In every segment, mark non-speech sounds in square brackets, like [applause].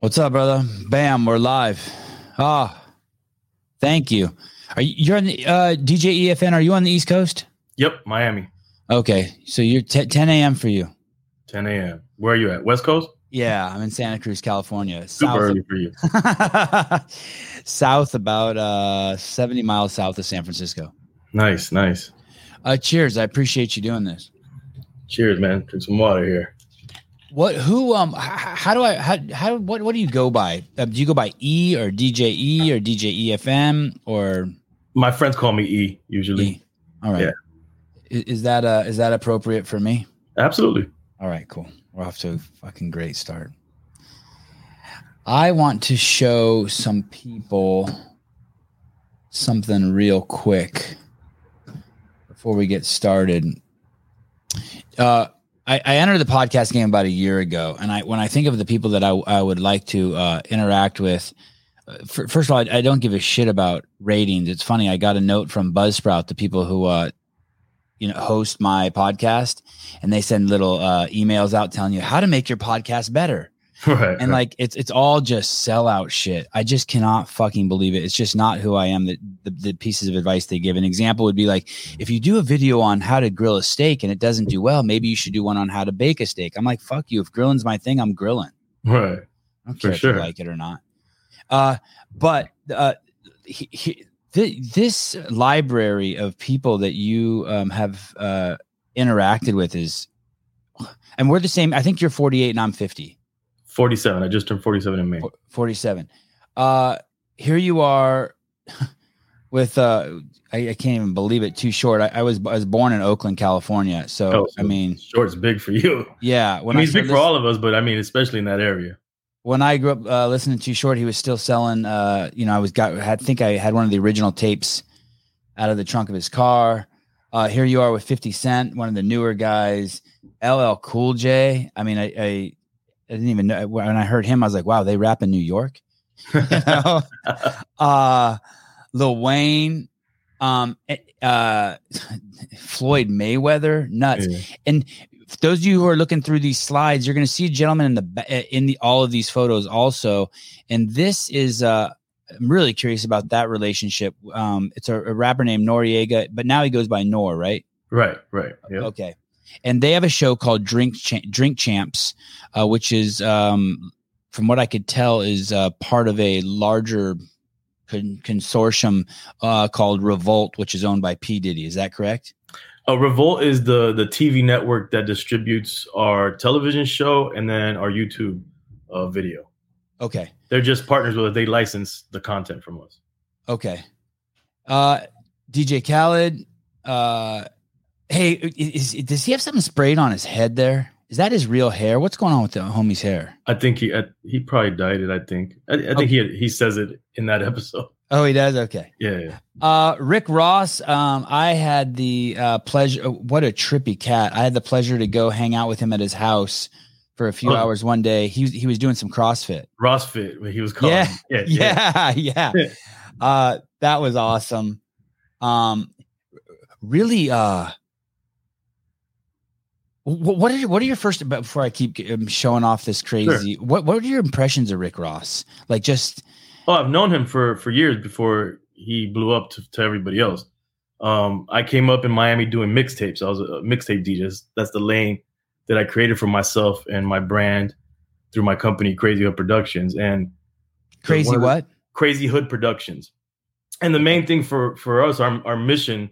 What's up, brother? Bam, we're live. Ah, thank you. Are you you're on the uh, DJ EFN? Are you on the East Coast? Yep, Miami, Okay, so you're t- 10 a.m. for you. 10 a.m. Where are you at? West Coast? Yeah, I'm in Santa Cruz, California. Super South, early for you. [laughs] south about uh, 70 miles south of San Francisco. Nice, nice. Uh, cheers. I appreciate you doing this. Cheers, man. Drink some water here. What? Who? Um. How do I? How? How? What? What do you go by? Uh, do you go by E or DJE or DJ EFN or My friends call me E usually. E? All right. Yeah. Is, is that uh is that appropriate for me? Absolutely. All right, cool. We're off to a fucking great start. I want to show some people something real quick before we get started. Uh, I, I entered the podcast game about a year ago, and I when I think of the people that I, I would like to uh, interact with, uh, fir- first of all, I, I don't give a shit about ratings. It's funny. I got a note from Buzzsprout, the people who uh, you know host my podcast, and they send little uh, emails out telling you how to make your podcast better [laughs] Right. and like it's it's all just sellout shit. I just cannot fucking believe it. It's just not who I am. That the, the pieces of advice they give. An example would be like, if you do a video on how to grill a steak and it doesn't do well, maybe you should do one on how to bake a steak. I'm like, fuck you. If grilling's my thing, I'm grilling. right. I don't For care if sure. you like it or not. Uh, but uh, he, he, th- this library of people that you um, have uh, interacted with is, and we're the same. I think you're 48 and I'm 50. 47. I just turned 47 in May. 47 uh here you are [laughs] with uh I, I can't even believe it too short I, I was I was born in oakland california so Oh, i mean Short's big for you. yeah I when mean, i, it's big started for all of us, but I mean, especially in that area. when i grew up uh listening to short he was still selling uh you know i was got had think i had one of the original tapes out of the trunk of his car uh here you are with 50 cent one of the newer guys ll cool j i mean i i, I didn't even know when i heard him i was like wow they rap in new york [laughs] [laughs] you know uh Lil Wayne, um, eh, uh, [laughs] Floyd Mayweather, nuts. Yeah. And those of you who are looking through these slides, you're going to see a gentleman in the eh, in the all of these photos also. And this is uh, I'm really curious about that relationship. Um, it's a, a rapper named Noreaga, but now he goes by Nor, right? Right, right. Yeah. Okay. And they have a show called Drink Drink Champs, uh, which is, um, from what I could tell, is uh, part of a larger con- consortium uh, called Revolt, which is owned by P Diddy. Is that correct? Uh, Revolt is the the TV network that distributes our television show and then our YouTube uh, video. Okay. They're just partners with us. They license the content from us. Okay. Uh, DJ Khaled. Uh, hey, is, is- does he have something sprayed on his head there? Is that his real hair? What's going on with the homie's hair? I think he I, he probably dyed it. I think I, I think he he says it in that [laughs] episode. Oh, he does. Okay. Yeah, yeah. Uh, Rick Ross. Um, I had the uh, pleasure. oh, What a trippy cat! I had the pleasure to go hang out with him at his house for a few Oh. hours one day. He was- he was doing some CrossFit. Rossfit. what He was called. [laughs] Yeah, yeah, yeah. [laughs] Yeah, yeah. uh, that was awesome. Um, really. Uh, what are your, what are your first? Before I keep um, showing off this crazy, what what are your impressions of Rick Ross? Like just Oh, I've known him for for years before he blew up to, to everybody else. Um, I came up in Miami doing mixtapes. I was a mixtape DJ. That's the lane that I created for myself and my brand through my company, Crazy Hood Productions, and crazy. What? Crazy Hood Productions. And the main thing for for us, our our mission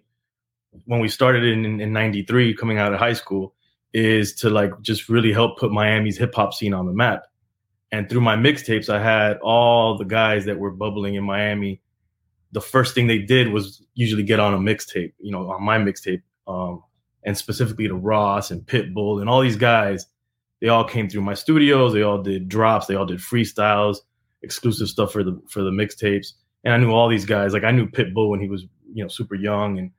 when we started in in '93, coming out of high school, is to like just really help put Miami's hip hop scene on the map. And through my mixtapes, I had all the guys that were bubbling in Miami. The first thing they did was usually get on a mixtape, you know, on my mixtape, um, and specifically to Ross and Pitbull and all these guys. They all came through my studios. They all did drops. They all did freestyles, exclusive stuff for the for the mixtapes. And I knew all these guys. Like I knew Pitbull when he was, you know, super young and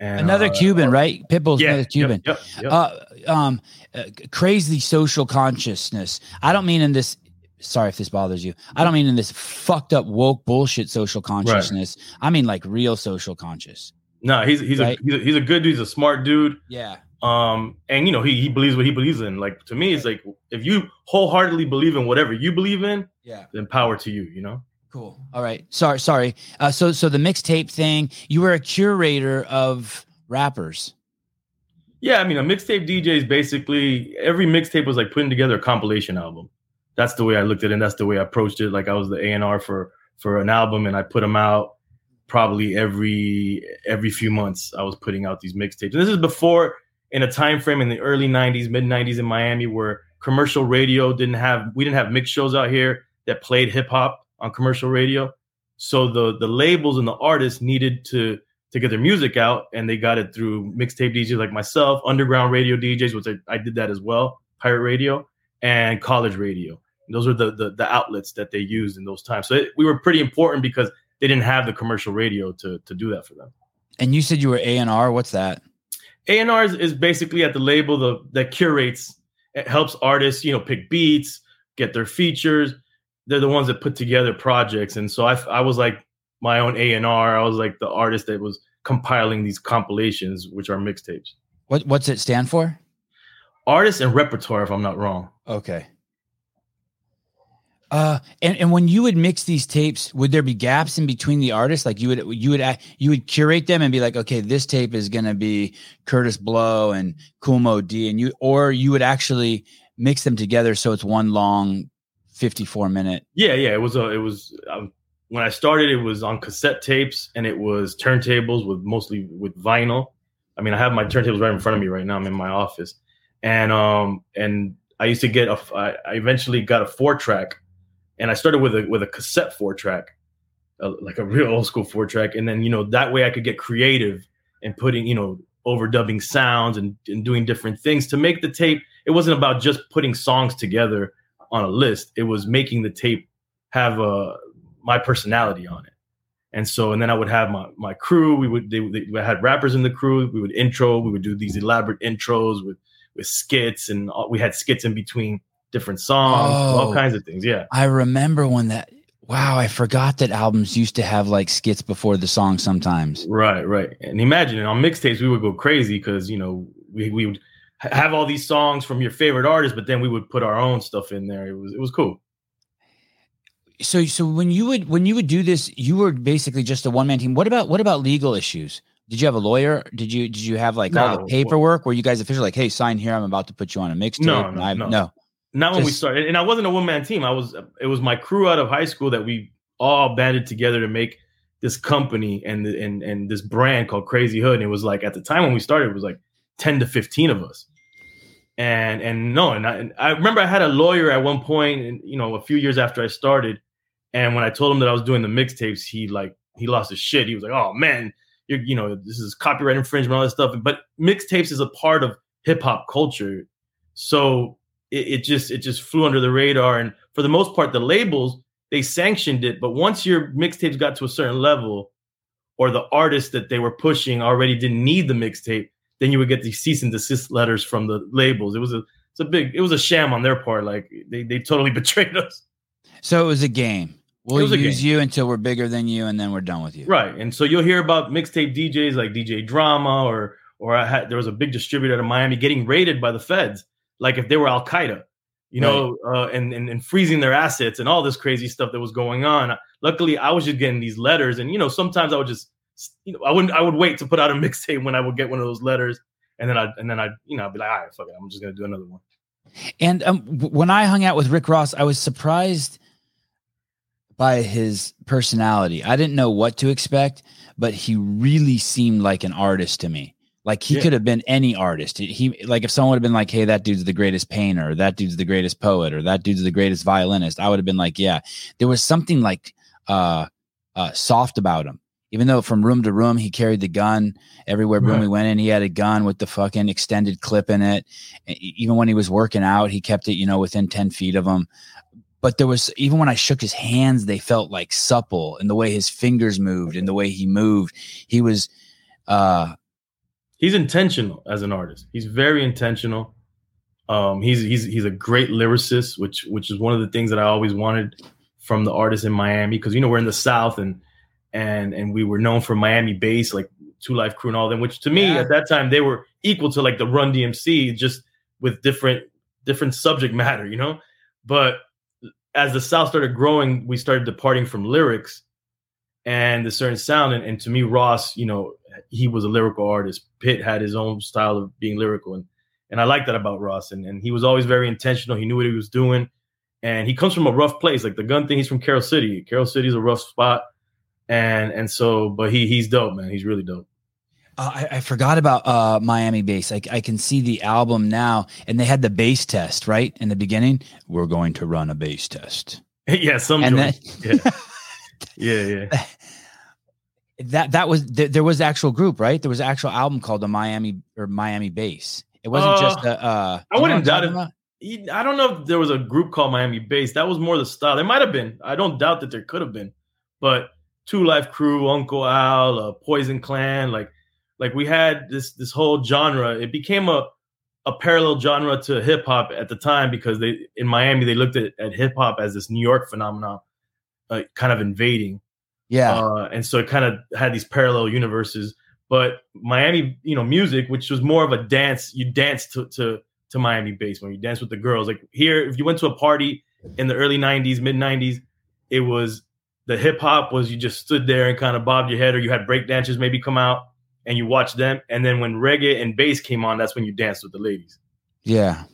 and Another uh, Cuban, right? Pitbull's Yeah, another Cuban. Yep, yep. uh, um, uh, crazy social consciousness. I don't mean in this. Sorry if this bothers you. I don't mean in this fucked up woke bullshit social consciousness. I mean like real social conscious. no, he's he's, right. a, he's a he's a good dude. He's a smart dude. Yeah. Um, and you know, he he believes what he believes in. Like to me, it's like if you wholeheartedly believe in whatever you believe in, Yeah. then power to you. You know. Cool. All right. Sorry. Sorry. Uh, so so the mixtape thing. You were a curator of rappers. Yeah, I mean, a mixtape DJ is basically every mixtape was like putting together a compilation album. That's the way I looked at it. And that's the way I approached it. Like I was the A and R for for an album, and I put them out probably every every few months. I was putting out these mixtapes, and this is before in a time frame in the early '90s, mid '90s in Miami, where commercial radio didn't have we didn't have mix shows out here that played hip hop on commercial radio. So the the labels and the artists needed to to get their music out, and they got it through mixtape DJs like myself, underground radio DJs, which I, I did that as well, pirate radio, and college radio. And those were the, the the outlets that they used in those times. So it, we were pretty important because they didn't have the commercial radio to to do that for them. And you said you were A and R. What's that? A and R is, is basically at the label the, that curates, it helps artists, you know, pick beats, get their features. They're the ones that put together projects, and so I, I was like my own A and R. I was like the artist that was compiling these compilations, which are mixtapes. What what's it stand for? Artist and repertoire, if I'm not wrong. Okay. Uh, and, and when you would mix these tapes, would there be gaps in between the artists? Like you would you would you would curate them and be like, okay, this tape is gonna be Kurtis Blow and Kool Moe Dee, and you or you would actually mix them together so it's one long, fifty four minute. Yeah, yeah. It was a. It was um, when I started. It was on cassette tapes and it was turntables with mostly with vinyl. I mean, I have my turntables right in front of me right now. I'm in my office, and um and I used to get a. I I eventually got a four track, and I started with a with a cassette four track, uh, like a real old school four track, and then you know that way I could get creative and putting you know overdubbing sounds and, and doing different things to make the tape. It wasn't about just putting songs together on a list. It was making the tape have a my personality on it. And so, and then I would have my my crew. We would they, they we had rappers in the crew. We would intro. We would do these elaborate intros with with skits, and all, we had skits in between different songs, Oh. all kinds of things. Yeah, I remember when that. Wow, I forgot that albums used to have like skits before the song sometimes. right, right. And imagine it on mixtapes we would go crazy because you know we we would have all these songs from your favorite artists, but then we would put our own stuff in there. It was it was cool. So so when you would when you would do this, you were basically just a one man team. What about what about legal issues? Did you have a lawyer? Did you did you have like all the paperwork? Were you guys officially like, hey, sign here? I'm about to put you on a mixtape. No, no, I- no. no. Not when we started, and I wasn't a one man team. I was. It was my crew out of high school that we all banded together to make this company and and and this brand called Crazy Hood. And it was like at the time when we started, it was like ten to fifteen of us. And and no, and I, and I remember I had a lawyer at one point, you know, a few years after I started, and when I told him that I was doing the mixtapes, he like he lost his shit. He was like, "Oh man, you're you know this is copyright infringement, all this stuff." But mixtapes is a part of hip hop culture, so it, it just it just flew under the radar. And for the most part, the labels they sanctioned it. But once your mixtapes got to a certain level, or the artist that they were pushing already didn't need the mixtape, then you would get these cease and desist letters from the labels. It was a it's a big it was a sham on their part. Like they they totally [laughs] betrayed us. So it was a game. We'll It was a use you until we're bigger than you, and then we're done with you. Right. And so you'll hear about mixtape DJs like DJ Drama or or I had there was a big distributor out of Miami getting raided by the feds, like if they were Al Qaeda, you know, uh, and, and and freezing their assets and all this crazy stuff that was going on. Luckily, I was just getting these letters, and you know, sometimes I would just you know I wouldn't I would wait to put out a [laughs] mixtape when I would get one of those letters, and then I and then I you know I'd be like, all right, fuck it, I'm just gonna do another one. And um, when I hung out with Rick Ross, I was surprised by his personality. I didn't know what to expect, but he really seemed like an artist to me. Like he Yeah. could have been any artist. He- like if someone would have been like, "Hey, that dude's the greatest painter, or that dude's the greatest poet, or that dude's the greatest violinist," I would have been like, "Yeah." There was something like uh, uh, soft about him. Even though from room to room he carried the gun everywhere room Right. we went in, he had a gun with the fucking extended clip in it. Even when he was working out, he kept it, you know, within 10 feet of him. But there was, even when I shook his hands, they felt like supple and the way his fingers moved and the way he moved. He was, uh, he's intentional as an artist. He's very intentional. Um, he's he's he's a great lyricist, which which is one of the things that I always wanted from the artists in Miami because you know we're in the South and and and we were known for Miami bass. Like 2 Live Crew and all them. Which to me Yeah. at that time they were equal to like the Run DMC, just with different different subject matter, you know. But as the South started growing, we started departing from lyrics and the certain sound. And, and to me, Ross, you know, he was a lyrical artist. Pit had his own style of being lyrical, and and I like that about Ross. And and he was always very intentional. He knew what he was doing, and he comes from a rough place. Like the gun thing, he's from Carol City. Carol City is a rough spot, and and so, but he he's dope, man. He's really dope. Uh, I, I forgot about uh, Miami bass. I, I can see the album now, and they had the bass test right in the beginning. We're going to run a bass test, [laughs] yeah, some and joints. yeah, [laughs] yeah, yeah. that that was there, there was actual group, right? There was an actual album called the Miami or Miami Bass. It wasn't Uh, just a. Uh, I wouldn't doubt it. about? I don't know if there was a group called Miami Bass. That was more the style. There might have been. I don't doubt that there could have been, but 2 Live Crew, Uncle Al, uh, Poison Clan, like like we had this this whole genre. It became a a parallel genre to hip hop at the time because they in Miami they looked at, at hip hop as this New York phenomenon, uh, kind of invading. Yeah, Uh, and so it kind of had these parallel universes. But Miami, you know, music, which was more of a dance, you dance to to to Miami bass when you dance with the girls. Like here, if you went to a party in the early '90s, mid '90s, it was the hip hop was you just stood there and kind of bobbed your head, or you had break dancers maybe come out and you watched them. And then when reggae and bass came on, that's when you danced with the ladies. yeah.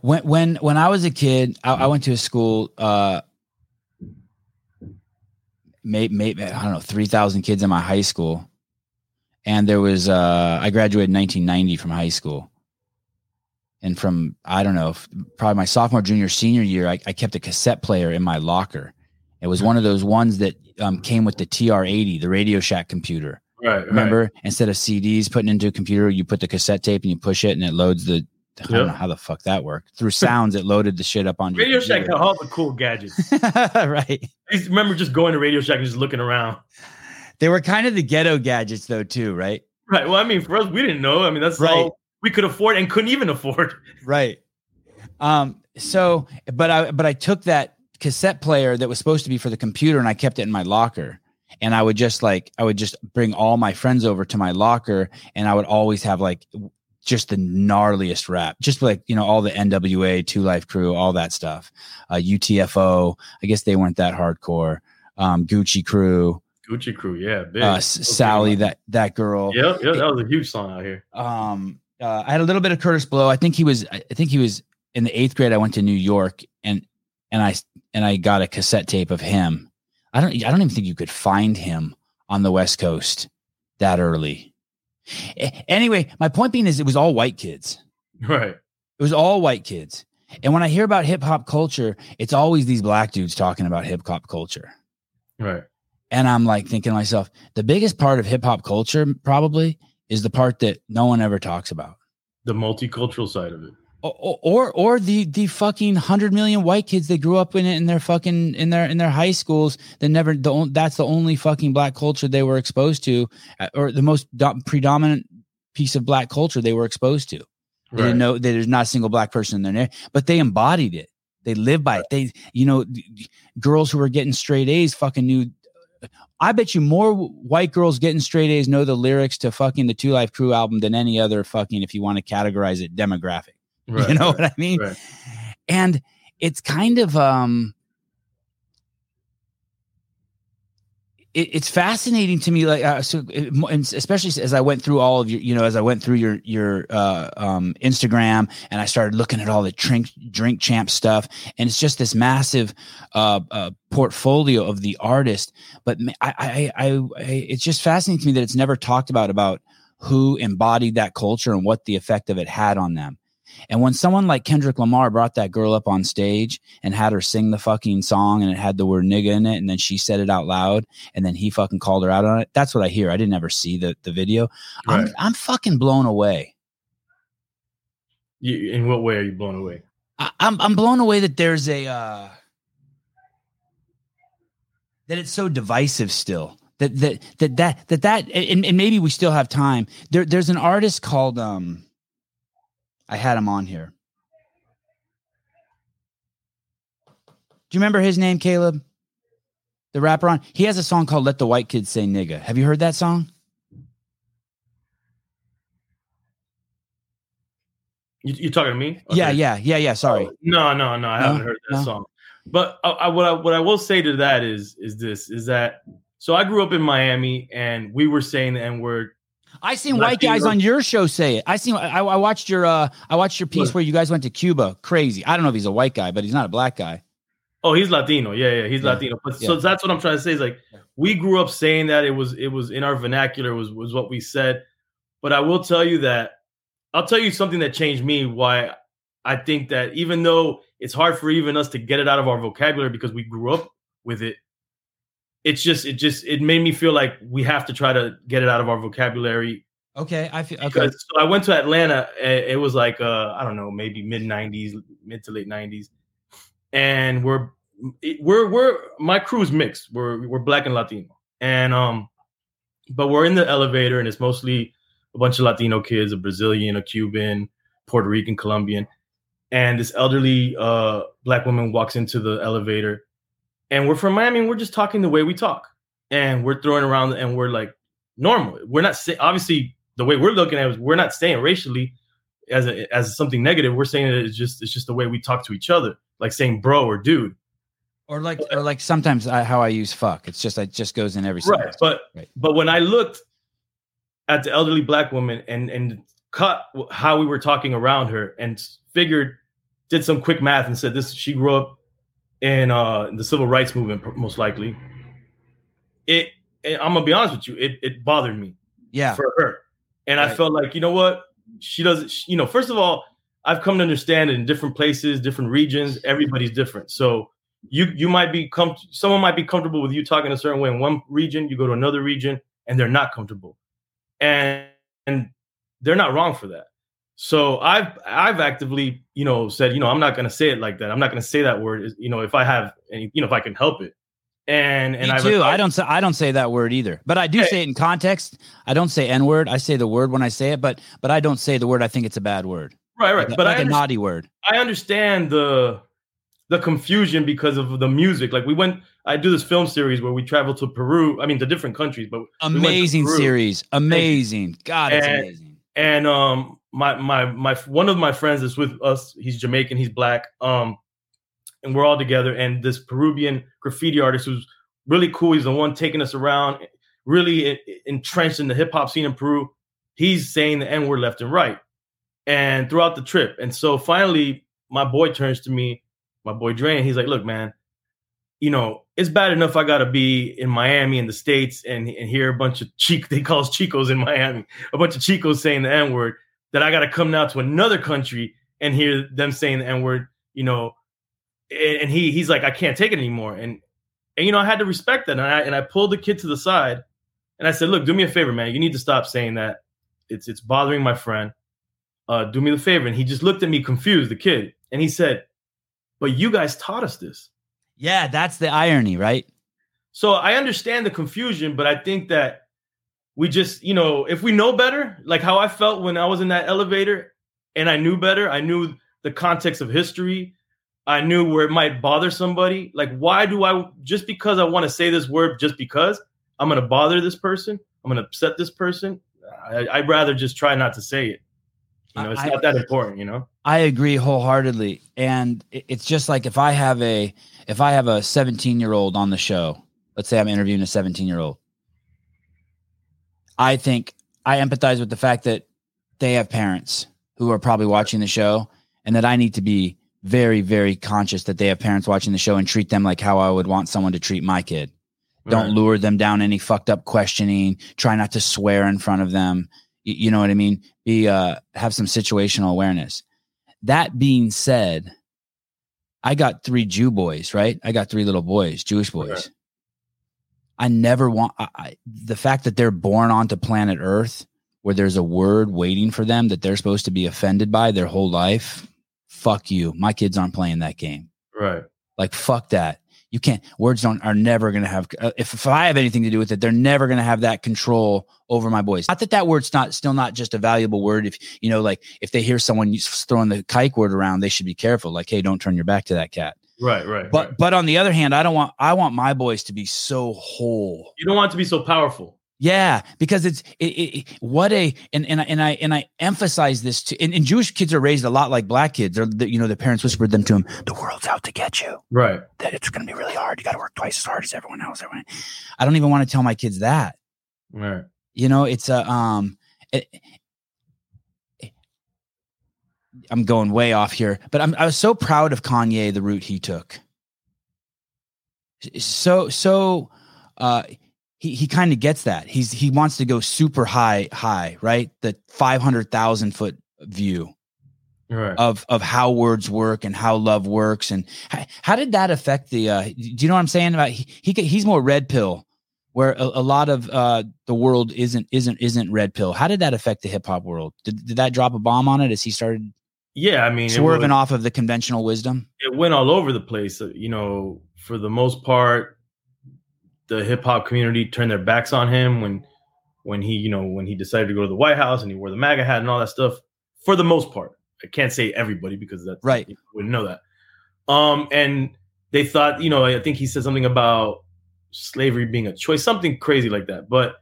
When when when I was a kid, I, I went to a school. Uh, maybe, maybe I don't know, three thousand kids in my high school, and there was uh, I graduated in 1990 from high school, and from I don't know, probably my sophomore, junior, senior year, I, I kept a cassette player in my locker. It was one of those ones that um, came with the TR80, the Radio Shack computer. Right. Remember, instead of CDs putting into a computer, you put the cassette tape and you push it, and it loads the. I don't Yeah. know how the fuck that worked. Through sounds, it loaded the shit up on your Radio Shack had all the cool gadgets. [laughs] right. I remember just going to Radio Shack and just looking around. They were kind of the ghetto gadgets, though, too. Right. Right. Well, I mean, for us, we didn't know. I mean, that's Right. all we could afford and couldn't even afford. Right. Um. So, but I but I took that cassette player that was supposed to be for the computer and I kept it in my locker. And I would just like I would just bring all my friends over to my locker, and I would always have like just the gnarliest rap, just like you know all the NWA, 2 Live Crew, all that stuff. Uh, UTFO. I guess they weren't that hardcore. Um, Gucci Crew, Gucci Crew, yeah, big. uh, Sally, that that girl. Yeah, yeah, that was a huge song out here. um uh, I had a little bit of Kurtis Blow. I think he was I think he was in the eighth grade. I went to New York and and I and I got a cassette tape of him. I don't I don't even think you could find him on the West Coast that early. Anyway, my point being is it was all white kids. Right. It was all white kids. And when I hear about hip hop culture, it's always these black dudes talking about hip hop culture. Right. And I'm like thinking to myself, the biggest part of hip hop culture probably is the part that no one ever talks about. The multicultural side of it. or or, or the the fucking hundred million white kids that grew up in it in their fucking in their in their high schools that never the that's the only fucking black culture they were exposed to uh, or the most do- predominant piece of black culture they were exposed to. They Right. didn't know that there's not a single black person in there, but they embodied it. They lived by it. They, you know, girls who were getting straight A's fucking knew. I bet you more white girls getting straight A's know the lyrics to fucking the 2 Live Crew album than any other fucking, if you want to categorize it, demographic. [laughs] Right, you know right, what I mean? right. And it's kind of um it, it's fascinating to me like uh, so it, and especially as I went through all of your you know as I went through your your uh um Instagram and I started looking at all the drink drink champ stuff and it's just this massive uh, uh portfolio of the artist but I, I I I it's just fascinating to me that it's never talked about about who embodied that culture and what the effect of it had on them and when someone like Kendrick Lamar brought that girl up on stage and had her sing the fucking song and it had the word nigga in it, and then she said it out loud, and then he fucking called her out on it. That's what I hear. I didn't ever see the, the video. I'm, I'm fucking blown away. You, in what way are you blown away? I, I'm I'm blown away that there's a uh, that it's so divisive still. That that that that that that and, and maybe we still have time. There there's an artist called um I had him on here. Do you remember his name, Caleb? the rapper on. He has a song called "Let the White Kids Say Nigga." Have you heard that song? You, you talking to me? Yeah, yeah, yeah, yeah. Sorry. Oh, no, no, no. I No? haven't heard that No? song. But I, I, what I what I will say to that is is this is that so I grew up in Miami and we were saying the N word. I seen white guys on your show say it. I seen. I, I watched your. uh I watched your piece What? where you guys went to Cuba. Crazy. I don't know if he's a white guy, but he's not a black guy. Oh, he's Latino. Yeah, yeah, he's Yeah. Latino. But so that's what I'm trying to say is like we grew up saying that it was it was in our vernacular was was what we said. But I will tell you that I'll tell you something that changed me why I think that even though it's hard for even us to get it out of our vocabulary because we grew up with it, it's just it just it made me feel like we have to try to get it out of our vocabulary Okay, I feel okay. because so I went to Atlanta. It was like uh, I don't know, maybe mid '90s, mid to late '90s, and we're we're we're my crew's mixed. We're we're black and Latino, and um, but we're in the elevator, and it's mostly a bunch of Latino kids, a Brazilian, a Cuban, Puerto Rican, Colombian, and this elderly uh black woman walks into the elevator, and we're from Miami, and we're just talking the way we talk, and we're throwing around, and we're like normal. We're not say, obviously the way we're looking at it is we're not saying racially as a, as something negative. We're saying it is just it's just the way we talk to each other, like saying bro or dude. or like, or like sometimes I, how I use fuck. It's just it just goes in every Right. sentence. But Right. but when I looked at the elderly black woman and and cut how we were talking around her and figured did some quick math and said this she grew up in uh the civil rights movement most likely. It and I'm gonna be honest with you, it it bothered me. Yeah. for her. And I felt like, you know what? She doesn't, she- you know, first of all, I've come to understand in different places, different regions, everybody's different. So you you might be com- someone might be comfortable with you talking a certain way in one region, you go to another region and they're not comfortable. And and they're not wrong for that. So I've I've actively, you know, said, you know, I'm not going to say it like that. I'm not going to say that word, you know, if I have any, you know, if I can help it. And and Me I've too. I don't say I don't say that word either, but I do Hey. say it in context. I don't say n word. I say the word when I say it, but but I don't say the word. I think it's a bad word, right, right. Like, But like I a naughty word. I understand the the confusion because of the music. Like we went, I do this film series where we travel to Peru. I mean, to different countries, but we Amazing Peru. series. Amazing. God, it's amazing. And um, my my my one of my friends is with us. He's Jamaican. He's black. Um, and we're all together. And this Peruvian graffiti artist who's really cool. He's the one taking us around, really entrenched in the hip hop scene in Peru. He's saying the N word left and right, and throughout the trip. And so finally, my boy turns to me, my boy Dre, and he's like, "Look, man, you know, it's bad enough I gotta be in Miami in the States and, and hear a bunch of cheek they call us Chicos in Miami, a bunch of Chicos saying the N-word, that I gotta come now to another country and hear them saying the N-word, you know. And, and he he's like, I can't take it anymore. And and you know, I had to respect that. And I and I pulled the kid to the side and I said, Look, do me a favor, man. You need to stop saying that. It's it's bothering my friend. Uh, do me the favor. And he just looked at me confused, the kid, and he said, But you guys taught us this. Yeah, that's the irony, right? So I understand the confusion, but I think that we just, you know, if we know better, like how I felt when I was in that elevator and I knew better, I knew the context of history, I knew where it might bother somebody. Like, why do I just because I want to say this word, just because I'm going to bother this person, I'm going to upset this person? I, I'd rather just try not to say it. You know, it's I- not that important, you know? I agree wholeheartedly. And it's just like if I have a if I have a 17 year old on the show, let's say I'm interviewing a 17 year old, I think I empathize with the fact that they have parents who are probably watching the show and that I need to be very, very conscious that they have parents watching the show and treat them like how I would want someone to treat my kid. Don't lure them down any fucked up questioning. Try not to swear in front of them. Y- You know what I mean? Be uh have some situational awareness. That being said, I got three Jew boys, right? I got three little boys, Jewish boys. Right. I never want I, I, the fact that they're born onto planet Earth where there's a word waiting for them that they're supposed to be offended by their whole life. Fuck you. My kids aren't playing that game. Right. Like fuck that. You can't. Words don't are never going to have. Uh, if if I have anything to do with it, they're never going to have that control over my boys. Not that that word's not still not just a valuable word. If you know, like if they hear someone throwing the kike word around, they should be careful. Like, hey, don't turn your back to that cat. Right, right. But right. but on the other hand, I don't want I want my boys to be so whole. you don't want to be so powerful. Yeah, because it's it, it, what a and and I- and I and I emphasize this to and, and Jewish kids are raised a lot like black kids. They're, the, you know, the parents whispered them to them, "The world's out to get you. Right. That it's going to be really hard. You got to work twice as hard as everyone else." Everyone. I don't even want to tell my kids that. Right. You know, it's a um. It, I'm going way off here, but I'm I was so proud of Kanye the route he took. So so uh he he kind of gets that. He's he wants to go super high high, right? The 500,000 foot view Right. of of how words work and how love works and how, how did that affect the uh do you know what I'm saying about he, he he's more red pill where a, a lot of uh the world isn't isn't isn't red pill. How did that affect the hip hop world? Did, did that drop a bomb on it as he started yeah, I mean, swerving was- off of the conventional wisdom? it went all over the place. Uh, You know, for the most part, the hip hop community turned their backs on him when when he, you know, when he decided to go to the White House and he wore the MAGA hat and all that stuff. For the most part, I can't say everybody because that's Right. You wouldn't know that. Um, and they thought, you know, I think he said something about slavery being a choice, something crazy like that. But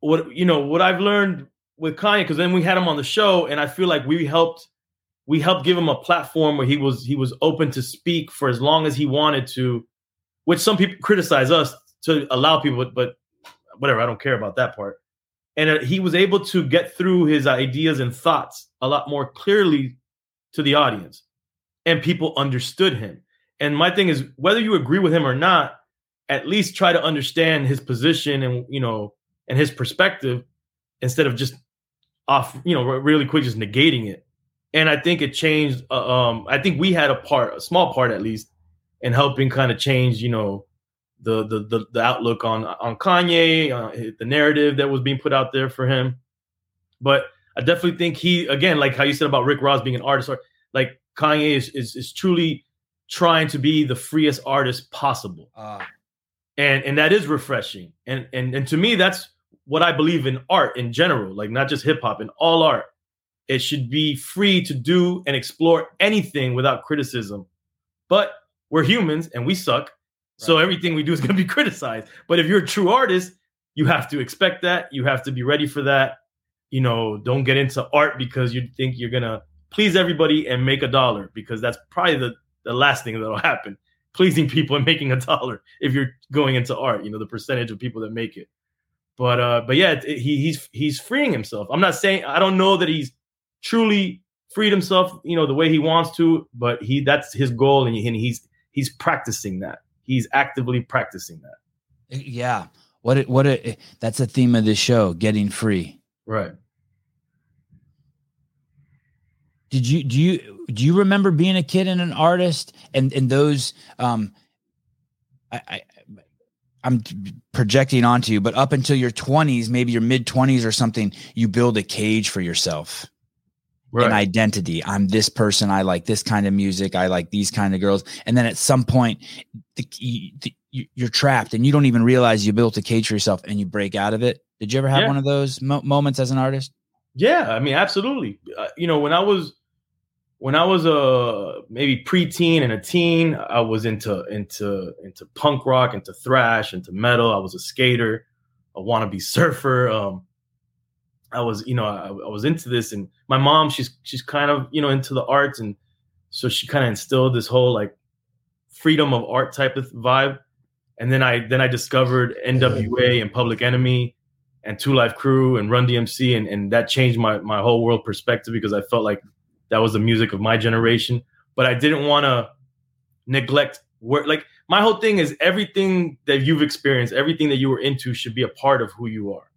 what you know, what I've learned with Kanye, because then we had him on the show, and I feel like we helped we helped give him a platform where he was he was open to speak for as long as he wanted to, which some people criticize us to allow people, but, whatever, I don't care about that part. And uh, he was able to get through his ideas and thoughts a lot more clearly to the audience, and people understood him. And my thing is, whether you agree with him or not, at least try to understand his position and you know and his perspective instead of just off, you know, really quick just negating it and I think it changed. Uh, um, I think we had a part, a small part at least, in helping kind of change, you know, the the the, the outlook on on Kanye, uh, the narrative that was being put out there for him. But I definitely think he, again, like how you said about Rick Ross being an artist, or like Kanye is is, is truly trying to be the freest artist possible Uh, and and that is refreshing and and and to me that's what i believe in art in general like not just hip hop in all art it should be free to do and explore anything without criticism. But we're humans and we suck so everything we do is going to be [laughs] criticized. But if you're a true artist you have to expect that you have to be ready for that. You know don't get into art because you think you're going to please everybody and make a dollar because that's probably the the last thing that'll happen. Pleasing people and making a [laughs] dollar if you're going into art you know the percentage of people that make it but uh but yeah it, he he's he's freeing himself. I'm not saying i don't know that he's truly freed himself you know the way he wants to but he that's his goal and, he, and he's he's practicing that. He's actively practicing that. Yeah. What it, what it, that's the theme of this show, getting free. right. Did you do you do you remember being a kid and an artist? And and those um I, I I'm projecting onto you, but up until your 20s, maybe your mid 20s or something, you build a cage for yourself. an identity. I'm this person. I like this kind of music. I like these kind of girls. And then at some point, the, the, you- you're trapped and you don't even realize you built a cage for yourself and you break out of it. Did you ever have Yeah. one of those mo- moments as an artist? Yeah, I mean, absolutely. Uh, you know, when I was when I was a maybe preteen and a teen, I was into into into punk rock, into thrash, into metal. I was a skater, a wannabe surfer. Um, I was, you know, I, I was into this, and my mom, she's she's kind of you know into the arts, and so she kind of instilled this whole like freedom of art type of vibe. And then I then I discovered NWA and Public Enemy and 2 Live Crew and Run DMC, and, and that changed my my whole world perspective because I felt like that was the music of my generation. But I didn't want to neglect work. Like my whole thing is everything that you've experienced, everything that you were into, should be a part of who you are.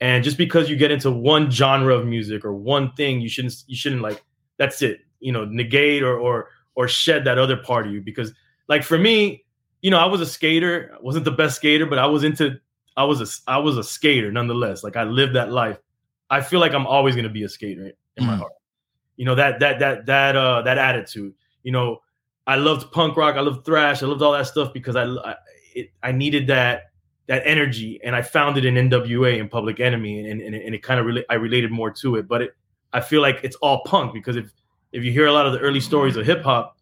And just because you get into one genre of music or one thing, you shouldn't you shouldn't like that's it. You know, negate or or or shed that other part of you because like for me, you know, I was a skater. I wasn't the best skater, but I was into I was a I was a skater nonetheless. Like I lived that life. I feel like I'm always gonna be a skater in my Mm. heart. You know that that that that uh that attitude. You know, I loved punk rock. I loved thrash. I loved all that stuff because I I, it, I needed that that energy, and I found it in NWA and Public Enemy, and and, and it kind of really I related more to it. But it I feel like it's all punk because if if you hear a lot of the early stories of hip hop,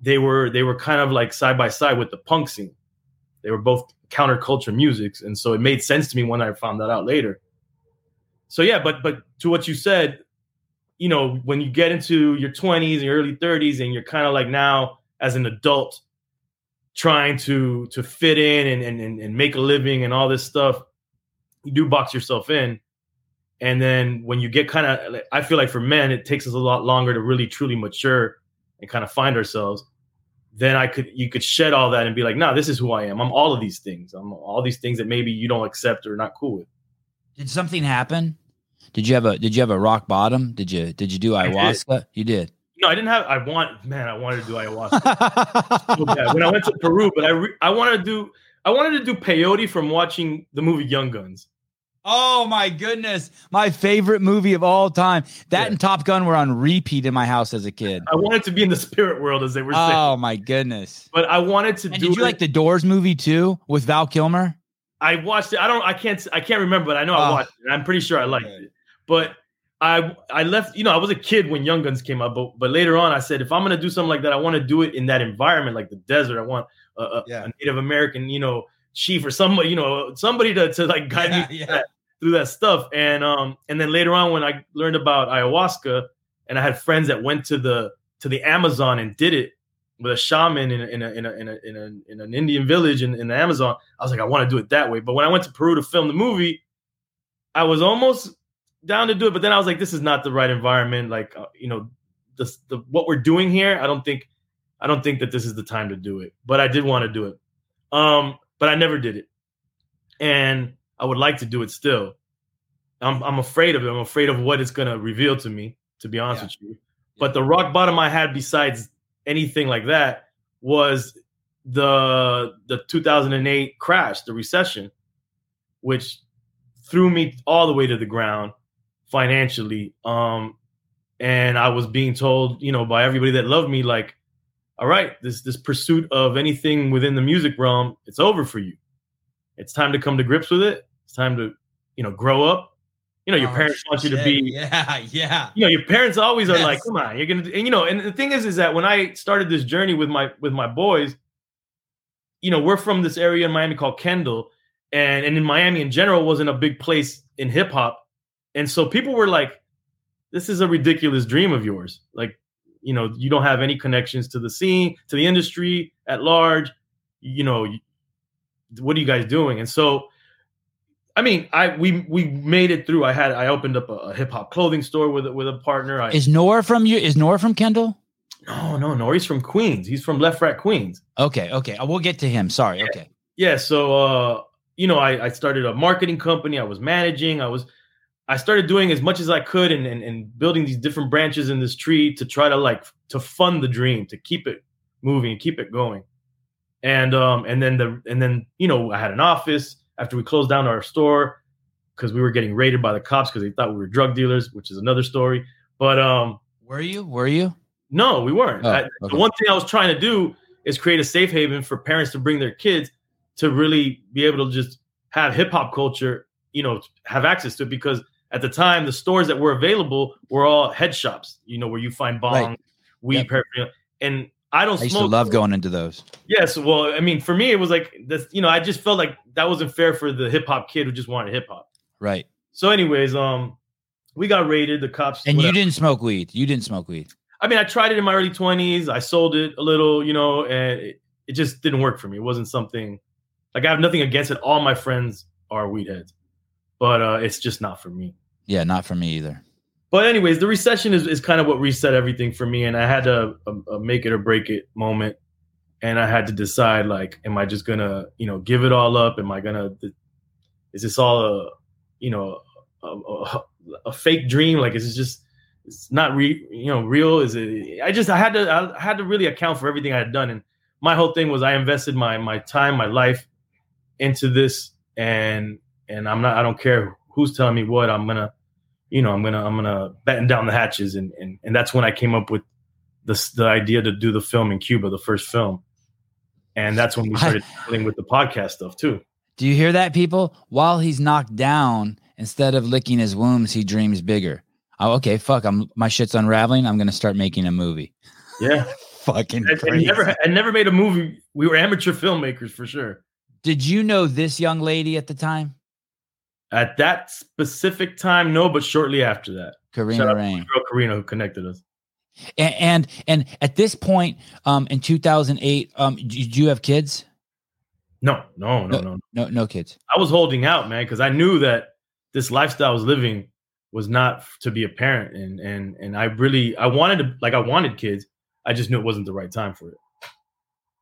they were they were kind of like side by side with the punk scene. They were both counterculture musics, and so it made sense to me when I found that out later. So yeah, but but to what you said, you know, when you get into your 20s and your early 30s, and you're kind of like now as an adult trying to to fit in and, and and make a living and all this stuff, you do box yourself in. And then when you get kind of, I feel like for men, it takes us a lot longer to really truly mature and kind of find ourselves. Then I could, you could shed all that and be like, no, this is who I am. I'm all of these things. I'm all these things that maybe you don't accept or not cool with. Did something happen? Did you have a Did you have a rock bottom? Did you Did you do ayahuasca? Did. You did. No, I didn't have. I want man, I wanted to do ayahuasca [laughs] so when I went to Peru, but I re, I wanted to do I wanted to do peyote from watching the movie Young Guns. Oh my goodness. My favorite movie of all time. That yeah. and Top Gun were on repeat in my house as a kid. I wanted to be in the spirit world as they were saying. Oh my goodness. But I wanted to and do Did you it. like the Doors movie too with Val Kilmer? I watched it. I don't I can't I can't remember, but I know I oh. watched it. I'm pretty sure I liked it. But I I left, you know, I was a kid when Young Guns came out, but but later on I said if I'm gonna do something like that, I want to do it in that environment, like the desert. I want a, a, yeah. a Native American, you know, chief or somebody, you know, somebody to, to like guide yeah, me yeah. That, through that stuff. And um, and then later on when I learned about ayahuasca, and I had friends that went to the to the Amazon and did it with a shaman in a, in a, in a, in, a, in, a, in an Indian village in, in the Amazon. I was like, I want to do it that way. But when I went to Peru to film the movie, I was almost down to do it, but then I was like, this is not the right environment. Like, uh, you know, the, the what we're doing here, I don't think, I don't think that this is the time to do it. But I did want to do it, um, but I never did it, and I would like to do it still. I'm I'm afraid of it. I'm afraid of what it's gonna reveal to me. To be honest yeah. with you, but the rock bottom I had, besides anything like that, was the the 2008 crash, the recession, which threw me all the way to the ground financially. Um, and I was being told, you know, by everybody that loved me, like, all right, this this pursuit of anything within the music realm, it's over for you. It's time to come to grips with it. It's time to, you know, grow up. You know, your oh, parents want you to be, yeah, [laughs] yeah. You know, your parents always yes. are like, come on, you're gonna, and you know, and the thing is, is that when I started this journey with my with my boys, you know, we're from this area in Miami called Kendall, and and in Miami in general wasn't a big place in hip hop and so people were like, this is a ridiculous dream of yours. Like, you know, you don't have any connections to the scene, to the industry at large. You know, what are you guys doing? And so, I mean, I we we made it through. I had I opened up a, a hip hop clothing store with with a partner. I, is Nor from you? Is Nor from Kendall? No, no, no. He's from Queens. He's from LeFrak Queens. Okay, okay. We'll get to him. Sorry. Yeah. Okay. Yeah. So, uh, you know, I, I started a marketing company. I was managing. I was I started doing as much as I could and, and, and building these different branches in this tree to try to like to fund the dream, to keep it moving and keep it going. And um and then the and then you know I had an office after we closed down our store because we were getting raided by the cops because they thought we were drug dealers, which is another story. But um were you? Were you? No, we weren't. Oh, I, okay. The one thing I was trying to do is create a safe haven for parents to bring their kids to really be able to just have hip hop culture, you know, have access to it because at the time, the stores that were available were all head shops, you know, where you find bong, right. weed, yep. paraphernalia. And I don't I used smoke. to love going into those. Yes. Well, I mean, for me, it was like this, you know, I just felt like that wasn't fair for the hip hop kid who just wanted hip hop. Right. So, anyways, um, we got raided. The cops. And whatever. you didn't smoke weed. You didn't smoke weed. I mean, I tried it in my early 20s. I sold it a little, you know, and it, it just didn't work for me. It wasn't something like I have nothing against it. All my friends are weed heads, but uh, it's just not for me. Yeah, not for me either. But anyways, the recession is, is kind of what reset everything for me, and I had a, a, a make it or break it moment, and I had to decide like, am I just gonna you know give it all up? Am I gonna is this all a you know a, a, a fake dream? Like, is it just it's not re you know real? Is it? I just I had to I had to really account for everything I had done, and my whole thing was I invested my my time, my life into this, and and I'm not I don't care who's telling me what I'm gonna you know, I'm gonna I'm gonna batten down the hatches, and and and that's when I came up with the the idea to do the film in Cuba, the first film, and that's when we started dealing with the podcast stuff too. Do you hear that, people? While he's knocked down, instead of licking his wounds, he dreams bigger. Oh, okay, fuck, I'm my shit's unraveling. I'm gonna start making a movie. Yeah, [laughs] fucking and crazy. never, and never made a movie. We were amateur filmmakers for sure. Did you know this young lady at the time? At that specific time, no, but shortly after that, Karina Rain. girl Karina who connected us. And, and and at this point, um, in 2008, um, did you have kids? No, no, no, no. No, no kids. I was holding out, man, because I knew that this lifestyle I was living was not to be a parent, and and and I really I wanted to like I wanted kids. I just knew it wasn't the right time for it,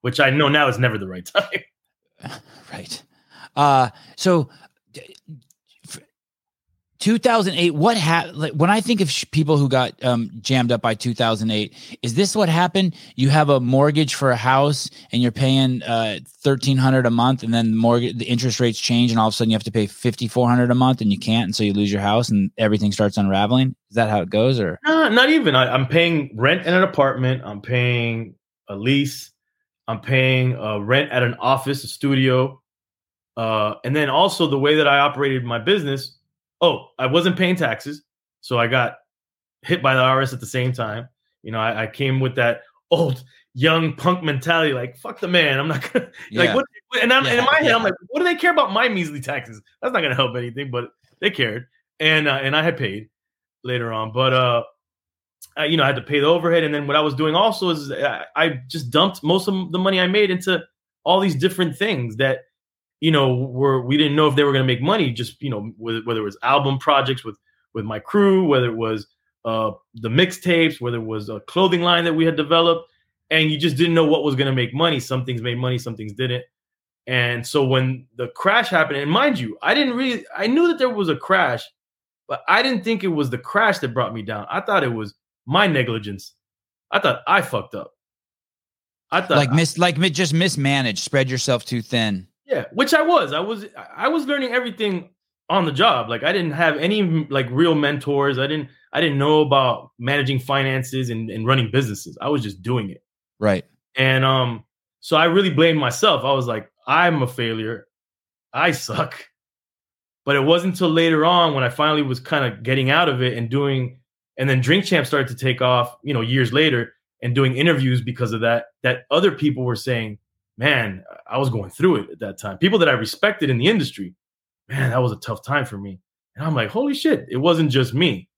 which I know now is never the right [laughs] time. [laughs] right. Uh, so 2008, what happened? Like, when I think of sh- people who got um, jammed up by 2008, is this what happened? You have a mortgage for a house and you're paying uh, 1300 a month, and then the mortgage, the interest rates change, and all of a sudden you have to pay 5400 a month and you can't, and so you lose your house and everything starts unraveling. Is that how it goes? Or Nah, not even. I, I'm paying rent in an apartment. I'm paying a lease. I'm paying uh, rent at an office, a studio, uh, and then also the way that I operated my business. Oh, I wasn't paying taxes, so I got hit by the IRS at the same time. You know, I, I came with that old young punk mentality, like "fuck the man." I'm not gonna [laughs] like what. And, I'm, and in my head, I'm like, "What do they care about my measly taxes? That's not gonna help anything." But they cared, and uh, and I had paid later on, but uh, I, you know, I had to pay the overhead, and then what I was doing also is I, I just dumped most of the money I made into all these different things that you know were we didn't know if they were going to make money. Just you know, whether, whether it was album projects with with my crew, whether it was uh, the mixtapes, whether it was a clothing line that we had developed, and you just didn't know what was going to make money. Some things made money, some things didn't. And so when the crash happened, and mind you, I didn't really, I knew that there was a crash, but I didn't think it was the crash that brought me down. I thought it was my negligence. I thought I fucked up. I thought like miss, like just mismanaged, spread yourself too thin. Yeah, which I was. I was I was learning everything on the job. Like I didn't have any like real mentors. I didn't I didn't know about managing finances and, and running businesses. I was just doing it. Right. And um so I really blamed myself. I was like, I'm a failure. I suck. But it wasn't until later on when I finally was kind of getting out of it and doing and then Drink Champ started to take off, you know, years later and doing interviews because of that that other people were saying, "Man, I was going through it at that time." People that I respected in the industry, man, that was a tough time for me. And I'm like, "Holy shit, it wasn't just me."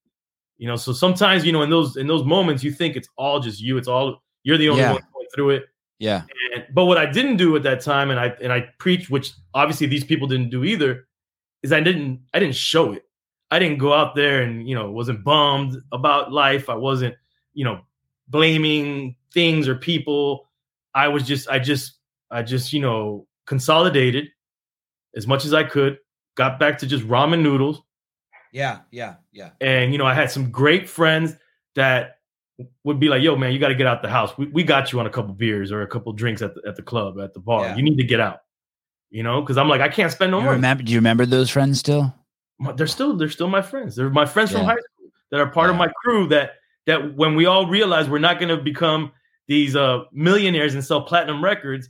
You know, so sometimes, you know, in those in those moments you think it's all just you, it's all you're the only Yeah. one going through it. Yeah. And, but what I didn't do at that time, and I and I preached, which obviously these people didn't do either, is I didn't I didn't show it. I didn't go out there and you know wasn't bummed about life. I wasn't you know blaming things or people. I was just I just I just you know consolidated as much as I could. Got back to just ramen noodles, Yeah. Yeah. Yeah. and you know I had some great friends that would be like, "Yo, man, you got to get out the house. We, we got you on a couple beers or a couple drinks at the, at the club at the bar. Yeah. You need to get out." You know, because I'm like, I can't spend no You money. remember? Do you remember those friends still? My- They're still they're still my friends. They're my friends from high school that are part of my crew. That that when we all realize we're not going to become these uh millionaires and sell platinum records,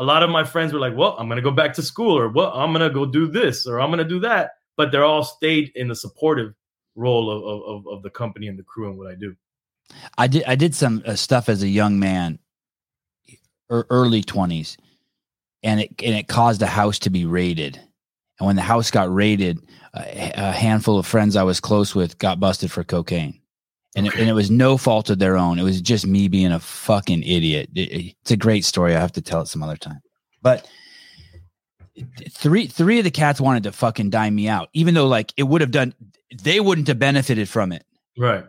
a lot of my friends were like, "Well, I'm going to go back to school," or "Well, I'm going to go do this," or "I'm going to do that." But they're all stayed in the supportive role of, of of the company and the crew and what I do. I did. I did some uh, stuff as a young man, or early twenties, and it and it caused a house to be raided. And when the house got raided, a, a handful of friends I was close with got busted for cocaine, and it, and it was no fault of their own. It was just me being a fucking idiot. It- it- it's a great story. I have to tell it some other time. But three three of the cats wanted to fucking dime me out, even though like it would have done. They wouldn't have benefited from it. Right.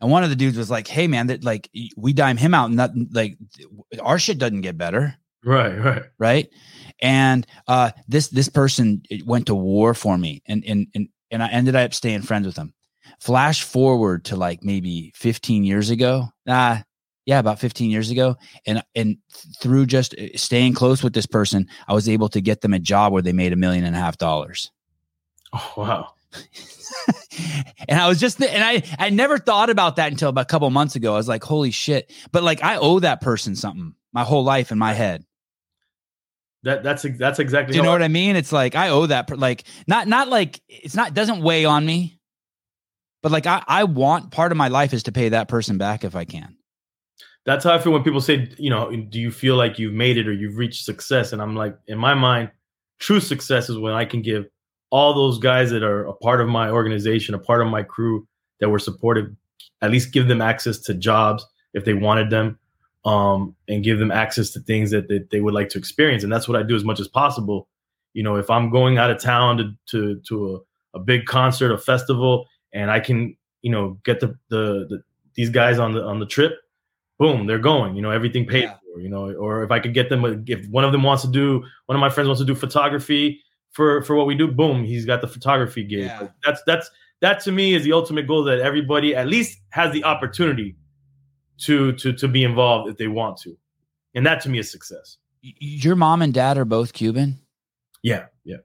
And one of the dudes was like, "Hey, man, that like we dime him out, and that like our shit doesn't get better, Right. Right. right?" And uh, this this person went to war for me, and and and and I ended up staying friends with him. Flash forward to like maybe 15 years ago. Nah, yeah, about 15 years ago, and and through just uh, staying close with this person, I was able to get them a job where they made a million and a half dollars. Oh wow. [laughs] and I was just, and I, I never thought about that until about a couple months ago. I was like, holy shit. But like, I owe that person something my whole life in my head. That that's that's exactly. Do you know I- what I mean? It's like, I owe that, like, not, not like it's not, doesn't weigh on me, but like, I, I want part of my life is to pay that person back if I can. that's how I feel when people say, you know, do you feel like you've made it or you've reached success? And I'm like, in my mind, true success is when I can give all those guys that are a part of my organization, a part of my crew that were supported, at least give them access to jobs if they wanted them, um, and give them access to things that, that they would like to experience. And that's what I do as much as possible. You know, if I'm going out of town to to, to a, a big concert, a festival, and I can, you know, get the, the, the these guys on the on the trip, boom, they're going. You know, everything paid yeah. for. You know, or if I could get them, if one of them wants to do, one of my friends wants to do photography for for what we do, boom, he's got the photography gig. Yeah. That's that's that to me is the ultimate goal that everybody at least has the opportunity to to to be involved if they want to, and that to me is success. Your mom and dad are both Cuban. Yeah, yeah.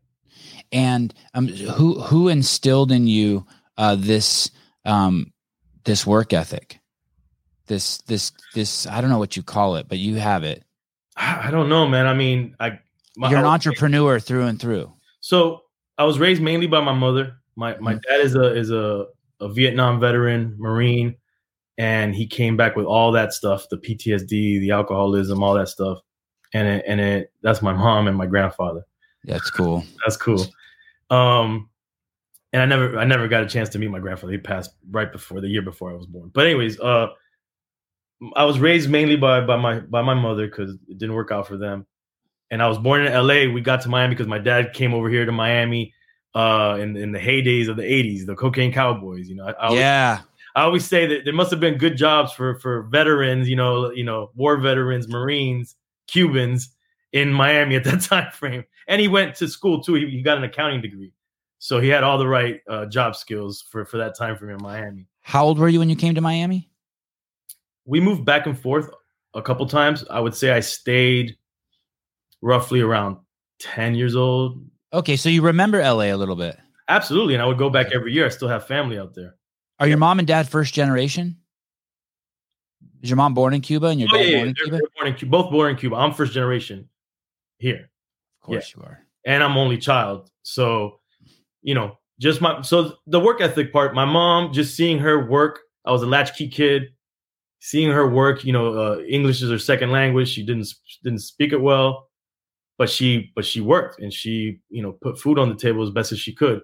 And um, who who instilled in you uh, this um, this work ethic? This this this I don't know what you call it, but you have it. I don't know, man. I mean, I my, you're an entrepreneur through and through. So I was raised mainly by my mother. My my mm-hmm. dad is a is a a Vietnam veteran, Marine, and he came back with all that stuff, the PTSD, the alcoholism, all that stuff. And it, and it that's my mom and my grandfather. That's cool. [laughs] That's cool. Um and I never I never got a chance to meet my grandfather. He passed right before the year before I was born. But anyways, uh I was raised mainly by by my by my mother because it didn't work out for them. And I was born in LA. We got to Miami because my dad came over here to Miami uh in, in the heydays of the 80s, the cocaine cowboys. You know, I, I yeah. I always say that there must have been good jobs for for veterans, you know, you know, war veterans, Marines, Cubans in Miami at that [laughs] time frame. And he went to school too. He, he got an accounting degree, so he had all the right uh, job skills for for that time frame in Miami. How old were you when you came to Miami? We moved back and forth a couple times. I would say I stayed roughly around ten years old. Okay, so you remember LA a little bit. Absolutely, and I would go back every year. I still have family out there. Are your mom and dad first generation? Is your mom born in Cuba and your oh, dad yeah, born in they're? Born in Cuba? Both born in Cuba. I'm first generation here. Of course yeah. you are. And I'm only child. So, you know, just my so the work ethic part, my mom, just seeing her work, I was a latchkey kid, seeing her work, you know, uh, English is her second language. She didn't didn't speak it well, but she but she worked and she, you know, put food on the table as best as she could.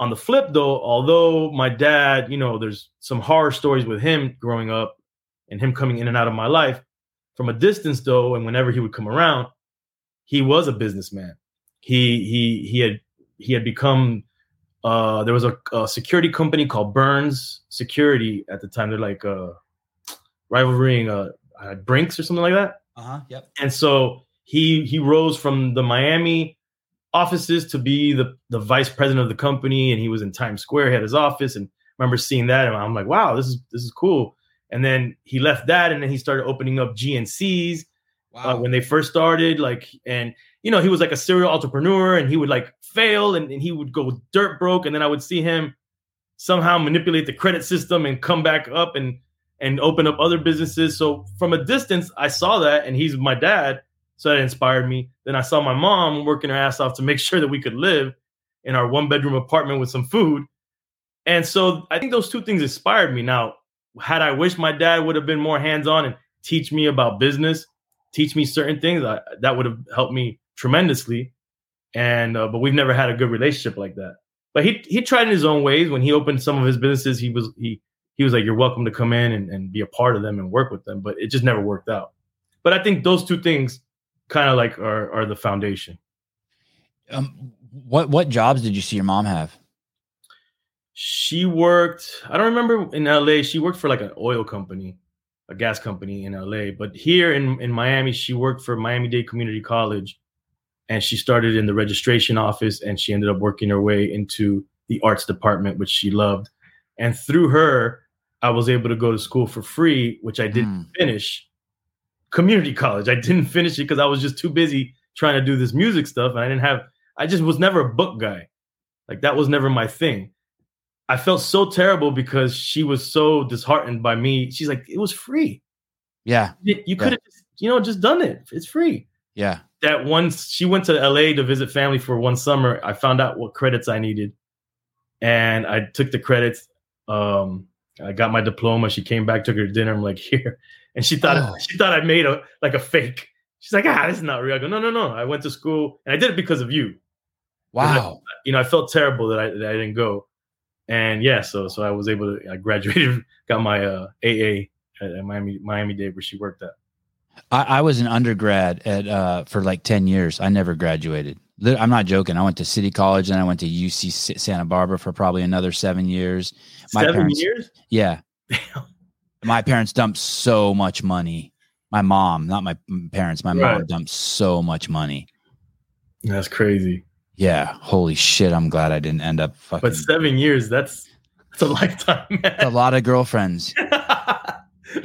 On the flip, though, although my dad, you know, there's some horror stories with him growing up and him coming in and out of my life. From a distance, though, and whenever he would come around, he was a businessman. He he he had he had become. Uh, there was a, a security company called Burns Security at the time. They're like uh, rivaling uh, uh, Brinks or something like that. Uh huh. Yep. And so he he rose from the Miami offices to be the the vice president of the company, and he was in Times Square. He had his office, and I remember seeing that, and I'm like, wow, this is this is cool. And then he left that, and then he started opening up GNCs. Uh, wow. Uh, when they first started, like, and you know, he was like a serial entrepreneur, and he would like fail, and, and he would go dirt broke, and then I would see him somehow manipulate the credit system and come back up and and open up other businesses. So from a distance, I saw that, and he's my dad. So that inspired me. Then I saw my mom working her ass off to make [laughs] sure that we could live in our one bedroom apartment with some food. And so I think those two things inspired me. Now, had I wished my dad would have been more hands on and teach me about business, teach me certain things, I, that would have helped me tremendously. And uh, but we've never had a good relationship like that. But he he tried in his own ways. When he opened some of his businesses, he was he he was like, "You're welcome to come in and, and be a part of them and work with them." But it just never worked out. But I think those two things kind of like are are the foundation. Um, what what jobs did you see your mom have? She worked. I don't remember in L.A. She worked for like an oil company, a gas company in L.A. But here in in Miami, she worked for Miami Dade Community College, and she started in the registration office, and she ended up working her way into the arts department, which she loved. And through her, I was able to go to school for free, which I didn't mm. finish community college. I didn't finish it because I was just too busy trying to do this music stuff. And I didn't have, I just was never a book guy. Like that was never my thing. I felt so terrible because she was so disheartened by me. She's like, it was free. Yeah. You, you could have, yeah. you know, just done it. It's free. Yeah. That once she went to LA to visit family for one summer, I found out what credits I needed. And I took the credits. Um, I got my diploma. She came back, took her to dinner. I'm like, [laughs] here, and she thought Oh. she thought I made a like a fake. She's like, ah, this is not real. I go, no, no, no. I went to school and I did it because of you. Wow. You know, I felt terrible that I that I didn't go, and yeah, so so I was able to. I graduated, [laughs] got my uh, AA at, at Miami Miami Dade where she worked at. I, I was an undergrad at uh, for like ten years. I never graduated. I'm not joking. I went to City College and I went to UC Santa Barbara for probably another seven years. My Seven parents- years. Yeah, my parents dumped so much money. My mom, not my parents. My mom dumped so much money. That's crazy. Yeah, holy shit! I'm glad I didn't end up fucking. But seven years, that's that's a [laughs] lifetime, a lot of girlfriends. [laughs] a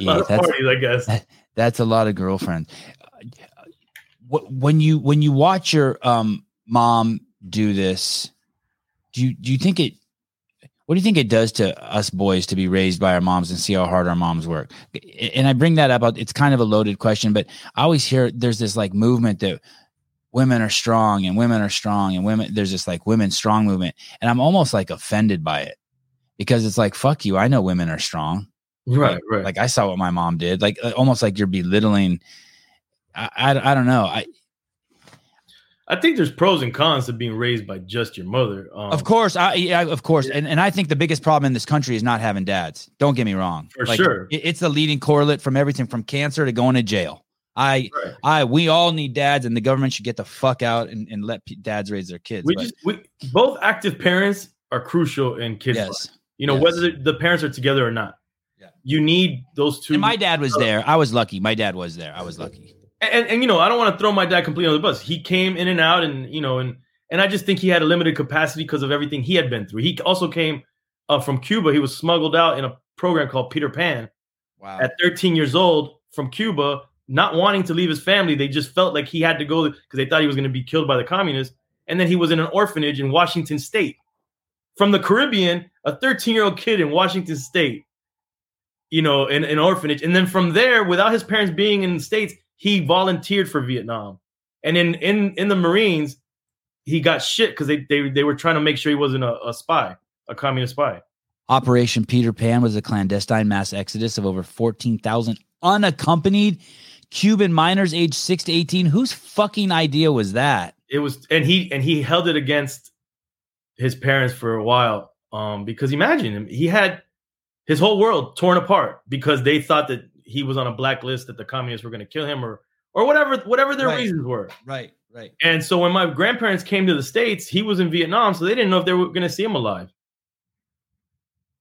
lot Yeah, of parties, I guess. That's a lot of girlfriends. When you when you watch your um mom do this, do you do you think it? What do you think it does to us boys to be raised by our moms and see how hard our moms work? And I bring that up. It's kind of a loaded question, but I always hear there's this like movement that women are strong and women are strong and women there's this like women strong movement, and I'm almost like offended by it because it's like fuck you. I know women are strong Right, right. like I saw what my mom did, like uh, almost like you're belittling. I, I, I don't know. I I think there's pros and cons to being raised by just your mother. Um, of course, I yeah, of course, Yeah. and and I think the biggest problem in this country is not having dads. Don't get me wrong. For Like, sure. it- it's the leading correlate from everything from cancer to going to jail. I Right. I we all need dads, and the government should get the fuck out and, and let p- dads raise their kids. We but just we both active parents are crucial in kids' yes, You know, Yes. whether the parents are together or not. You need those two. and my dad was there. I was lucky. My dad was there. I was lucky. and, and you know, I don't want to throw my dad completely on the bus. He came in and out, and you know, and and I just think he had a limited capacity because of everything he had been through. He also came uh, from Cuba. He was smuggled out in a program called Peter Pan Wow. at 13 years old from Cuba, not wanting to leave his family. They just felt like he had to go because they thought he was going to be killed by the communists. And then he was in an orphanage in Washington State. From the Caribbean, a 13 year old kid in Washington State, you know, in an orphanage. And then from there, without his parents being in the States, he volunteered for Vietnam. And in in in the Marines, he got shit because they, they they were trying to make sure he wasn't a, a spy, a communist spy. Operation Peter Pan was a clandestine mass exodus of over 14,000 unaccompanied Cuban minors aged 6 to 18. Whose fucking idea was that? it was and he and he held it against his parents for a while um because imagine him he had his whole world torn apart because they thought that he was on a blacklist that the communists were going to kill him or or whatever whatever their Right. reasons were Right, right. and so when my grandparents came to the states he was in vietnam so they didn't know if they were going to see him alive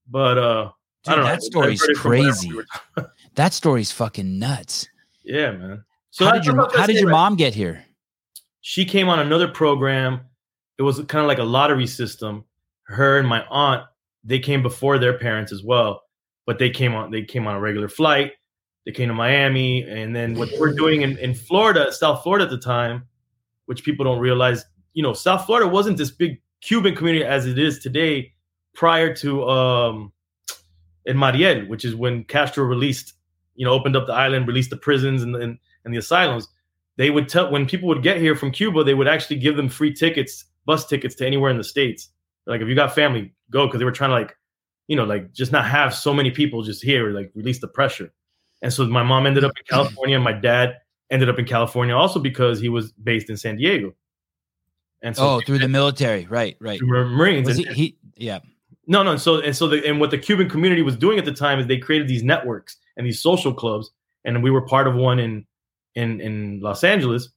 but uh I don't that I story's heard it from whatever crazy. we [laughs] That story's fucking nuts. yeah man so how did your what I was how did your like- mom get here? she came on another program. It was kind of like a lottery system. Her and my aunt, they came before their parents as well, but they came on. They came on a regular flight. They came to Miami, and then what we're doing in, in Florida, South Florida at the time, which people don't realize, you know, South Florida wasn't this big Cuban community as it is today. Prior to um, in Mariel, which is when Castro released, you know, opened up the island, released the prisons and and, and the asylums they would tell when people would get here from Cuba, they would actually give them free tickets, bus tickets to anywhere in the states. Like if you got family, go because they were trying to like, you know, like just not have so many people just here, like release the pressure. And so my mom ended up in California, and my dad ended up in California also because he was based in San Diego. And so Oh, through the military. Right, right. Marines. Was he, he yeah. no, no. So and so the and what the Cuban community was doing at the time is they created these networks and these social clubs, and we were part of one in in in Los Angeles,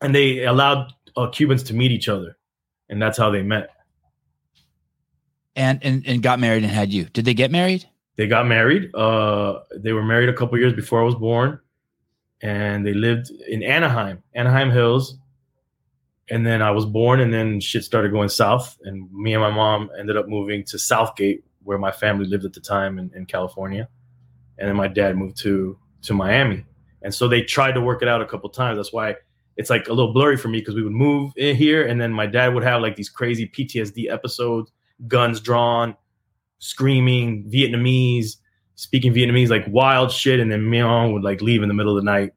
and they allowed uh, Cubans to meet each other, and that's how they met. And, and and got married and had you. Did they get married? They got married. Uh, they were married a couple years before I was born, and they lived in Anaheim, Anaheim Hills. And then I was born, and then shit started going south, and me and my mom ended up moving to Southgate, where my family lived at the time in, in California. And then my dad moved to to Miami, and so they tried to work it out a couple times. That's why it's like a little blurry for me because we would move in here, and then my dad would have like these crazy PTSD episodes, guns drawn, screaming Vietnamese, speaking Vietnamese, like wild shit. And then Mion would like leave in the middle of the night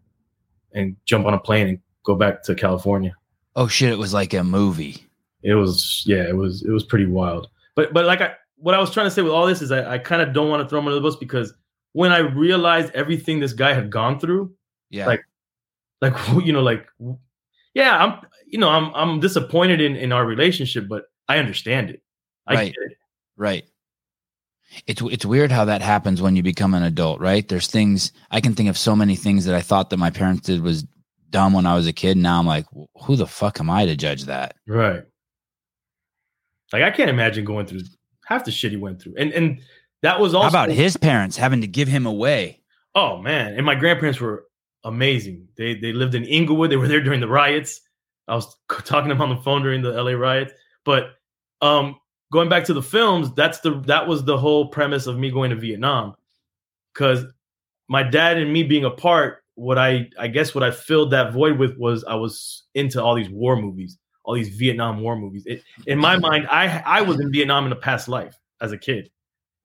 and jump on a plane and go back to California. Oh shit, it was like a movie. It was, yeah, it was, it was pretty wild. But, but like I, what I was trying to say with all this is I, I kind of don't want to throw him under the bus because when I realized everything this guy had gone through. Yeah. Like, like [laughs] you know, like yeah, I'm you know, I'm I'm disappointed in in our relationship, but I understand it. I Right. it. Right. It's it's weird how that happens when you become an adult, right? There's things I can think of so many things that I thought that my parents did was dumb when I was a kid. Now I'm like, who the fuck am I to judge that? Right. Like I can't imagine going through half the shit he went through. And and that was all about his parents having to give him away? Oh man, and my grandparents were amazing. They they lived in Inglewood. They were there during the riots. I was talking to them on the phone during the LA riots. But um, going back to the films, that's the that was the whole premise of me going to Vietnam, because my dad and me being apart. What I I guess what I filled that void with was I was into all these war movies, all these Vietnam War movies. It, in my mind, I I was in Vietnam in a past life as a kid.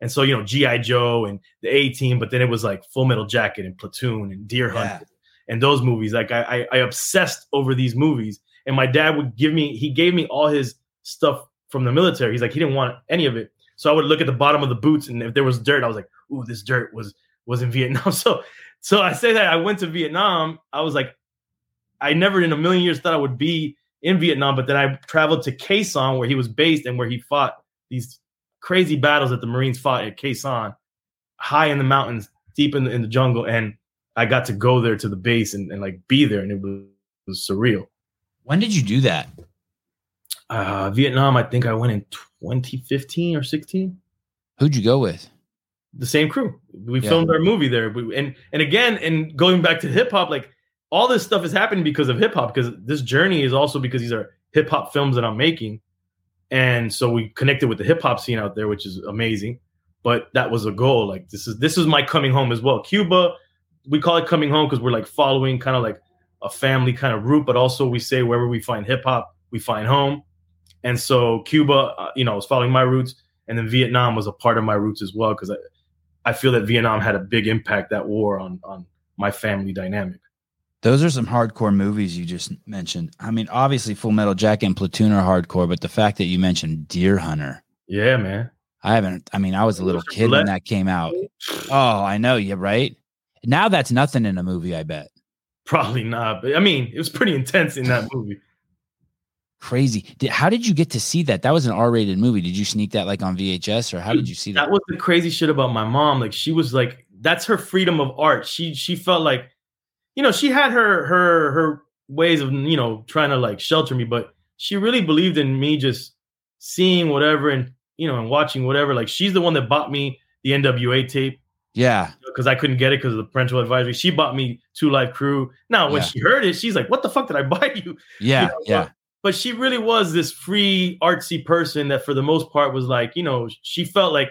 And so, you know, G.I. Joe and the A team, but then it was like Full Metal Jacket and Platoon and Deer Hunter and those movies. Like I, I, I obsessed over these movies. And my dad would give me, he gave me all his stuff from the military. He's like, he didn't want any of it. So I would look at the bottom of the boots, and if there was dirt, I was like, ooh, this dirt was was in Vietnam. [laughs] So so I say that I went to Vietnam. I was like, I never in a million years thought I would be in Vietnam, but then I traveled to Sanh where he was based and where he fought these crazy battles that the Marines fought at Sanh, high in the mountains, deep in the, in the jungle, and I got to go there to the base and, and like be there, and it was, it was surreal. When did you do that? Uh, Vietnam, I think I went in 2015 or 16. Who'd you go with? The same crew. We Yeah. filmed our movie there, we, and and again, and going back to hip hop, like all this stuff is happening because of hip hop. Because this journey is also because these are hip hop films that I'm making, and so we connected with the hip hop scene out there, which is amazing. But that was a goal. Like this is this is my coming home as well. Cuba, we call it coming home because we're like following kind of like a family kind of route, but also we say wherever we find hip hop, we find home. And so Cuba, uh, you know, was following my roots, and then Vietnam was a part of my roots as well because I, I feel that Vietnam had a big impact that war on on my family dynamic. Those are some hardcore movies you just mentioned. I mean, obviously, Full Metal Jacket and Platoon are hardcore, but the fact that you mentioned Deer Hunter, Yeah, man. I haven't. I mean, I was a little kid when that came out. [sighs] Oh, I know you right. Now that's nothing in a movie. I bet. Probably not, but I mean, it was pretty intense in that movie. Crazy. Did, how did you get to see that? That was an R-rated movie. Did you sneak that like on VHS or how did you see that? That was the crazy shit about my mom. Like she was like, that's her freedom of art. She she felt like, you know, she had her her her ways of you know trying to like shelter me, but she really believed in me just seeing whatever and you know and watching whatever. Like she's the one that bought me the NWA tape yeah. because I couldn't get it because of the parental advisory. She bought me 2 Live Crew. Now when Yeah. she heard it, she's like, "What the fuck did I [laughs] buy you?" Yeah. You know, yeah. But she really was this free artsy person that for the most part was like you know she felt like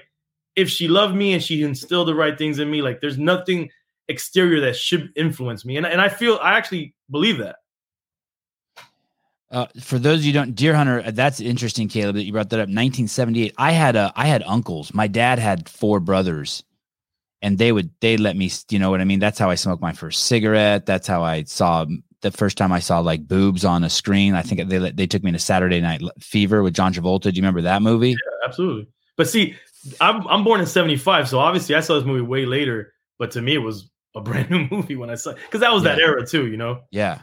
if she loved me and she instilled the right things in me like there's nothing exterior that should influence me and, and i feel i actually believe that Uh, for those you don't, Deer Hunter, uh, that's interesting, Caleb, that you brought that up. 1978. I had a, I had uncles. My dad had four brothers, and they would they let me, you know what I mean. That's how I smoked my first cigarette. That's how I saw the first time I saw like boobs on a screen. I think they they took me to Saturday Night Fever with John Travolta. Do you remember that movie? absolutely but see i'm, I'm born in 75 so obviously i saw this movie way later but to me it was a [laughs] brand new movie when i saw because that was that era too you know Yeah.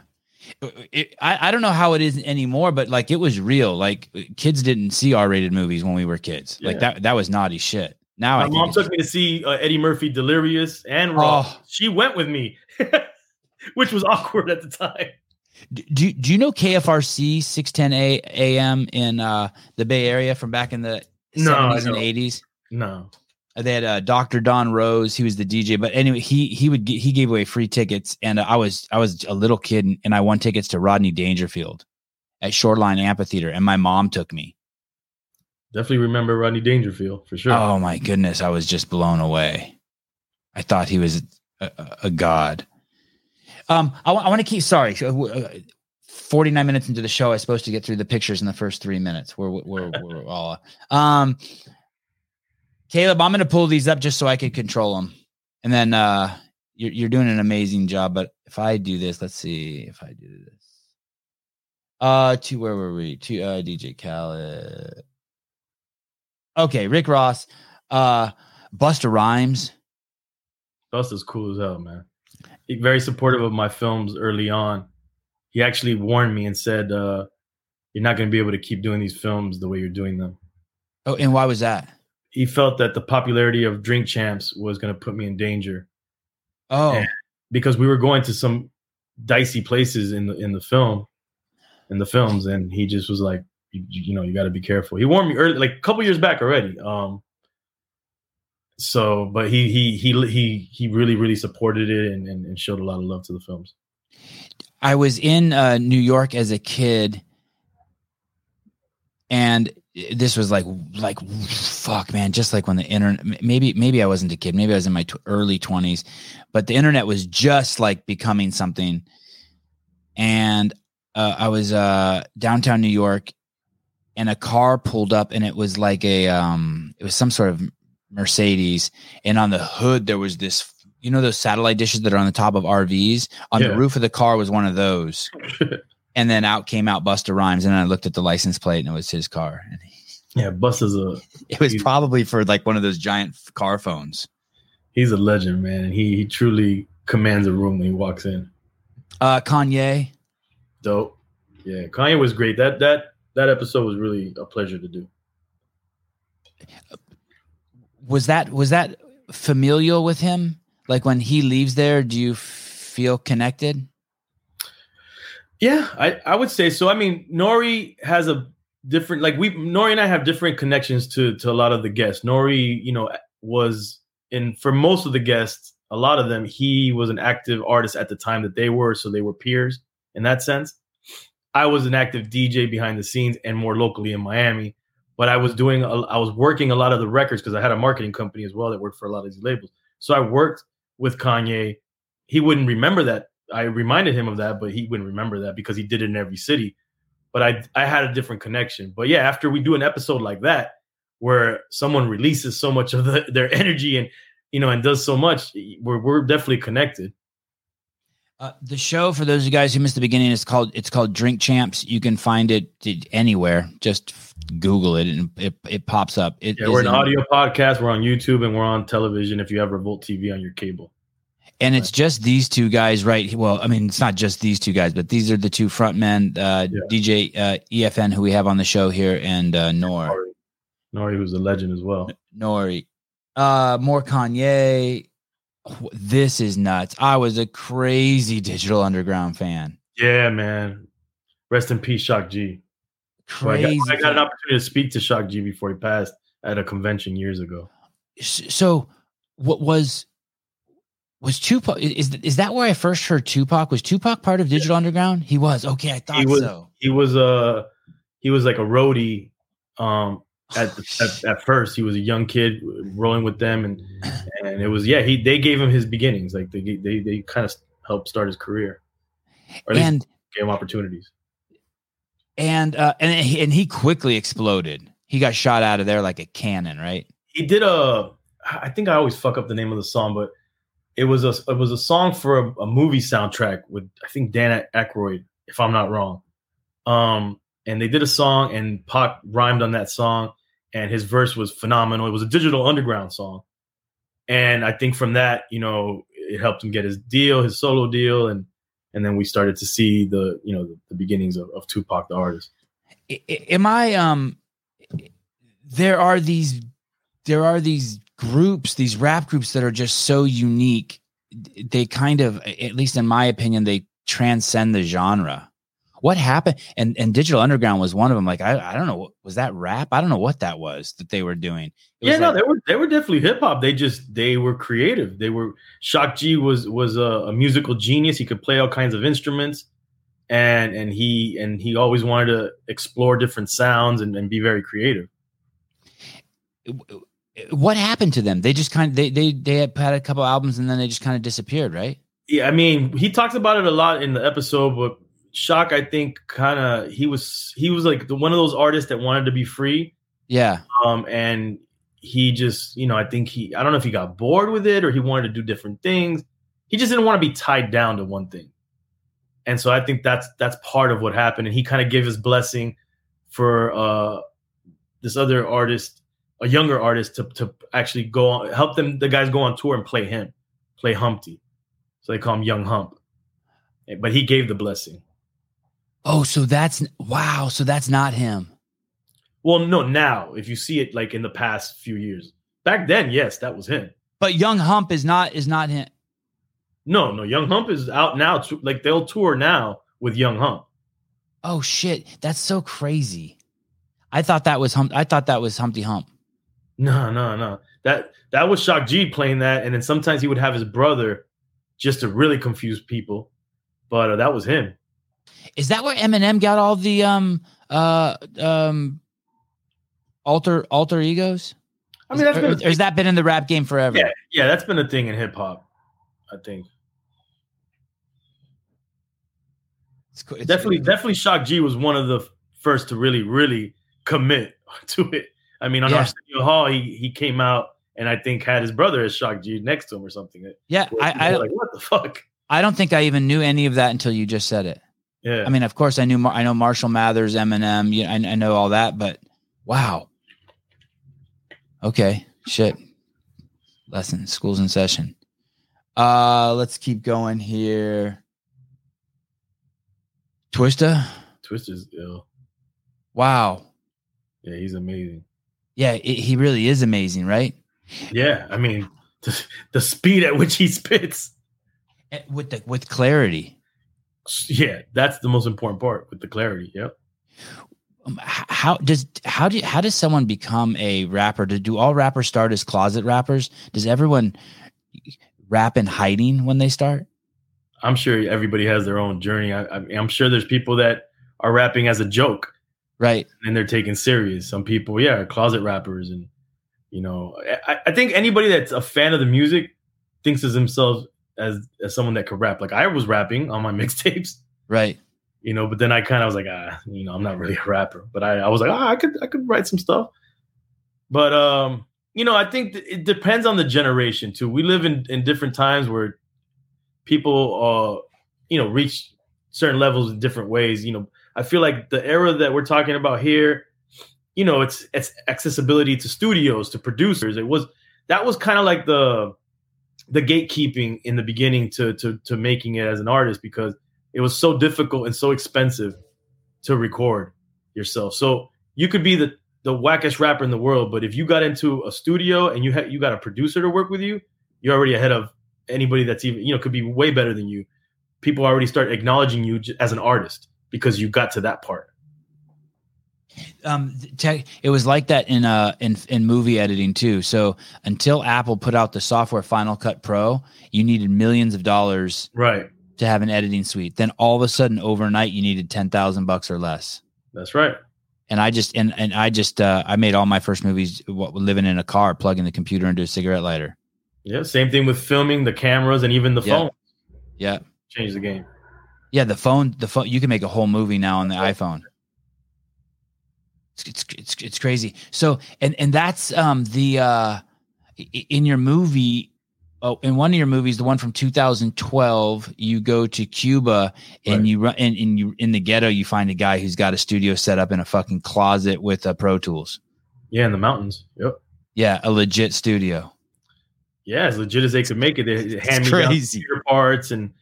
It, I, I don't know how it is anymore, but like it was real. Like kids didn't see R rated movies when we were kids. Like that that was naughty shit. Now my think mom took me to see uh, eddie murphy delirious and raw Oh. she went with me [laughs] [laughs] which was awkward at the time Do, do you- know KFRC 610 A AM in uh, the Bay Area from back in the No, 70s and 80s? no They had uh, Dr. Don Rose. He was the DJ, but anyway, he he would he gave away free tickets, and uh, I was I was a little kid, and, and I won tickets to Rodney Dangerfield at Shoreline Amphitheater, and my mom took me. Definitely remember Rodney Dangerfield for sure. Oh my goodness, I was just blown away. I thought he was a, a, a god. Um, I, want to keep. Sorry, uh, forty nine minutes into the show, I was supposed to get through the pictures in the first three minutes. We're we're, we're [laughs] all. Um, Caleb, I'm going to pull these up just so I can control them, and then uh, you're you're doing an amazing job. But if I do this, let's see if I do this. Uh, to where were we? To uh, DJ Khaled. Okay, Rick Ross, uh, Busta Rhymes. Busta's cool as hell, man. Very supportive of my films early on. He actually warned me and said, uh, "You're not going to be able to keep doing these films the way you're doing them." Oh, and why was that? He felt that the popularity of Drink Champs was going to put me in danger. Oh, And because we were going to some dicey places in the in the film, in the films, and he just was like, you, you know, you got to be careful. He warned me early, like a couple years back already. Um, so, but he he he he he really really supported it and, and, and showed a lot of love to the films. I was in uh, New York as a kid, and this was like like fuck man just like when the internet maybe maybe i wasn't a kid maybe i was in my early 20s but the internet was just like becoming something and uh, i was uh downtown new york and a car pulled up and it was like a um it was some sort of mercedes and on the hood there was this you know those satellite dishes that are on the top of rvs on Yeah. the roof of the car was one of those [laughs] and then out came out busta rhymes and i looked at the license plate and it was his car and yeah, Busta's a [laughs] it was probably for like one of those giant car phones. he's a legend, man. And he he truly commands a room when he walks in. Uh, Kanye. Dope. Yeah, Kanye was great. That that that episode was really a pleasure to do. Was that was that familial with him? Like when he leaves there, do you feel connected? Yeah, I, I would say so. I mean, Nori has a different like we Nori and I have different connections to to a lot of the guests. Nori, you know, was in for most of the guests, a lot of them, he was an active artist at the time that they were, so they were peers in that sense. I was an active DJ behind the scenes and more locally in Miami, but I was doing a, I was working a lot of the records because I had a marketing company as well that worked for a lot of these labels. So I worked with Kanye. He wouldn't remember that I reminded him of that, but he wouldn't remember that because he did it in every city. But I I had a different connection. But yeah, after we do an episode like that, where someone releases so much of the, [laughs] their energy and you know and does so much, we're we're definitely connected. Uh, the show for those of you guys who missed the beginning is called it's called Drink Champs. You can find it anywhere. Just Google it and it it pops up. It Yeah, we're an audio podcast. We're on YouTube and we're on television. If you have Revolt TV on your cable, and it's just these two guys, right? Well, I mean, it's not just these two guys, but these are the two frontmen, uh, Yeah. DJ uh, EFN, who we have on the show here, and uh, Nor. Nori, Nori who's a legend as well. Nori. Uh, more Kanye. This is nuts. I was a crazy Digital Underground fan. Yeah, man. Rest in peace, Shock G. So I, got, I got an opportunity to speak to Shock G before he passed at a convention years ago. So, what was was Tupac? Is is that where I first heard Tupac? Was Tupac part of Digital Underground? He was. Okay, I thought He was- so. He was a he was like a roadie. Um, [sighs] at, the, at at first he was a young kid rolling with them, and and it was yeah he they gave him his beginnings like they they they kind of helped start his career, or at least and gave him opportunities. And uh, and he, and he quickly exploded. He got shot out of there like a cannon, right? he did a I think I always fuck up the name of the song, but it was a it was a song for a, a movie soundtrack with I think Dan Aykroyd, if I'm not wrong. Um, and they did a song, and Pac rhymed on that song, and his verse was phenomenal. It was a digital underground song, and I think from that, you know, it helped him get his deal, his solo deal, and and then we started to see the you know the, the beginnings of, of Tupac the artist. Am I um there are these there are these groups these rap groups that are just so unique they kind of at least in my opinion they transcend the genre what happened and and digital underground was one of them like i, I don't know was that rap i don't know what that was that they were doing It yeah, no, like- they were they were definitely hip hop. They just they were creative. They were Shock G was was a, a musical genius. He could play all kinds of instruments, and and he and he always wanted to explore different sounds and, and be very creative. what happened to them they just kind of they they they had had a couple albums and then they just kind of disappeared right Yeah, I mean, he talks about it a lot in the episode, but Shock, I think, kind of he was he was like the, one of those artists that wanted to be free, yeah um, and he just you know I think he I don't know if he got bored with it or he wanted to do different things. He just didn't want to be tied down to one thing, and so I think that's that's part of what happened. And he kind of gave his blessing for uh, this other artist, a younger artist, to to actually go on, help them the guys go on tour and play him. play Humpty, so they call him Young Hump. But he gave the blessing. Oh, so that's wow. So that's not him. Well, no, now if you see it like in the past few years, back then, yes, that was him. But Young Hump is not is not him. No, no, Young Hump is out now. Like they'll tour now with Young Hump. Oh shit, that's so crazy. I thought that was Hump. I thought that was Humpty Hump. No, no, no. That that was Shock G playing that, and then sometimes he would have his brother just to really confuse people. But uh, that was him. Is that where Eminem got all the um uh um alter alter egos? I mean, that's or, been a or has that been in the rap game forever? yeah, yeah, that's been a thing in hip hop. I think It's, co- it's- definitely, definitely, Shock G was one of the first to really, really commit [laughs] to it. I mean, on Yeah. Arsenio Hall, he he came out and I think had his brother as Shock G next to him or something. Yeah, I I, like, what the fuck? I don't think I even knew any of that until you just said it. Yeah, I mean, of course, I knew Mar- I know Marshall Mathers, Eminem. You, I, I know all that, but wow. Okay, shit. Lesson. School's in session. Uh, let's keep going here. Twista. Twista's ill. Wow. Yeah, he's amazing. Yeah, it, he really is amazing, right? Yeah, I mean, [laughs] the, the speed at which he spits. Eh, With the with clarity. Yeah, that's the most important part with the clarity. Yep. Um, how does how do how does someone become a rapper? Do, do all rappers start as closet rappers? Does everyone rap in hiding when they start? I'm sure everybody has their own journey. I, I, I'm sure there's people that are rapping as a joke Right. and they're taken serious. Some people, yeah, are closet rappers, and you know, I, I think anybody that's a fan of the music thinks of themselves as as someone that could rap. Like I was rapping on my [laughs] mixtapes, Right. you know, but then I kind of was like, ah, you know, I'm not really a rapper, but I, I was like, ah, I could I could write some stuff. But um, you know, I think th- it depends on the generation too. We live in in different times where people uh you know reach certain levels in different ways. You know, I feel like the era that we're talking about here, you know, it's it's accessibility to studios, to producers. It was that was kind of like the the gatekeeping in the beginning to to to making it as an artist because it was so difficult and so expensive to record yourself. So you could be the the wackest rapper in the world, but if you got into a studio and you had you got a producer to work with you, you're already ahead of anybody that's even you know could be way better than you. People already start acknowledging you as an artist because you got to that part. Um, te- it was like that in uh in in movie editing too. So until Apple put out the software Final Cut Pro, you needed millions of dollars Right. to have an editing suite. Then all of a sudden, overnight, you needed ten thousand bucks or less. That's right. And I just and and I just uh, I made all my first movies what, living in a car, plugging the computer into a cigarette lighter. Yeah. Same thing with filming, the cameras, and even the Yeah. phone. Yeah, Change the game. yeah. The phone, the phone. You can make a whole movie now on the iPhone. It's, it's it's crazy. So and and that's um the uh in your movie. Oh, in one of your movies, the one from 2012, you go to Cuba and Right. you run and, and you in the ghetto, you find a guy who's got a studio set up in a fucking closet with uh, Pro Tools. Yeah, in the mountains. Yep. Yeah, a legit studio. Yeah, as legit as they could make it. They hand me down computer parts and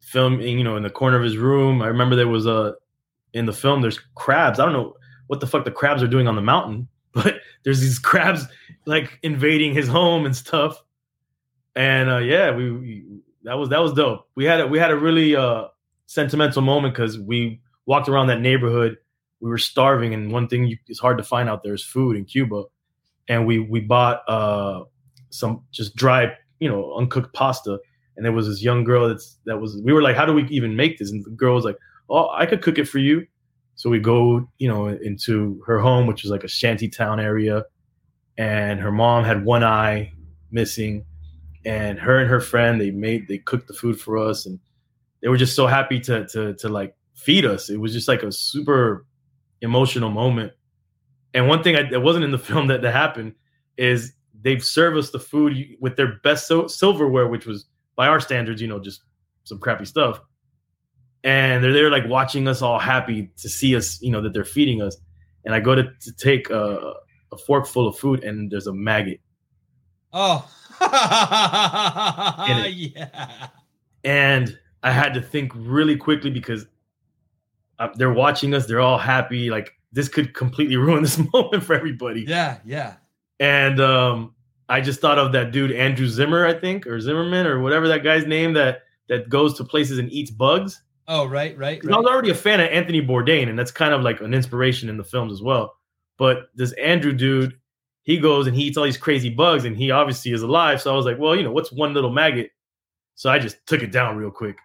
film. You know, in the corner of his room. I remember there was a in the film. There's crabs. I don't know what the fuck the crabs are doing on the mountain, [laughs] but there's these crabs like invading his home and stuff. And uh, yeah, we, we that was that was dope. We had a, we had a really uh, sentimental moment because we walked around that neighborhood. We were starving, and one thing you, is hard to find out there is food in Cuba. And we we bought uh, some just dry, you know, uncooked pasta. And there was this young girl that's that was we were like, how do we even make this? And the girl was like, oh, I could cook it for you. So we go, you know, into her home, which is like a shanty town area, and her mom had one eye missing, and her and her friend they made they cooked the food for us, and they were just so happy to to to like feed us. It was just like a super emotional moment. And one thing I, that wasn't in the [laughs] film that that happened is they've served us the food with their best so- silverware, which was by our standards, you know, just some crappy stuff. And they're there like watching us all happy to see us, you know, that they're feeding us. And I go to, to take a, a fork full of food and there's a maggot Oh, [laughs] yeah. and I had to think really quickly because uh, they're watching us. They're all happy. Like this could completely [laughs] ruin this moment for everybody. Yeah, yeah. And um, I just thought of that dude Andrew Zimmer, I think, or Zimmerman, or whatever that guy's name that that goes to places and eats bugs. Oh, right, right. I was already a fan of Anthony Bourdain, and that's kind of like an inspiration in the films as well. But this Andrew dude, he goes and he eats all these crazy bugs, and he obviously is alive. So I was like, well, you know, what's one little maggot? So I just took it down real quick.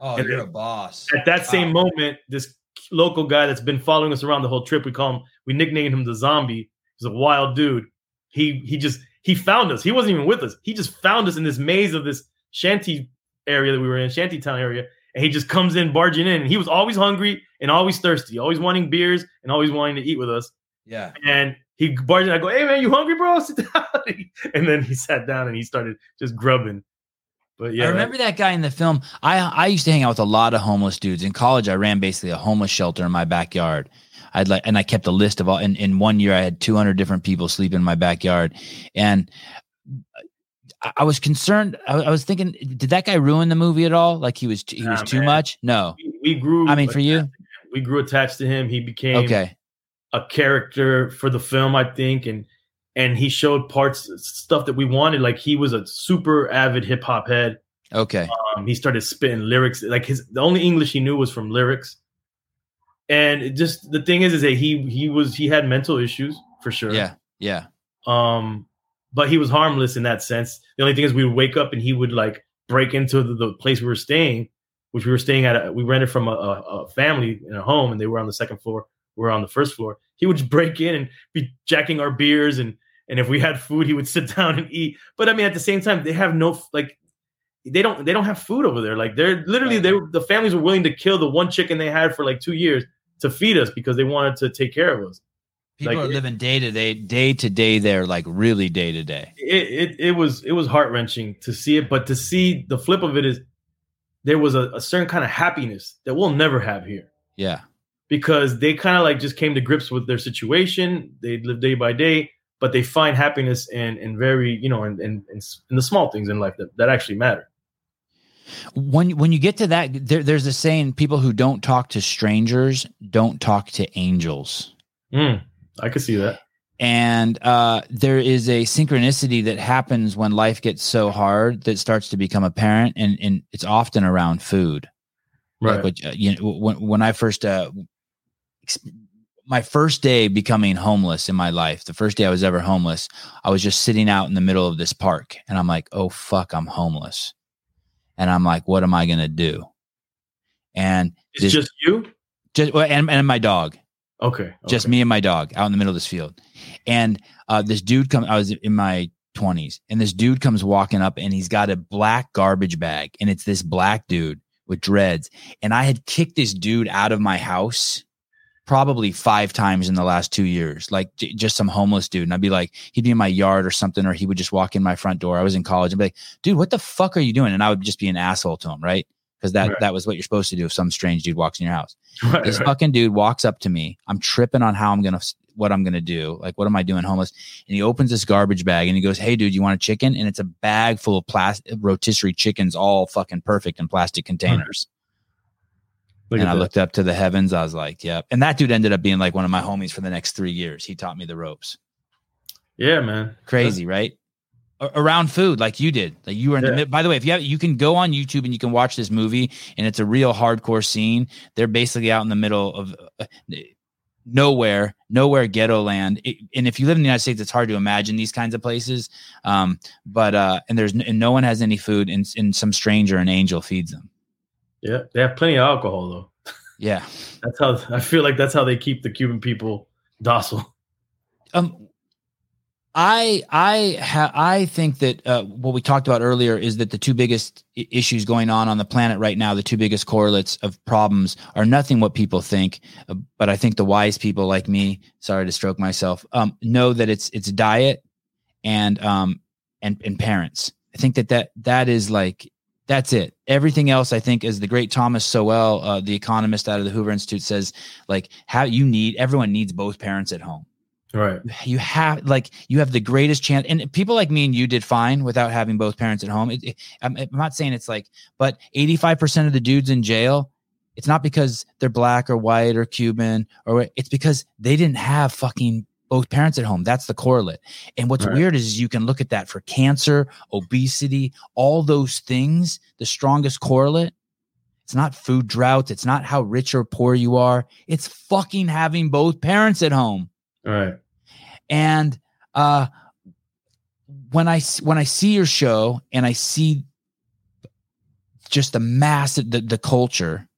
Oh, and you're then- a boss. At that same moment, this local guy that's been following us around the whole trip, we call him, we nicknamed him the zombie. He's a wild dude. He he just he found us. He wasn't even with us. He just found us in this maze of this shanty area that we were in, shanty town area. And he just comes in, barging in. He was always hungry and always thirsty, always wanting beers and always wanting to eat with us. Yeah. And he barged in. I go, hey man, you hungry, bro? [laughs] Sit down. [laughs] and then he sat down and he started just grubbing. But yeah, I remember that guy in the film. I I used to hang out with a lot of homeless dudes. In college, I ran basically a homeless shelter in my backyard. I'd like, and I kept a list of all. In, in one year, I had 200 different people sleep in my backyard, and I, was concerned. I, I was thinking, did that guy ruin the movie at all? Like he was, he was Nah, too much. No, we, we grew. I mean for you, we grew attached to him. He became okay, a character for the film, I think, and and he showed parts stuff that we wanted. Like he was a super avid hip hop head. okay, Um, he started spitting lyrics. Like his the only English he knew was from lyrics. And just the thing is, is that he he was he had mental issues for sure. yeah, yeah, Um, but he was harmless in that sense. The only thing is, we would wake up and he would like break into the, the place we were staying, which we were staying at. A, we rented from a, a, a family in a home, and they were on the second floor. We were on the first floor. He would just break in and be jacking our beers, and and if we had food, he would [laughs] sit down and eat. But I mean, at the same time, they have no like. They don't. They don't have food over there. Like they're literally. They were, the families were willing to kill the one chicken they had for like two years to feed us because they wanted to take care of us. People Like, are living day to day, day to day. There, like really day to day. it, it it was it was heart wrenching to see it, but to see the flip of it is there was a, a certain kind of happiness that we'll never have here Yeah, because they kind of like just came to grips with their situation. They live day by day, but they find happiness in in very you know in in, in, in the small things in life that, that actually matter. when when you get to that, there, there's a saying: people who don't talk to strangers don't talk to angels. Mm, I could see that. and uh, there is a synchronicity that happens when life gets so hard that starts to become apparent, and and it's often around food. Right. Like what, uh, you know, when when I first uh, ex- my first day becoming homeless in my life, the first day I was ever homeless, I was just sitting out in the middle of this park, and I'm like, oh fuck, I'm homeless, and I'm like, what am I gonna do? And it's this- just you. just and, and my dog Okay. just me and my dog out in the middle of this field. And uh, this dude come i was in my 20s and this dude comes walking up and he's got a black garbage bag and it's this black dude with dreads. And i had kicked this dude out of my house probably five times in the last two years like j- just some homeless dude. And i'd be like he'd be in my yard or something or he would just walk in my front door. I was in college. And be like dude what the fuck are you doing? And i would just be an asshole to him right because that Right. that was what you're supposed to do if some strange dude walks in your house [laughs] Right, this right. fucking dude walks up to me. I'm tripping on how I'm gonna what I'm gonna do. Like, what am I doing homeless? And he opens this garbage bag and he goes, "Hey, dude, you want a chicken?" And it's a bag full of plastic rotisserie chickens, all fucking perfect in plastic containers. Look and I that. looked up to the heavens. I was like, "Yep." And that dude ended up being like one of my homies for the next three years. He taught me the ropes. Yeah, man. Crazy, right? Around food, like you did. Like you were in the Yeah. mid. By the way, if you have, you can go on YouTube and you can watch this movie, and it's a real hardcore scene. They're basically out in the middle of uh, nowhere, nowhere ghetto land. It- and if you live in the United States, it's hard to imagine these kinds of places. Um, but uh, and there's and no one has any food, and, and some stranger, an angel, feeds them. Yeah, they have plenty of alcohol though. Yeah. That's how I feel like that's how they keep the Cuban people docile. um i i ha, i think that uh, what we talked about earlier is that the two biggest I- issues going on on the planet right now the two biggest correlates of problems are nothing what people think uh, but i think the wise people like me sorry to stroke myself um know that it's it's diet and um and and parents. I think that that that is like that's it. Everything else i think is the great thomas sowell uh, the economist out of the hoover institute says like how you need everyone needs both parents at home Right. You have like you have the greatest chance, and people like me and you did fine without having both parents at home. It, it, I'm, I'm not saying it's like, but 85 percent of the dudes in jail, it's not because they're black or white or Cuban or it's because they didn't have fucking both parents at home. That's the correlate. And what's Right. weird is you can look at that for cancer, obesity, all those things. The strongest correlate. It's not food droughts. It's not how rich or poor you are. It's fucking having both parents at home. Right. And uh, when I when I see your show and I see just the massive the, the culture,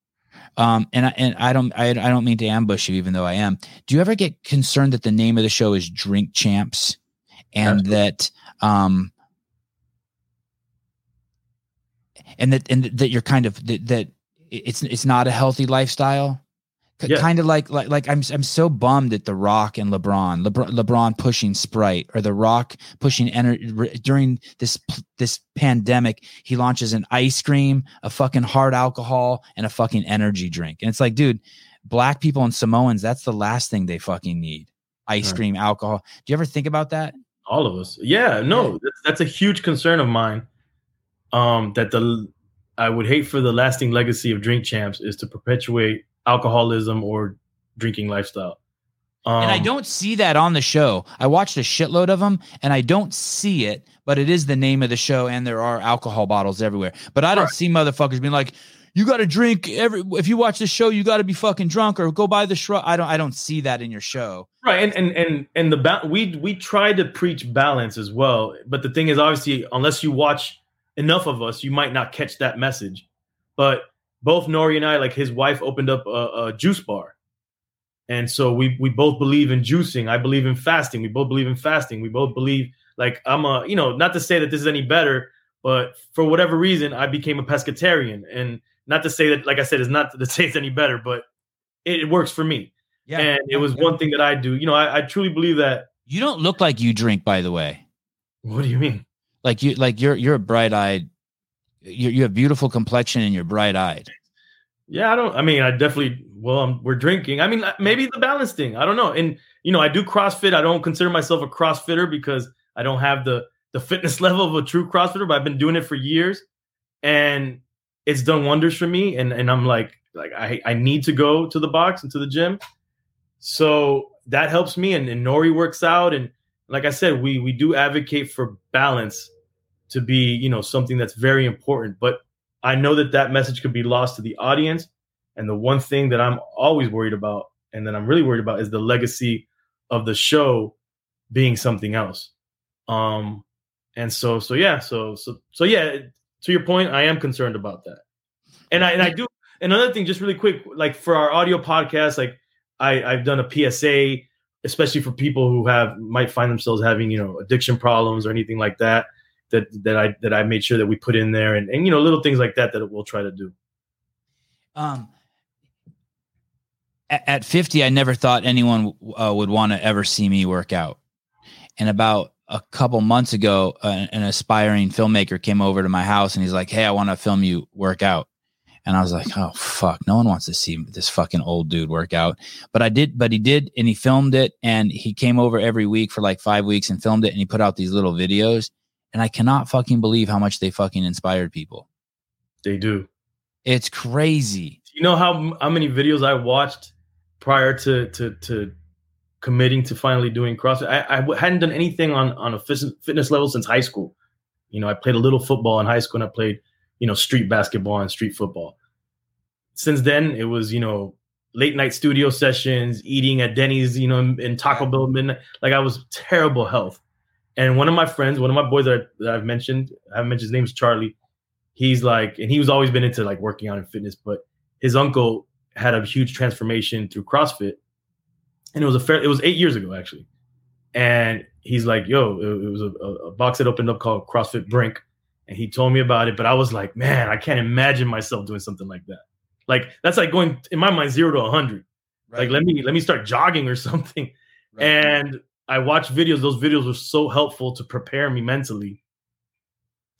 um, and I, and I don't I, I don't mean to ambush you, even though I am. Do you ever get concerned that the name of the show is Drink Champs, and Absolutely. that um, and that and that you're kind of that, that it's it's not a healthy lifestyle? K- Yeah. Kind of like like like I'm I'm so bummed at The Rock and LeBron. LeBron, LeBron pushing Sprite or The Rock pushing energy during this this pandemic. He launches an ice cream, a fucking hard alcohol, and a fucking energy drink. And it's like, dude, black people and Samoans, that's the last thing they fucking need. Ice Right. cream, alcohol. Do you ever think about that? All of us. Yeah. No, That's, that's a huge concern of mine. Um, that the I would hate for the lasting legacy of Drink Champs is to perpetuate alcoholism or drinking lifestyle. Um, and I don't see that on the show. I watched a shitload of them and I don't see it, but it is the name of the show and there are alcohol bottles everywhere. But I don't Right. see motherfuckers being like, you got to drink every if you watch the show, you got to be fucking drunk or go buy the shrub. I don't I don't see that in your show. right and and and and the ba- we we try to preach balance as well but the thing is obviously unless you watch enough of us you might not catch that message but both nori and i like his wife opened up a, a juice bar and so we we both believe in juicing i believe in fasting we both believe in fasting we both believe like i'm a you know not to say that this is any better but for whatever reason i became a pescatarian and not to say that like i said it's not to [laughs] say it's any better but it, it works for me Yeah. and it was one thing that I do. You know, I, I truly believe that. You don't look like you drink, by the way. What do you mean? Like you like you're you're a bright eyed. You you have beautiful complexion and you're bright eyed. Yeah, I don't. I mean, I definitely. Well, um, we're drinking. I mean, maybe the balance thing. I don't know. And you know, I do CrossFit. I don't consider myself a CrossFitter because I don't have the the fitness [laughs] level of a true CrossFitter. But I've been doing it for years, and it's done wonders for me. And and I'm like, like I I need to go to the box and to the gym, so that helps me. And, and Nori works out, and like I said, we we do advocate for balance to be you know something that's very important. But I know that that message could be lost to the audience. And the one thing that I'm always worried about, and that I'm really worried about, is the legacy of the show being something else. Um, and so, so yeah, so so so yeah. To your point, I am concerned about that, and I and I do another thing, just really quick, like for our audio podcast, like I I've done a PSA, especially for people who have might find themselves having you know addiction problems or anything like that. That that I that I made sure that we put in there, and and you know little things like that that we'll try to do. Um, at, at 50, I never thought anyone uh, would want to ever see me work out. And about a couple months ago, uh, an aspiring filmmaker came over to my house and he's like, Hey, I want to film you work out. And I was like, Oh, fuck. No one wants to see this fucking old dude work out. But I did, but he did, and he filmed it. And he came over every week for like five weeks and filmed it. And he put out these little videos. And I cannot fucking believe how much they fucking inspired people. They do. It's crazy. You know how how many videos I watched prior to to to committing to finally doing CrossFit. I hadn't done anything on on a fitness fitness level since high school. You know, I played a little football in high school, and I played you know street basketball and street football. Since then, it was you know late night studio sessions, eating at Denny's, you know, in, in Taco Bell midnight. Like I was terrible health. And one of my friends, one of my boys that, I, that I've mentioned, I haven't mentioned his name is Charlie. He's like, and he was always been into like working out and fitness, but his uncle had a huge transformation through CrossFit, and it was a fair. It was eight years ago actually, and he's like, "Yo, it, it was a, a box that opened up called CrossFit Brink," and he told me about it. But I was like, "Man, I can't imagine myself doing something like that. Like that's like going in my mind zero to a hundred. Like let me let me start jogging or [laughs] something." And I watched videos. Those videos were so helpful to prepare me mentally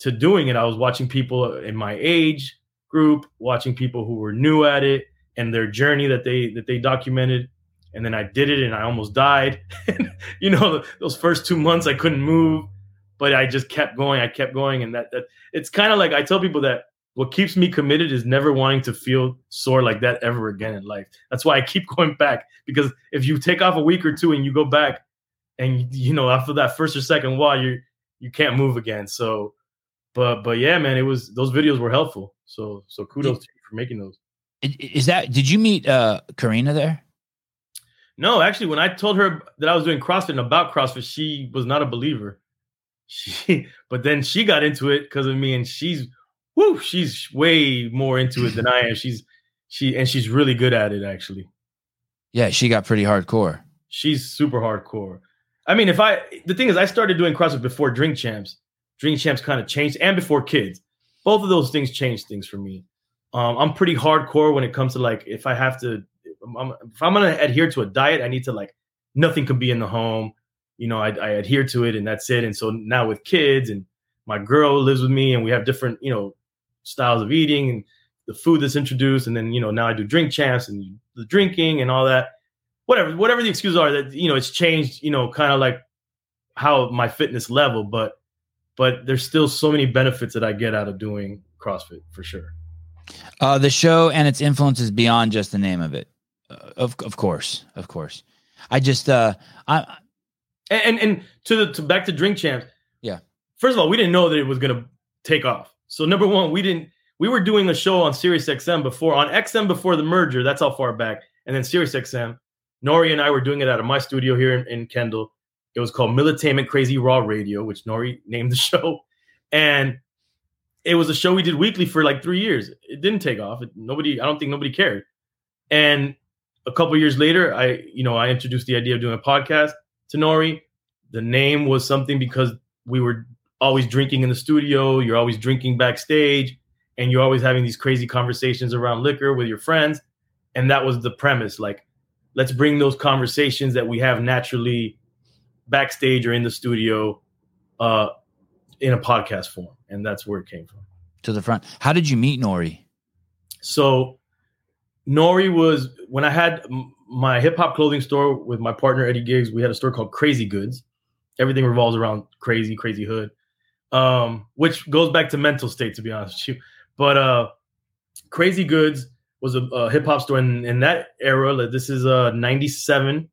to doing it. I was watching people in my age group, watching people who were new at it and their journey that they that they documented. and then I did it and I almost died. [laughs] you know, those first two months I couldn't move, but I just kept going. I kept going, and that that it's kind of like I tell people that what keeps me committed is never wanting to feel sore like that ever again in life. That's why I keep [laughs] going back because if you take off a week or two and you go back, and you know after that first or second wall, you you can't move again. So, but but yeah, man, it was those videos were helpful. So so kudos to you for making those. Is that did you meet uh Karina there? No, actually, when I told her that I was doing CrossFit and about CrossFit, she was not a believer. [laughs] She, but then she got into it because of me, and she's, whoo, she's way more into it than I am. She's, she, and she's really good at it, actually. Yeah, she got pretty hardcore. She's super hardcore. I mean, if I, the thing is, I started doing CrossFit before Drink Champs. Drink Champs kind of changed, and before kids. Both of those things changed things for me. Um, I'm pretty hardcore when it comes to like if I have to I'm, if I'm gonna adhere to a diet, I need to like nothing could be in the home. You know, I, I adhere to it, and that's it. And so now with kids and my girl lives with me, and we have different you know styles of eating and the food that's introduced, and then you know now I do drink champs and the drinking and all that. Whatever, whatever the excuses are, that you know it's changed. You know, kind of like how my fitness level, but but there's still so many benefits that I get out of doing CrossFit for sure. Uh, the show and its influence is beyond just the name of it. Uh, of of course, of course. I just uh I and and, and to the to back to drink champs. Yeah. First of all, we didn't know that it was gonna take off. So number one, we didn't we were doing a show on Sirius XM before on XM before the merger. That's how far back. And then Sirius XM. Nori and I were doing it out of my studio here in, in Kendall. It was called Militainment Crazy Raw Radio, which Nori [laughs] named the show. And it was a show we did weekly for like three years. It didn't take off. It, nobody, I don't think nobody cared. And a couple years later, I you know I introduced the idea of doing a podcast to Nori. The name was something because we were always drinking in the studio. You're always drinking backstage, and you're always having these crazy conversations around liquor with your friends. And that was the premise. Like, let's bring those conversations that we have naturally backstage or in the studio uh, in a podcast form. And that's where it came from. To the front. How did you meet Nori? So Nori was when I had my hip hop clothing store with my partner Eddie Giggs. We had a store called Crazy Goods. Everything revolves around crazy, crazy hood, um, which goes back to mental state, to be honest with you. But uh, Crazy Goods was a, a hip hop store in, in that era. Like this is uh '97.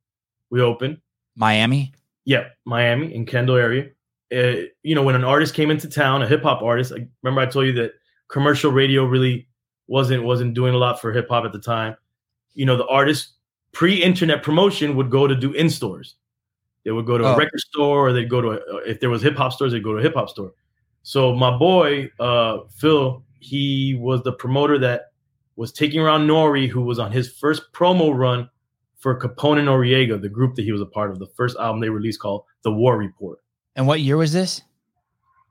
We opened Miami. Yeah, Miami in Kendall area. Uh, you know, when an artist came into town, a hip hop artist. I remember I told you that commercial radio really wasn't wasn't doing a lot for hip hop at the time. You know, the artist pre-internet promotion would go to do in stores. They would go to oh. a record store, or they'd go to a, if there was hip hop stores, they'd go to a hip hop store. So my boy uh, Phil, he was the promoter that was taking around Nori, who was on his first promo run for Capone and Noreaga, the group that he was a part of, the first album they released called The War Report. And what year was this?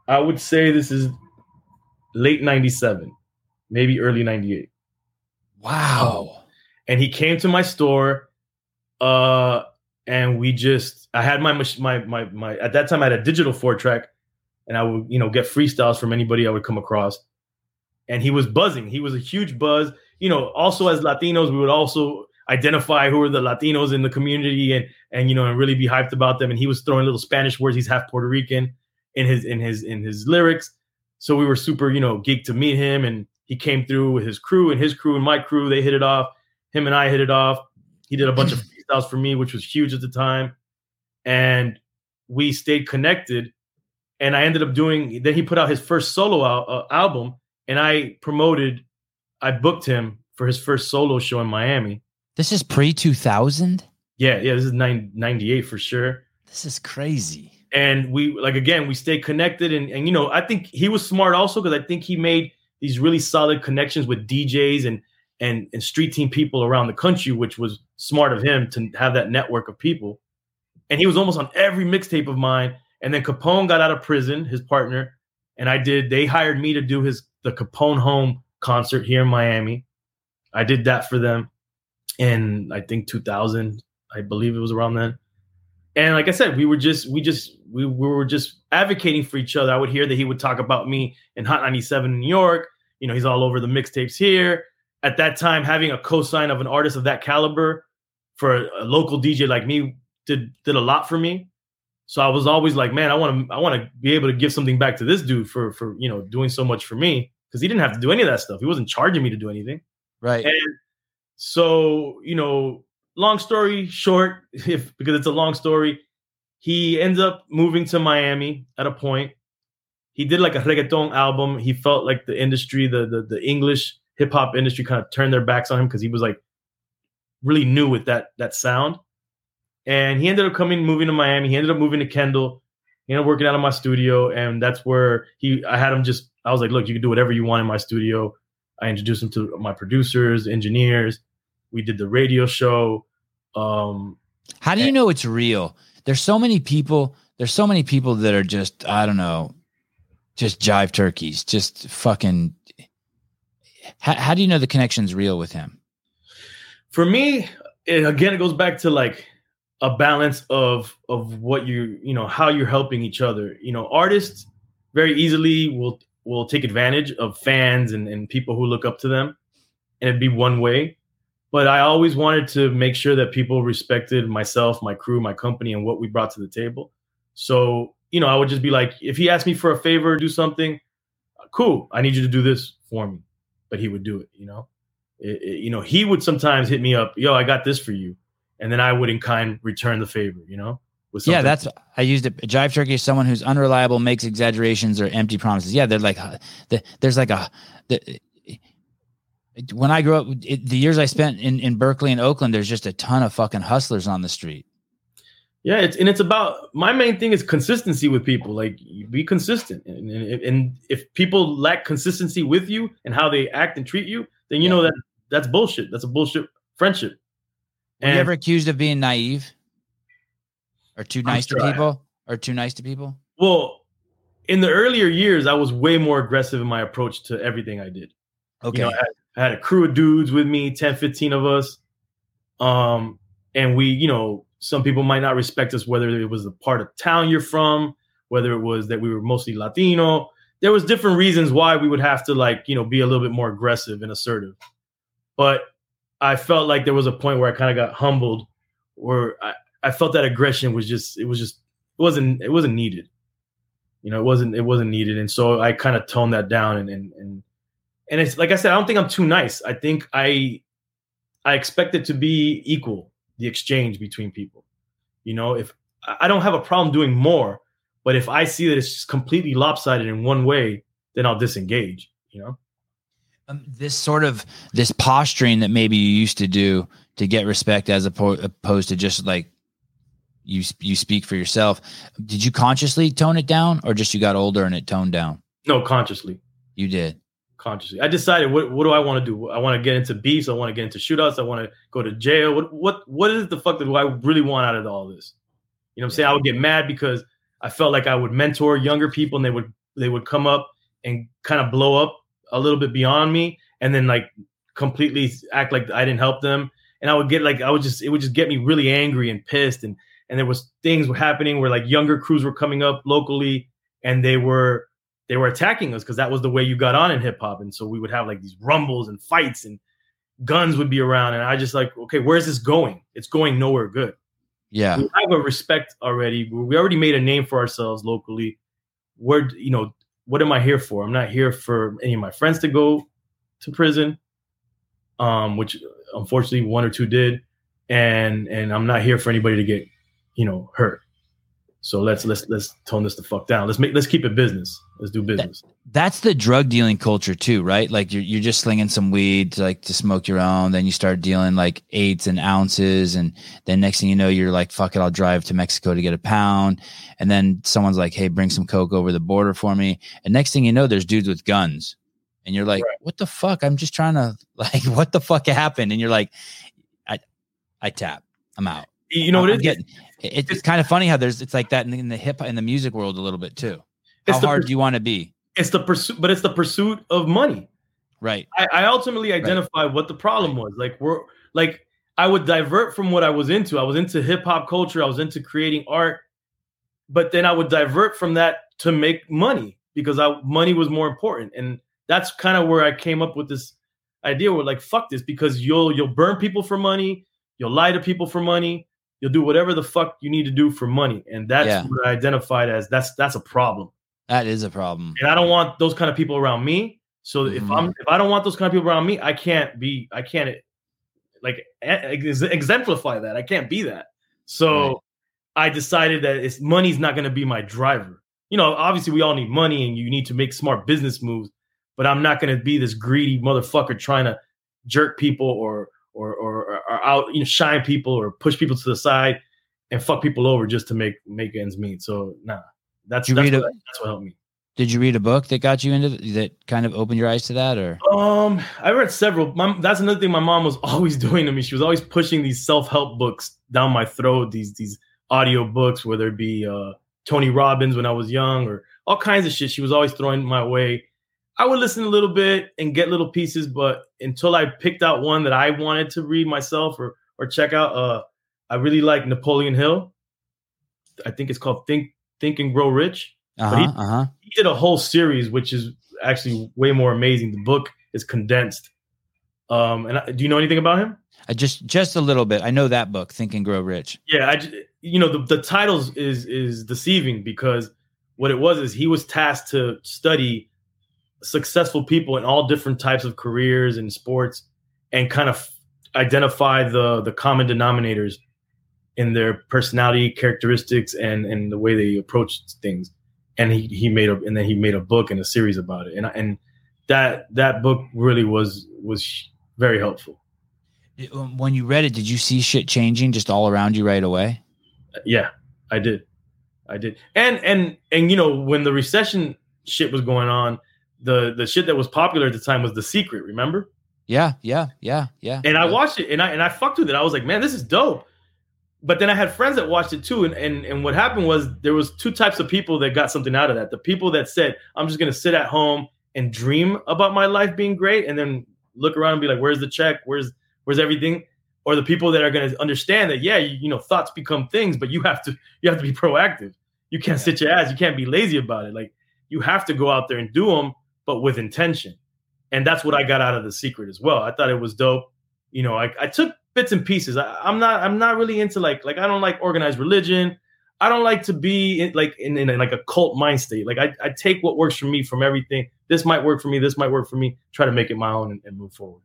I would say this is late 97 maybe early 98. Wow. And he came to my store uh and we just I had my my my my at that time I had a digital four track and I would, you know, get freestyles from anybody I would come across. And he was buzzing. He was a huge buzz. You know, also as Latinos, we would also identify who are the Latinos in the community and and you know and really be hyped about them. And he was throwing little Spanish words. He's half Puerto Rican in his in his in his lyrics. So we were super, you know, geeked to meet him and he came through with his crew and his crew and my crew. They hit it off. Him and I hit it off. He did a bunch of [laughs] freestyles for me, which was huge at the time. And we stayed connected. And I ended up doing, then he put out his first solo al- uh, album. And I promoted, I booked him for his first solo show in Miami. This is pre 2000? Yeah, yeah, this is 98 for sure. This is crazy. And we, like, again, we stay connected. And, and you know, I think he was smart also because I think he made, these really solid connections with DJs and and and street team people around the country, which was smart of him to have that network of people. And he was almost on every mixtape of mine. And then Capone got out of prison, his partner, and I did. They hired me to do his the Capone Home concert here in Miami. I did that for them in I think 2000, I believe it was around then. And like I said, we were just we just we, we were just advocating for each other. I would hear that he would talk about me in Hot 97 in New York. You know, he's all over the mixtapes here. At that time, having a cosign of an artist of that caliber for a local DJ like me did did a lot for me. So I was always like, man, I want to I want to be able to give something back to this dude for for you know doing so much for me because he didn't have to do any of that stuff. He wasn't charging me to do anything. Right. And so, you know, long story short, [laughs] if because it's a long story, he ends up moving to Miami at a point. He did like a reggaeton album. He felt like the industry, the the, the English hip hop industry kind of turned their backs on him because he was like really new with that that sound. And he ended up coming, moving to Miami. He ended up moving to Kendall. He ended up working out of my studio, and that's where he. I had him just. I was like, look, you can do whatever you want in my studio. I introduced him to my producers, engineers. We did the radio show. Um, How do you know it's real? There's so many people. There's so many people that are just I don't know, just jive turkeys. Just fucking. How, how do you know the connection's real with him? for me, it, again, it goes back to like a balance of of what you you know how you're helping each other. You know, artists very easily will will take advantage of fans and, and people who look up to them, and it'd be one way. But I always wanted to make sure that people respected myself, my crew, my company, and what we brought to the table. So you know, I would just be like, if he asked me for a favor, do something, cool. I need you to do this for me, but he would do it. You know, it, it, you know, he would sometimes hit me up, yo, I got this for you and then I would in kind return the favor, you know? With Yeah, that's I used it. Jive turkey is someone who's unreliable, makes exaggerations or empty promises. Yeah, they're like uh, the, there's like a the, when I grew up, it, the years I spent in in Berkeley and Oakland, there's just a ton of fucking hustlers on the street. yeah. It's and it's about my main thing is consistency with people. Like be consistent, and, and, and if people lack consistency with you and how they act and treat you, then you know that that's bullshit. That's a bullshit friendship. Were you ever accused of being naive or too nice to sure people or too nice to people? Well, in the earlier years, I was way more aggressive in my approach to everything I did. Okay, You know, I had, I had a crew of dudes with me, 10, 15 of us. Um, and we, you know, some people might not respect us, whether it was the part of town you're from, whether it was that we were mostly Latino. There was different reasons why we would have to like, you know, be a little bit more aggressive and assertive. But I felt like there was a point where I kind of got humbled, where I, I felt that aggression was just, it was just, it wasn't, it wasn't needed. You know, it wasn't, it wasn't needed. And so I kind of toned that down and, and, and, and it's like I said, I don't think I'm too nice. I think I I expect it to be equal, the exchange between people. You know, if I I don't have a problem doing more, but if I see that it's just completely lopsided in one way, then I'll disengage. You know, um, this sort of this posturing that maybe you used to do to get respect as oppo- opposed to just like you you speak for yourself did you consciously tone it down or just you got older and it toned down no, consciously, you did consciously. I decided what what do I want to do? I want to get into beefs. I want to get into shootouts. I want to go to jail. What what what is the fuck that do I really want out of all this? You know what I'm saying? I would get mad because I felt like I would mentor younger people and they would they would come up and kind of blow up a little bit beyond me and then like completely act like I didn't help them. And I would get like I would just it would just get me really angry and pissed and and there was things were happening where like younger crews were coming up locally and they were they were attacking us because that was the way you got on in hip hop. And so we would have like these rumbles and fights and guns would be around. And I just like, okay, where's this going? It's going nowhere good. yeah We have a respect already. We already made a name for ourselves locally. Where you know, what am I here for? I'm not here for any of my friends to go to prison. Um, which unfortunately one or two did. And and I'm not here for anybody to get, you know, hurt. So let's let's let's tone this the fuck down. Let's make let's keep it business. Let's do business. that's the drug dealing culture too right? Like you're, you're just slinging some weed to like to smoke your own. Then you start dealing like eights and ounces. And then next thing you know you're like fuck it i'll drive to mexico to get a pound. And then someone's like hey bring some coke over the border for me. And next thing you know there's dudes with guns. And you're like Right. what the fuck? I'm just trying to [laughs] like what the fuck happened? And you're like i i tap. I'm out You know what it is? getting- it- it's kind of funny how there's it's like that in the, in the hip in the music world a little bit too how It's hard do you want to be It's the pursuit, but it's the pursuit of money. right I, I ultimately identified what the problem was. Like we're like I would divert from what I was into. I was into hip hop culture. I was into creating art, but then I would divert from that to make money because I money was more important. And that's kind of where I came up with this idea. Where like fuck this because you'll you'll burn people for money. You'll lie to people for money. You'll do whatever the fuck you need to do for money, and that's Yeah. what I identified as that's that's a problem. That is a problem. And I don't want those kind of people around me. So if Mhm. I'm if I don't want those kind of people around me, I can't be I can't like ex- exemplify that. I can't be that. So Right. I decided that it's money's not going to be my driver. You know, obviously we all need money and you need to make smart business moves, but I'm not going to be this greedy motherfucker trying to jerk people or or or, or out you know shine people or push people to the side and fuck people over just to make make ends meet. So nah, that's that's read what, a- that's what helped me. Did you read a book that got you into th- that kind of opened your eyes to that or Um, I read several. My, that's another thing my mom was [laughs] always doing to me. She was always pushing these self-help books down my throat, these these audio books, whether it be uh Tony Robbins when I was young or all kinds of shit. She was always throwing my way. I would listen a little bit and get little pieces, but until I picked out one that I wanted to read myself or or check out, uh, I really like Napoleon Hill. I think it's called Think Think and Grow Rich uh-huh, he- uh-huh. he did a whole series, which is actually way more amazing. The book is condensed. Um, and I, do you know anything about him? I just just a little bit. I know that book, Think and Grow Rich. Yeah, I you know, the, the titles is is deceiving because what it was is he was tasked to study successful people in all different types of careers and sports and kind of identify the the common denominators in their personality characteristics and and the way they approach things and he he made a and then he made a book and a series about it and and that that book really was was very helpful um, When you read it, did you see shit changing just all around you right away? Yeah, I did. I did. And and and you know, when the recession shit was going on, the the shit that was popular at the time was The Secret, remember? Yeah, yeah, yeah, yeah. And I watched it and I and I fucked with it. I was like, man, this is dope. But then I had friends that watched it too. And and, and what happened was there was two types of people that got something out of that. The people that said, I'm just gonna sit at home and dream about my life being great and then look around and be like, where's the check? Where's where's everything? Or the people that are gonna understand that, yeah, you, you know, thoughts become things, but you have to you have to be proactive. You can't sit your ass, you can't be lazy about it. Like you have to go out there and do them, but with intention. And that's what I got out of the secret as well. I thought it was dope. You know, I, I took bits and pieces. I, I'm not I'm not really into like like I don't like organized religion. I don't like to be in, like in, in like a cult mind state. Like I, I take what works for me from everything. This might work for me. This might work for me. Try to make it my own and, and move forward.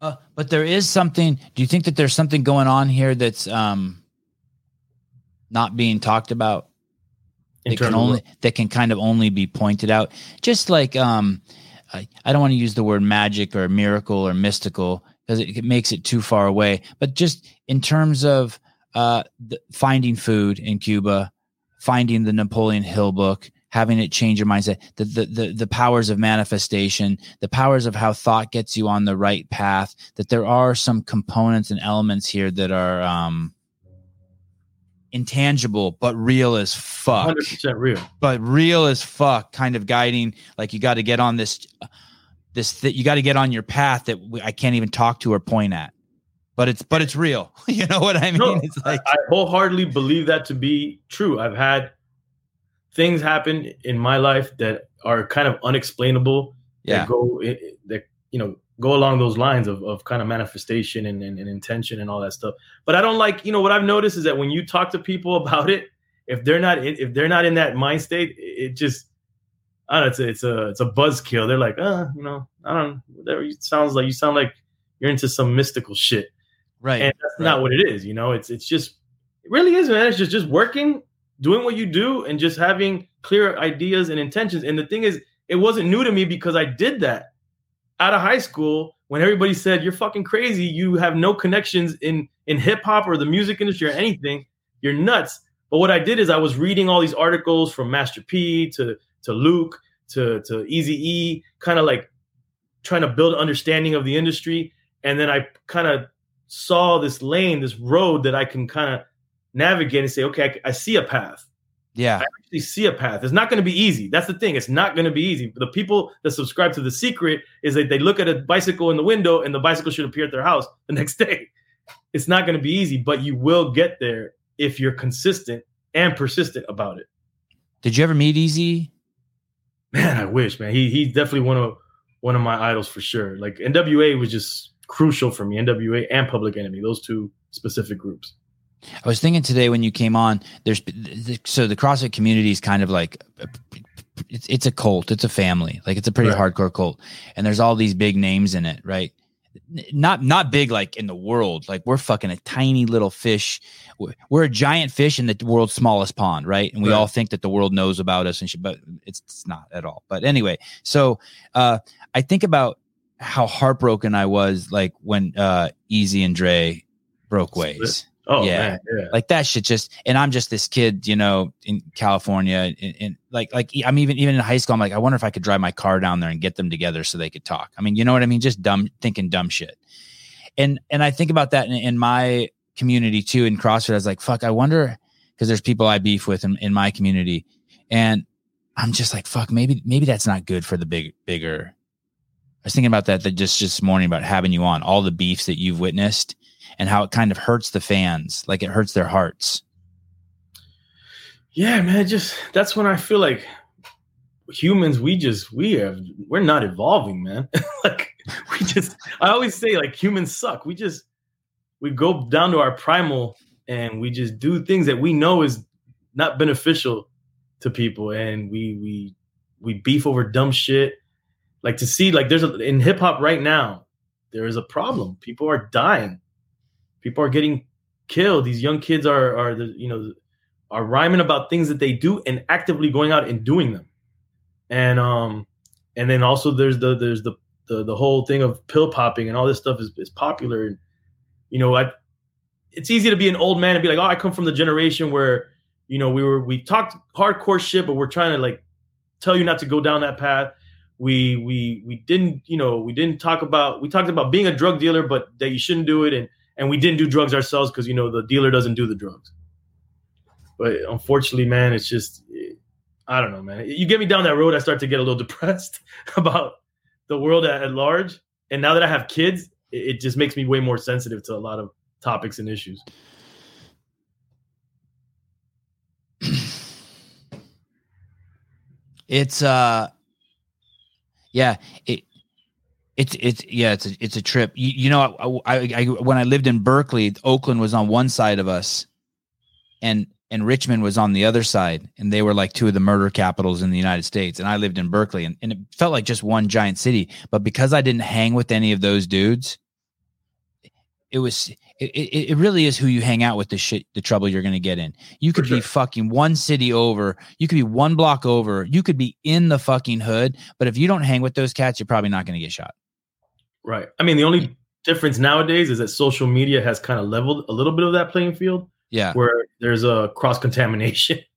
Uh, but there is something. Do you think that there's something going on here that's um not being talked about? That can only that can kind of only be pointed out. Just like um, I, I don't want to use the word magic or miracle or mystical because it, it makes it too far away. But just in terms of uh, the, finding food in Cuba, finding the Napoleon Hill book, having it change your mindset, the, the the the powers of manifestation, the powers of how thought gets you on the right path. That there are some components and elements here that are um, intangible but real as fuck hundred percent real. but real as fuck kind of guiding like you got to get on this this that you got to get on your path that we, i can't even talk to or point at but it's but it's real [laughs] you know what i mean No, it's like I wholeheartedly believe that to be true. I've had things happen in my life that are kind of unexplainable. yeah That go i- i- that you know go along those lines of, of kind of manifestation and, and, and intention and all that stuff. But I don't like you know what I've noticed is that when you talk to people [laughs] about it, if they're not in, if they're not in that mind state, it just I don't know. It's a it's a it's a buzzkill. They're like, uh, you know, I don't. Whatever. It sounds like you sound like you're into some mystical shit right and that's not what it is you know it's it's just it really is man it's just just working doing what you do and just having clear ideas and intentions and the thing is it wasn't new to me because i did that out of high school when everybody said you're fucking crazy. You have no connections in in hip hop or the music industry or anything. You're nuts. But what i did is i was reading all these articles from master p to to luke to to eazy e kind of like trying to build understanding of the industry. And then i kind of saw this lane, this road that I can kind of navigate and say, okay, I, I see a path. Yeah I actually see a path. It's not going to be eazy. That's the thing. It's not going to be easy. The people that subscribe to the secret is that they look at a bicycle in the window and the bicycle should appear at their house the [laughs] next day. It's not going to be easy, but you will get there if you're consistent and persistent about it. did you ever meet easy Man, I wish, man. He he's definitely one of one of my idols for sure. Like NWA was just crucial for me. NWA and Public Enemy, those two specific groups. I was thinking today when you came on, there's so the CrossFit community is kind of like it's it's a cult, it's a family, like it's a pretty right. hardcore cult, and there's all these big names in it, right? Not not big like in the world, like we're fucking a tiny little fish. We're a giant fish in the world's smallest pond, right? And we right. all think that the world knows about us and shit, but it's, it's not at all. But anyway, so uh, I think about how heartbroken I was, like when uh, Eazy and Dre broke ways. Oh yeah. Man, yeah. like that shit just. And I'm just this kid, you know, in California, and, like, like I'm even even in high school. I'm like, I wonder if I could drive my car down there and get them together so they could talk. I mean, you know what I mean? Just dumb thinking dumb shit. And and I think about that in, in my community too in CrossFit. I was like, fuck, I wonder because there's people I beef with in, in my community, and I'm just like, fuck, maybe maybe that's not good for the big bigger. I was thinking about that, that just just morning about having you on all the beefs that you've witnessed and how it kind of hurts the fans, like it hurts their hearts. Yeah, man, just that's when I feel like humans we just we have we're not evolving, man. [laughs] like we just I always say like humans suck. We just we go down to our primal and we just do things that we know is not beneficial to people and we we we beef over dumb shit like to see like there's a in hip hop right now there is a problem people are dying people are getting killed. These young kids are are the you know are rhyming about things that they do and actively going out and doing them. And um and then also there's the there's the the, the whole thing of pill popping and all this stuff is, is popular and you know I it's easy to be an old man and be like oh I come from the generation where you know we were we talked hardcore shit but we're trying to like tell you not to go down that path we we we didn't you know we didn't talk about we talked about being a drug dealer but that you shouldn't do it and and we didn't do drugs ourselves because you know the dealer doesn't do the drugs. But unfortunately, man, it's just I don't know, man. You get me down that road, I start to get a little [laughs] depressed about the world at, large. And now that I have kids, it just makes me way more sensitive to a lot of topics and issues. it's uh yeah it it's it's yeah it's a, it's a trip. You, you know, I, I, I when I lived in Berkeley, Oakland was on one side of us, and and Richmond was on the other side, and they were like two of the murder capitals in the United States. And I lived in Berkeley, and, and it felt like just one giant city. But because I didn't hang with any of those dudes, it was it, it, really is who you hang out with the shit the trouble you're gonna get in. You could sure. be fucking one city over, you could be one block over, you could be in the fucking hood, but if you don't hang with those cats, you're probably not gonna get shot. Right. I mean, the only difference nowadays is that social media has kind of leveled a little bit of that playing field. Yeah. Where there's a cross contamination. [laughs]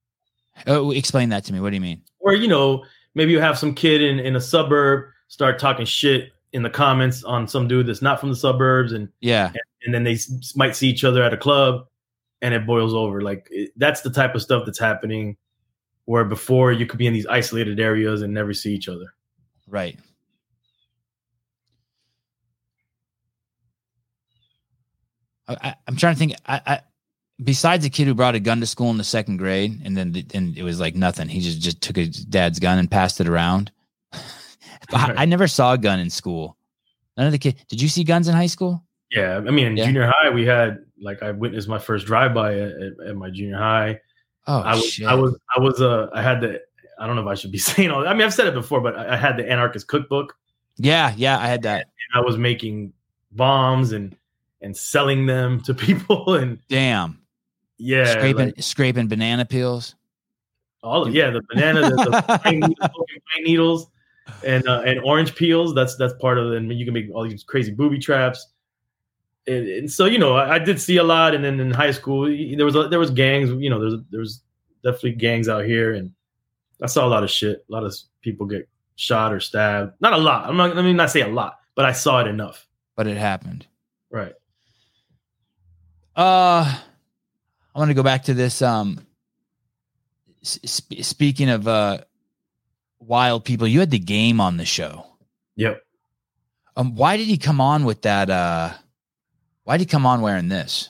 Oh, explain that to me. What do you mean? Where you know maybe you have some kid in in a suburb start talking shit in the comments on some dude that's not from the suburbs, and yeah, and, and then they s- might see each other at a club, and it boils over. Like it, that's the type of stuff that's happening. Where before you could be in these isolated areas and never see each other. Right. I, am trying to think. I, I, besides the kid who brought a gun to school in the second grade, and then and it was like nothing. He just just took his dad's gun and passed it around. [laughs] I, I, never saw a gun in school. None of the kids. Did you see guns in high school? Yeah, I mean, in yeah. junior high, we had like I witnessed my first drive by at, at, at, my junior high. Oh, I was, shit. I was, I was, uh, I had the. I don't know if I should be [laughs] saying all. That. I mean, I've said it before, but I, I had the anarchist cookbook. Yeah, yeah, I had that. And I was making bombs and and selling them to [laughs] people and damn. Yeah scraping like, scraping banana peels? All of, yeah the banana the, the [laughs] pine, needles, pine, needles, and uh, and orange peels that's that's part of it and you can make all these crazy booby traps. And, and so you know I, I, did see a lot and then in high school there was a, there was gangs you know there's there was definitely gangs out here and I saw a lot of shit. A lot of people get shot or stabbed. Not a lot. I'm not let me not say a lot but I saw it enough. But it happened. Right uh, I want to go back to this. Um, sp- speaking of uh, wild people, you had the game on the show. Yep. Um, why did he come on with that? Uh, why did he come on wearing this?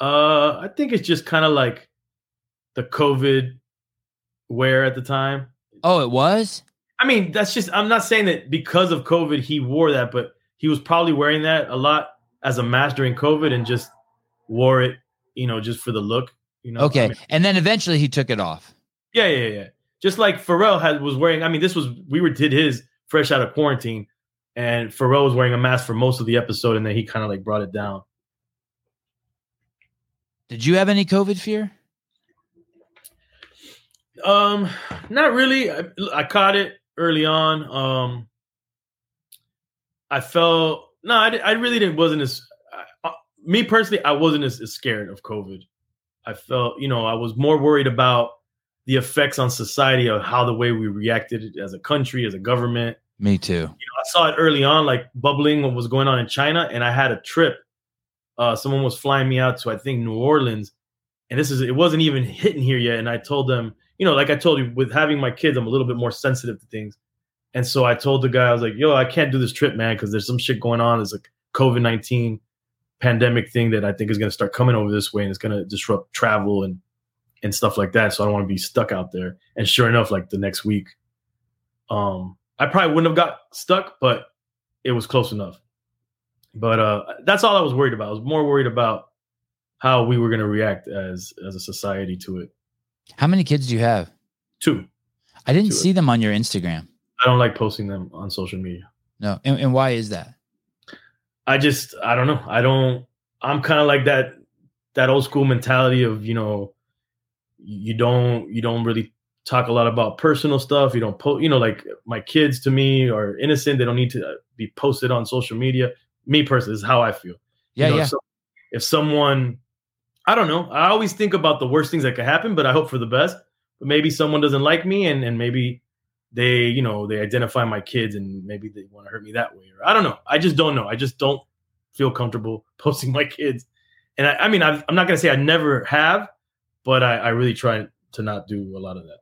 Uh, I think it's just kind of like the COVID wear at the time. Oh, it was. I mean, that's just. I'm not saying that because of COVID he wore that, but he was probably wearing that a lot as a mask during COVID and just wore it, you know, just for the look. You know. Okay, I mean, and then eventually he took it off. yeah, yeah, yeah. Just like Pharrell had was wearing. I mean, this was we were did his fresh out of quarantine, and Pharrell was wearing a mask for most of the episode, and then he kind of like brought it down. Did you have any COVID fear? Um, not really. I, I caught it early on. Um, I felt no, I, I really didn't. Wasn't as I, uh, me personally. I wasn't as, as scared of COVID. I felt, you know, I was more worried about the effects on society of how the way we reacted as a country, as a government. Me too. You know, I saw it early on, like bubbling what was going on in China, and I had a trip. Uh, someone was flying me out to I think New Orleans, and this is it wasn't even hitting here yet. And I told them, you know, like I told you, with having my kids, I'm a little bit more sensitive to things. And so I told the guy, I was like, yo, I can't do this trip, man, because there's some shit going on. There's like COVID 19 pandemic thing that I think is going to start coming over this way and it's going to disrupt travel and and stuff like that. So I don't want to be stuck out there. And sure enough, like the next week, um, I probably wouldn't have got stuck, but it was close enough. But uh, that's all I was worried about. I was more worried about how we were going to react as as a society to it. How many kids do you have? Two, I didn't Two. see them on your Instagram. I don't like posting them on social media. No, and, and why is that? I just I don't know. I don't I'm kind of like that that old school mentality of, you know, you don't you don't really talk a lot about personal stuff. You don't post, you know, like my kids to me are innocent. They don't need to uh, be posted on social media. Me personally is how I feel. Yeah, You know, yeah. so if someone I don't know, I always think about the worst things that could happen, but I hope for the best. But maybe someone doesn't like me and and maybe they, you know, they identify my kids and maybe they want to hurt me that way. Or I don't know. I just don't know. I just don't feel comfortable [laughs] posting my kids. And I, I mean, I've, I'm not going to say I never have, but I, I really try to not do a lot of that.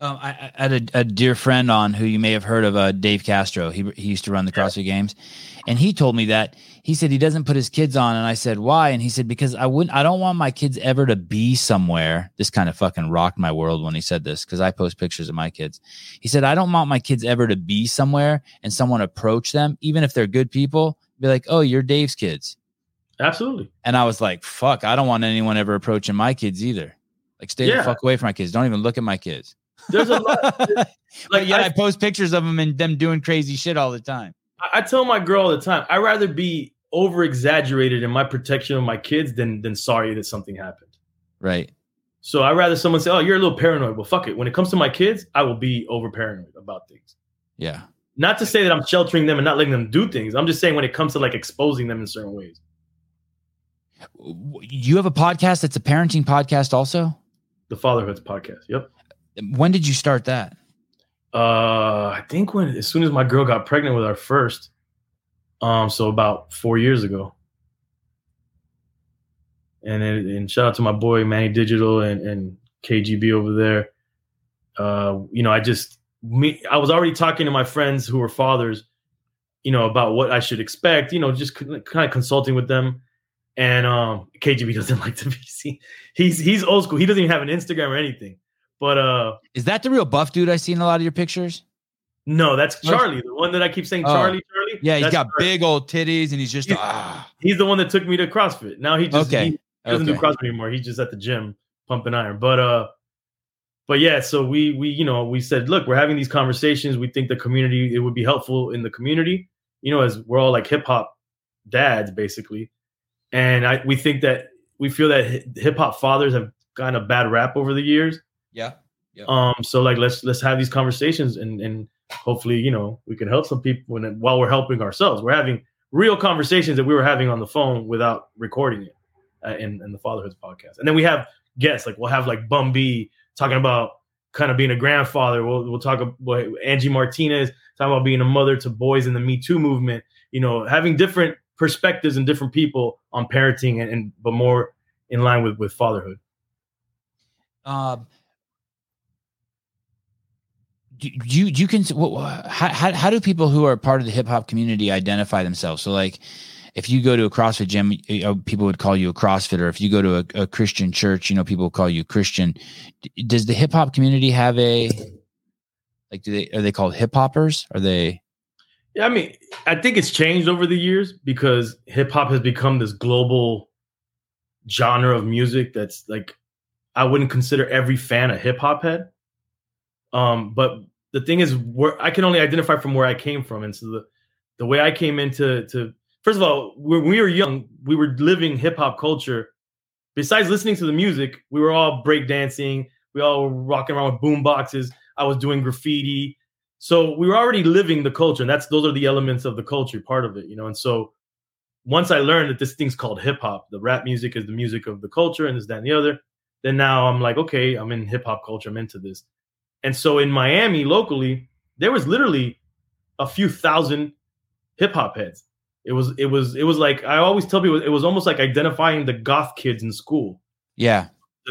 Um, I, I had a, a dear friend on who you may have heard of, uh, Dave Castro. He he used to run the Yeah. CrossFit Games, and he told me that he said he doesn't put his kids on, and I said why, and he said because I wouldn't, I don't want my kids ever to be somewhere. This kind of fucking rocked my world when he said this because I post pictures of my kids. He said I don't want my kids ever to be somewhere and someone approach them, even if they're good people, be like, oh, you're Dave's kids, Absolutely. and I was like, fuck, I don't want anyone ever approaching my kids either. Like, stay the fuck away from my kids. Don't even look at my kids. There's a lot. [laughs] like yeah, I, I- post pictures of them and them doing crazy shit all the time. I, I tell my girl all the time, I'd rather be over exaggerated in my protection of my kids than than sorry that something happened. Right. So I'd rather someone say, "Oh, you're a little paranoid." Well, fuck it. When it comes to my kids, I will be over paranoid about things. Yeah. Not to say that I'm sheltering them and not letting them do things. I'm just saying when it comes to like exposing them in certain ways. You have a podcast that's a parenting podcast also? The Fatherhoods podcast. Yep. When did you start that? Uh, I think when as soon as my girl got pregnant with our first, um, so about four years ago. And then, and shout out to my boy Manny Digital and, and KGB over there. Uh, you know, I just me I was already talking to my friends who were fathers, you know, about what I should expect. You know, just kind of consulting with them. And um, KGB [laughs] doesn't like to be seen. He's he's old school. He doesn't even have an Instagram or anything. But uh, Is that the real buff dude I see in a lot of your pictures? no, that's Oh. Charlie, the one that I keep saying Oh. Charlie, Charlie. Yeah, he's got Charlie. big old titties and he's just He's- ah. He's the one that took me to CrossFit. Now he just Okay, he doesn't okay. do CrossFit anymore. He's just at the gym pumping iron. But uh, but yeah, so we we you know we said, look, we're having these conversations. We think the community it would be helpful in the community. You know, as we're all like hip hop dads basically, and I we think that we feel that hip hop fathers have gotten a bad rap over the years. Yeah. Um, so like let's let's have these conversations and and hopefully you know we can help some people and while we're helping ourselves. We're having real conversations that we were having on the phone without recording it uh, in in the Fatherhoods podcast. And then we have guests like we'll have like Bun B talking about kind of being a grandfather. We'll we'll talk about Angie Martinez talking about being a mother to boys in the Me Too movement. You know, having different perspectives and different people on parenting and, and but more in line with with fatherhood. Um, you you can wh- wh- how, how how do people who are part of the hip hop community identify themselves? So like, if you go to a CrossFit gym, you oh, know, people would call you a CrossFitter. If you go to a, a Christian church, you know, people call you Christian. Does the hip hop community have a Like, do they are they called hip hoppers? Are they? Yeah, I mean, I think it's changed over the years because hip hop has become this global genre of music that's like I wouldn't consider every fan a hip hop head. Um, but the thing is, where I can only identify from where I came from, and so the the way I came into to first of all, when we were young, we were living hip hop culture. Besides listening to the music, we were all breakdancing. We all were rocking around with boom boxes. I was doing graffiti. So we were already living the culture, and that's those are the elements of the culture, part of it, you know. And so once I learned that this thing's called hip hop, the rap music is the music of the culture, and this, that, and the other, then now I'm like, okay, I'm in hip hop culture, I'm into this. And so in Miami, locally, there was literally a few thousand hip hop heads. It was it was it was like I always tell people it was almost like identifying the goth kids in school. Yeah,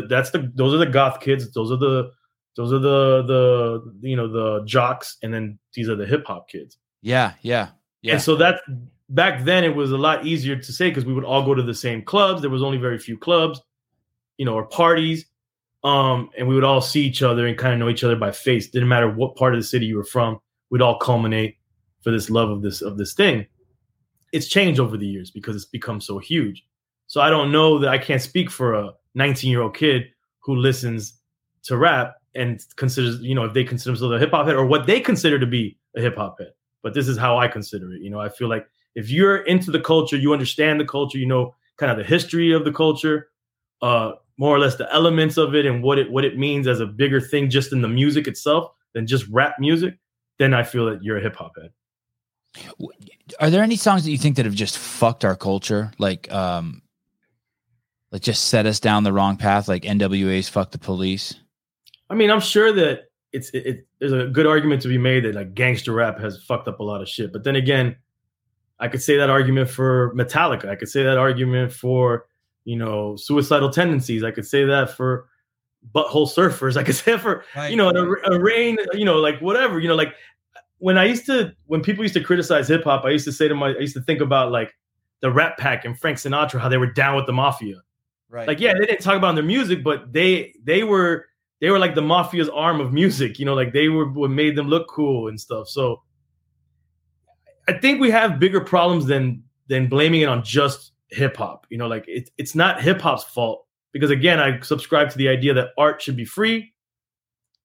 that's the those are the goth kids. Those are the those are the the you know the jocks, and then these are the hip hop kids. Yeah, yeah, yeah. And so that back then it was a lot easier to say because we would all go to the same clubs. There was only very few clubs, you know, or parties. Um, and we would all see each other and kind of know each other by face. Didn't matter what part of the city you were from. We'd all culminate for this love of this of this thing. It's changed over the years because it's become so huge. So I don't know that I can't speak for a 19 year old kid who listens to rap and considers, you know, if they consider themselves a hip hop head or what they consider to be a hip hop head. But this is how I consider it. You know, I feel like if you're into the culture, you understand the culture, you know, kind of the history of the culture, uh, more or less the elements of it and what it what it means as a bigger thing just in the music itself than just rap music, then I feel that you're a hip hop head. Are there any songs that you think that have just fucked our culture? Like um like just set us down the wrong path, like NWA's fuck the police? I mean, I'm sure that it's it, it, there's a good argument to be made that like gangster rap has fucked up a lot of shit. But then again, I could say that argument for Metallica. I could say that argument for you know, suicidal tendencies. I could say that for butthole surfers. [laughs] I could say for right. you know, a, a rain, you know, like whatever, you know, like when I used to when people used to criticize hip hop, I used to say to my I used to think about like the Rat Pack and Frank Sinatra, how they were down with the mafia. Right. Like, yeah, they didn't talk about their music, but they they were they were like the mafia's arm of music, you know, like they were what made them look cool and stuff. So I think we have bigger problems than than blaming it on just hip hop. You know, like it, it's not hip hop's fault because again, I subscribe to the idea that art should be free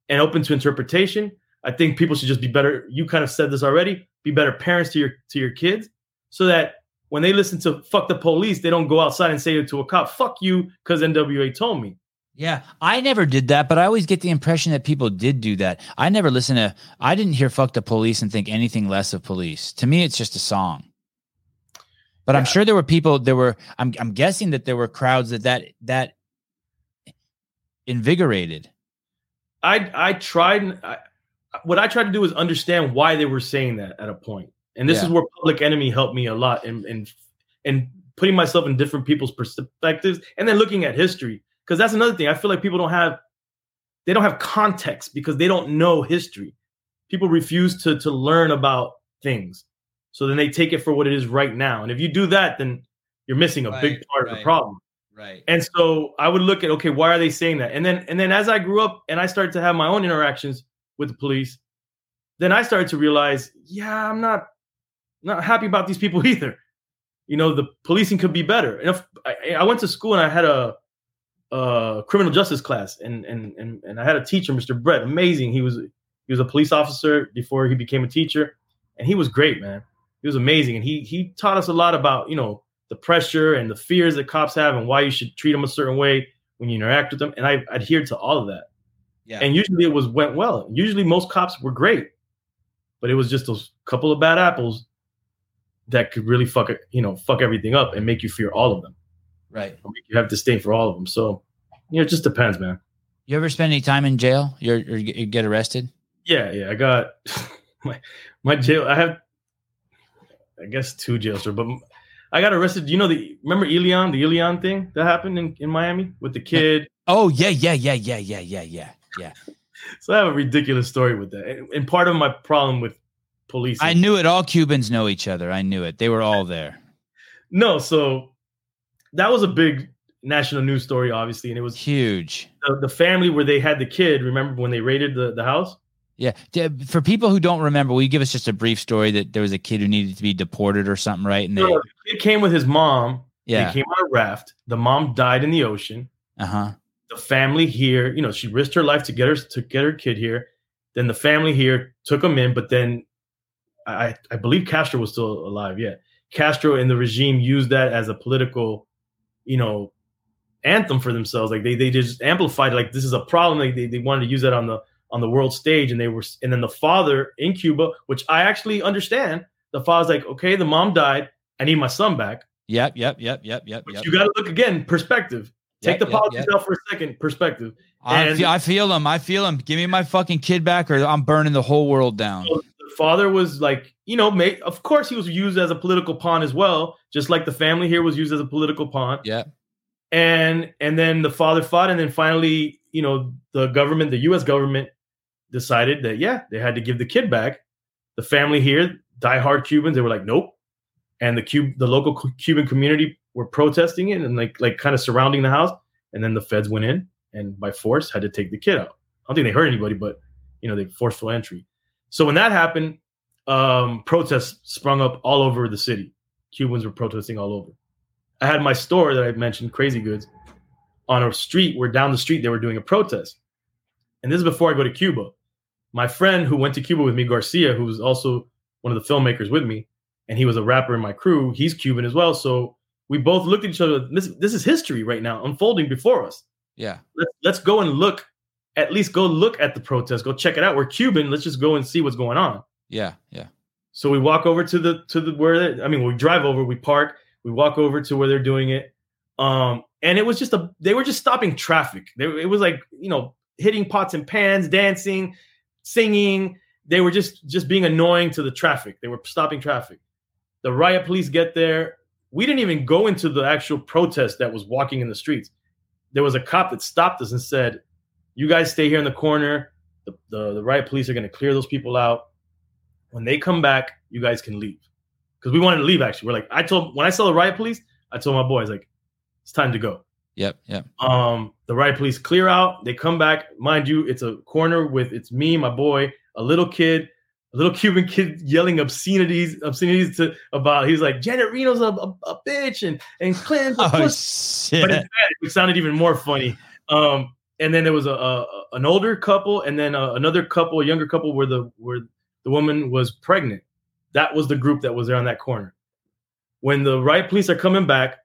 and open to interpretation. I think people should just be better. You kind of said this already. Be better parents to your to your kids, so that when they listen to "fuck the police," they don't go outside and say it to a cop, "Fuck you," because NWA told me. Yeah, I never did that, but I always get the impression that people did do that. I never listen to. I didn't hear "fuck the police" and think anything less of police. To me, it's just a song. But yeah. I'm sure there were people. There were. I'm. I'm guessing that there were crowds that that that invigorated. I I tried. I, what I tried to do is understand why they were saying that at a point. point, and this yeah. is where Public Enemy helped me a lot in in in putting myself in different people's perspectives, and then looking at history because that's another thing. I feel like people don't have they don't have context because they don't know history. People refuse to to learn about things. So then they take it for what it is right now. And if you do that, then you're missing a right, big part right, of the problem. Right. And so I would look at okay, why are they saying that? And then and then as I grew up and I started to have my own interactions with the police, then I started to realize, yeah, I'm not not happy about these people [laughs] either. You know, the policing could be better. And if I, I went to school and I had a, a criminal justice class, and and and and I had a teacher, Mr. Brett, amazing. He was he was a police officer before he became a teacher, and he was great, man he was amazing, and he he taught us a lot about you know the pressure and the fears that cops have, and why you should treat them a certain way when you interact with them. And I adhered to all of that. Yeah. And usually it was went well. Usually most cops were great, but it was just those couple of bad apples that could really fuck it, you know, fuck everything up and make you fear all of them. Right. Or make you have disdain for all of them. So, you know, it just depends, man. You ever spend any time in jail? You're, you're you get arrested? Yeah, yeah. I got [laughs] my my jail. I have I guess two jails, but I got arrested. You know the remember Elian, the Elian thing that happened in, in Miami with the kid. Oh yeah, yeah, yeah, yeah, yeah, yeah, yeah, yeah. [laughs] so I have a ridiculous story with that, and, and part of my problem with police. I knew it. All Cubans know each other. I knew it. They were all there. [laughs] no, so that was a big national news story, obviously, and it was huge. The, the family where they had the kid. Remember when they raided the the house? Yeah. For people who don't remember, will you give us just a brief story that there was a kid who needed to be deported or something, right? And they, No, the kid came with his mom. yeah. They came on a raft. The mom died in the ocean. Uh huh. The family here, you know, she risked her life to get her to get her kid here. Then the family here took him in, but then I I believe Castro was still alive. Yeah, Castro and the regime used that as a political, you know, anthem for themselves. Like they they just amplified like this is a problem. Like they, they wanted to use that on the on the world stage, and they were and then the father in Cuba, which I actually understand. The father's like, okay, the mom died. I need my son back. Yep. Yep. Yep. Yep. Yep. But yep. you got to look again, perspective. Take Yep, the yep, politics out for a second, perspective. I, feel, I feel him. I feel him. Give me my fucking kid back, or I'm burning the whole world down. So the father was like, you know, mate, of course he was used as a political pawn as well, just like the family here was used as a political pawn. Yeah. And and then the father fought, and then finally, you know, the government, the U.S. government, decided that yeah, they had to give the kid back. The family here, diehard Cubans, they were like, nope. And the Cube, the local Cu- Cuban community were protesting it and like like kind of surrounding the house. And then the feds went in and by force had to take the kid out. I don't think they hurt anybody, but you know, they forceful entry. So when that happened, um, protests sprung up all over the city. Cubans were protesting all over. I had my store that I mentioned, Crazy Goods, on a street where down the street they were doing a protest. And this is before I go to Cuba. My friend who went to Cuba with me, Garcia, who was also one of the filmmakers with me, and he was a rapper in my crew. He's Cuban as well. So we both looked at each other. This, this is history right now unfolding before us Yeah. let's let's go and look at least go look at the protest go check it out we're cuban let's just go and see what's going on Yeah. Yeah. so we walk over to the to the where they, i mean we drive over we park we walk over to where they're doing it um and it was just a they were just stopping traffic they, it was like you know hitting pots and pans dancing singing they were just just being annoying to the traffic they were stopping traffic the riot police get there we didn't even go into the actual protest that was walking in the streets there was a cop that stopped us and said, "You guys stay here in the corner. The the, the riot police are going to clear those people out. When they come back, you guys can leave." Because we wanted to leave. Actually, we're like, I told when I saw the riot police, I told my boys like, "It's time to go." Yep. Yep. Um, the riot police clear out. They come back. Mind you, it's a corner with it's me, my boy, a little kid, a little [laughs] Cuban kid yelling obscenities, obscenities to about. He's like, Janet Reno's a, a, a bitch, and and Clinton's a [laughs] Oh shit. but Spanish, it sounded even more funny. Um, and then there was a, a an older couple, and then uh another couple, a younger couple, where the where the woman was pregnant. That was the group that was there on that corner. When the riot police are coming back,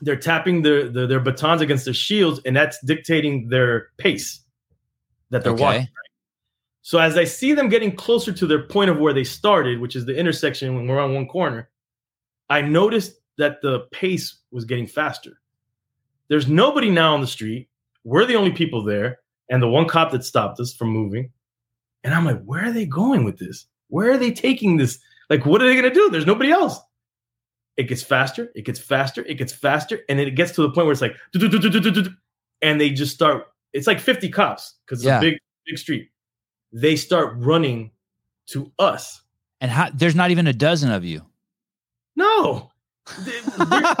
they're tapping their their, their batons against their shields, and that's dictating their pace that they're Okay. walking. So as I see them getting closer to their point of where they started, which is the intersection when we're on one corner, I noticed that the pace was getting faster. There's nobody now on the street. We're the only people there, and the one cop that stopped us from moving. And I'm like, where are they going with this? Where are they taking this? Like, what are they gonna do? There's nobody else. It gets faster, it gets faster, it gets faster, and then it gets to the point where it's like, and they just start. It's like 50 cops because it's Yeah. a big, big street. They start running to us. And how, there's not even a dozen of you. No, [laughs] They- they're-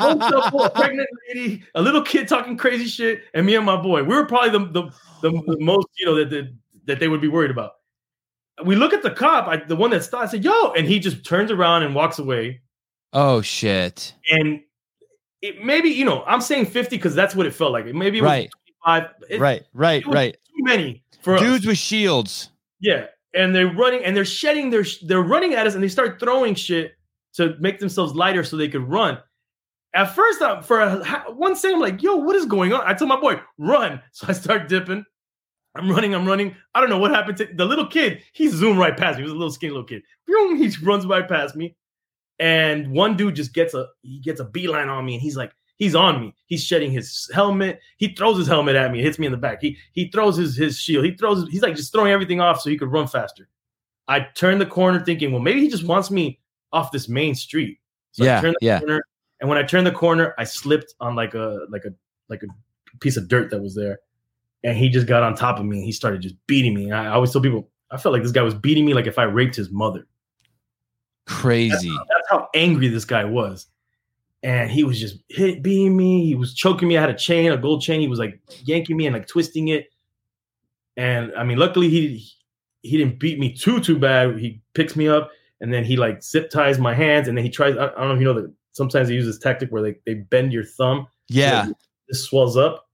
old couple, a pregnant lady, a little kid talking crazy shit, and me and my boy. We were probably the the, the, the most you know that, that that they would be worried about. We look at the cop, I, the one that stopped. I said, "Yo," and he just turns around and walks away. Oh shit. And it maybe you know I'm saying 50 because that's what it felt like. Maybe it was Right. 25. It- right. Right. was Right. Too many for Dudes us. with shields. Yeah, and they're running and they're shedding their they're running at us and they start throwing shit to make themselves lighter so they could run. At first, I, for a, one second, I'm like, "Yo, what is going on?" I told my boy, "Run!" [laughs] So I start dipping. I'm running. I'm running. I don't know what happened to the little kid. He zoomed right past me. He was a little skinny little kid. Boom, He runs right past me, and one dude just gets a he gets a beeline on me, and he's like, he's on me. He's shedding his helmet. He throws his helmet at me. Hits me in the back. He he throws his his shield. He throws. He's like just throwing everything off so he could run faster. I turn the corner thinking, well, maybe he just wants me off this main street. So I Yeah, yeah. corner, and when I turned the corner, I slipped on like a like a like a piece of dirt that was there, and he just got on top of me. and He started just beating me. And I, I always tell people, I felt like this guy was beating me like if I raped his mother. Crazy. That's how angry this guy was. And he was just hit, beating me. He was choking me. I had a chain, a gold chain. He was like yanking me and like twisting it. And I mean, luckily he he didn't beat me too too bad. He picks me up and then he like zip ties my hands and then he tries. I, I don't know if you know that sometimes they use this tactic where they, they bend your thumb. Yeah. So this swells up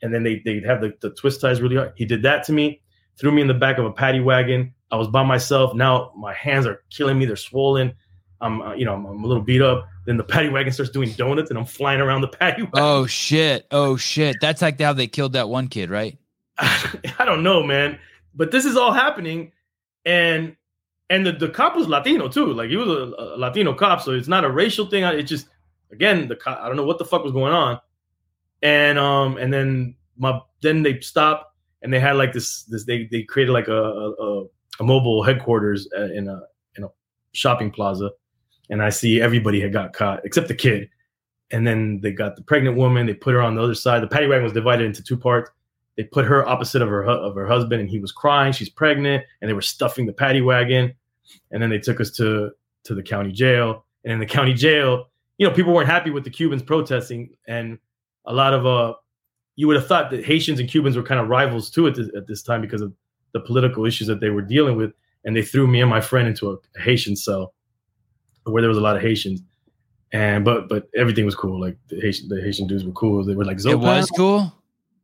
and then they they have the, the twist ties really hard. He did that to me, threw me in the back of a paddy wagon. I was by myself. Now my hands are killing me. They're swollen. I'm uh, you know I'm, I'm a little beat up. Then the paddy wagon starts doing donuts and I'm flying around the paddy wagon. Oh shit! Oh shit! That's like how they killed that one kid, right? [laughs] I don't know, man. But this is all happening, and and the, the cop was Latino too. Like he was a, a Latino cop, so it's not a racial thing. It just again the cop, I don't know what the fuck was going on, and um and then my then they stopped and they had like this this they they created like a a, a mobile headquarters uh, in a in a shopping plaza, and I see everybody had got caught except the kid, and then they got the pregnant woman. They put her on the other side. The paddy wagon was divided into two parts. They put her opposite of her of her husband, and he was crying. She's pregnant, and they were stuffing the paddy wagon. And then they took us to to the county jail. And in the county jail, you know, people weren't happy with the Cubans protesting, and a lot of uh, you would have thought that Haitians and Cubans were kind of rivals too at this, at this time because of the political issues that they were dealing with. And they threw me and my friend into a, a Haitian cell where there was a lot of Haitians. And but but everything was cool. Like the Haitian the Haitian dudes were cool. They were like It was cool.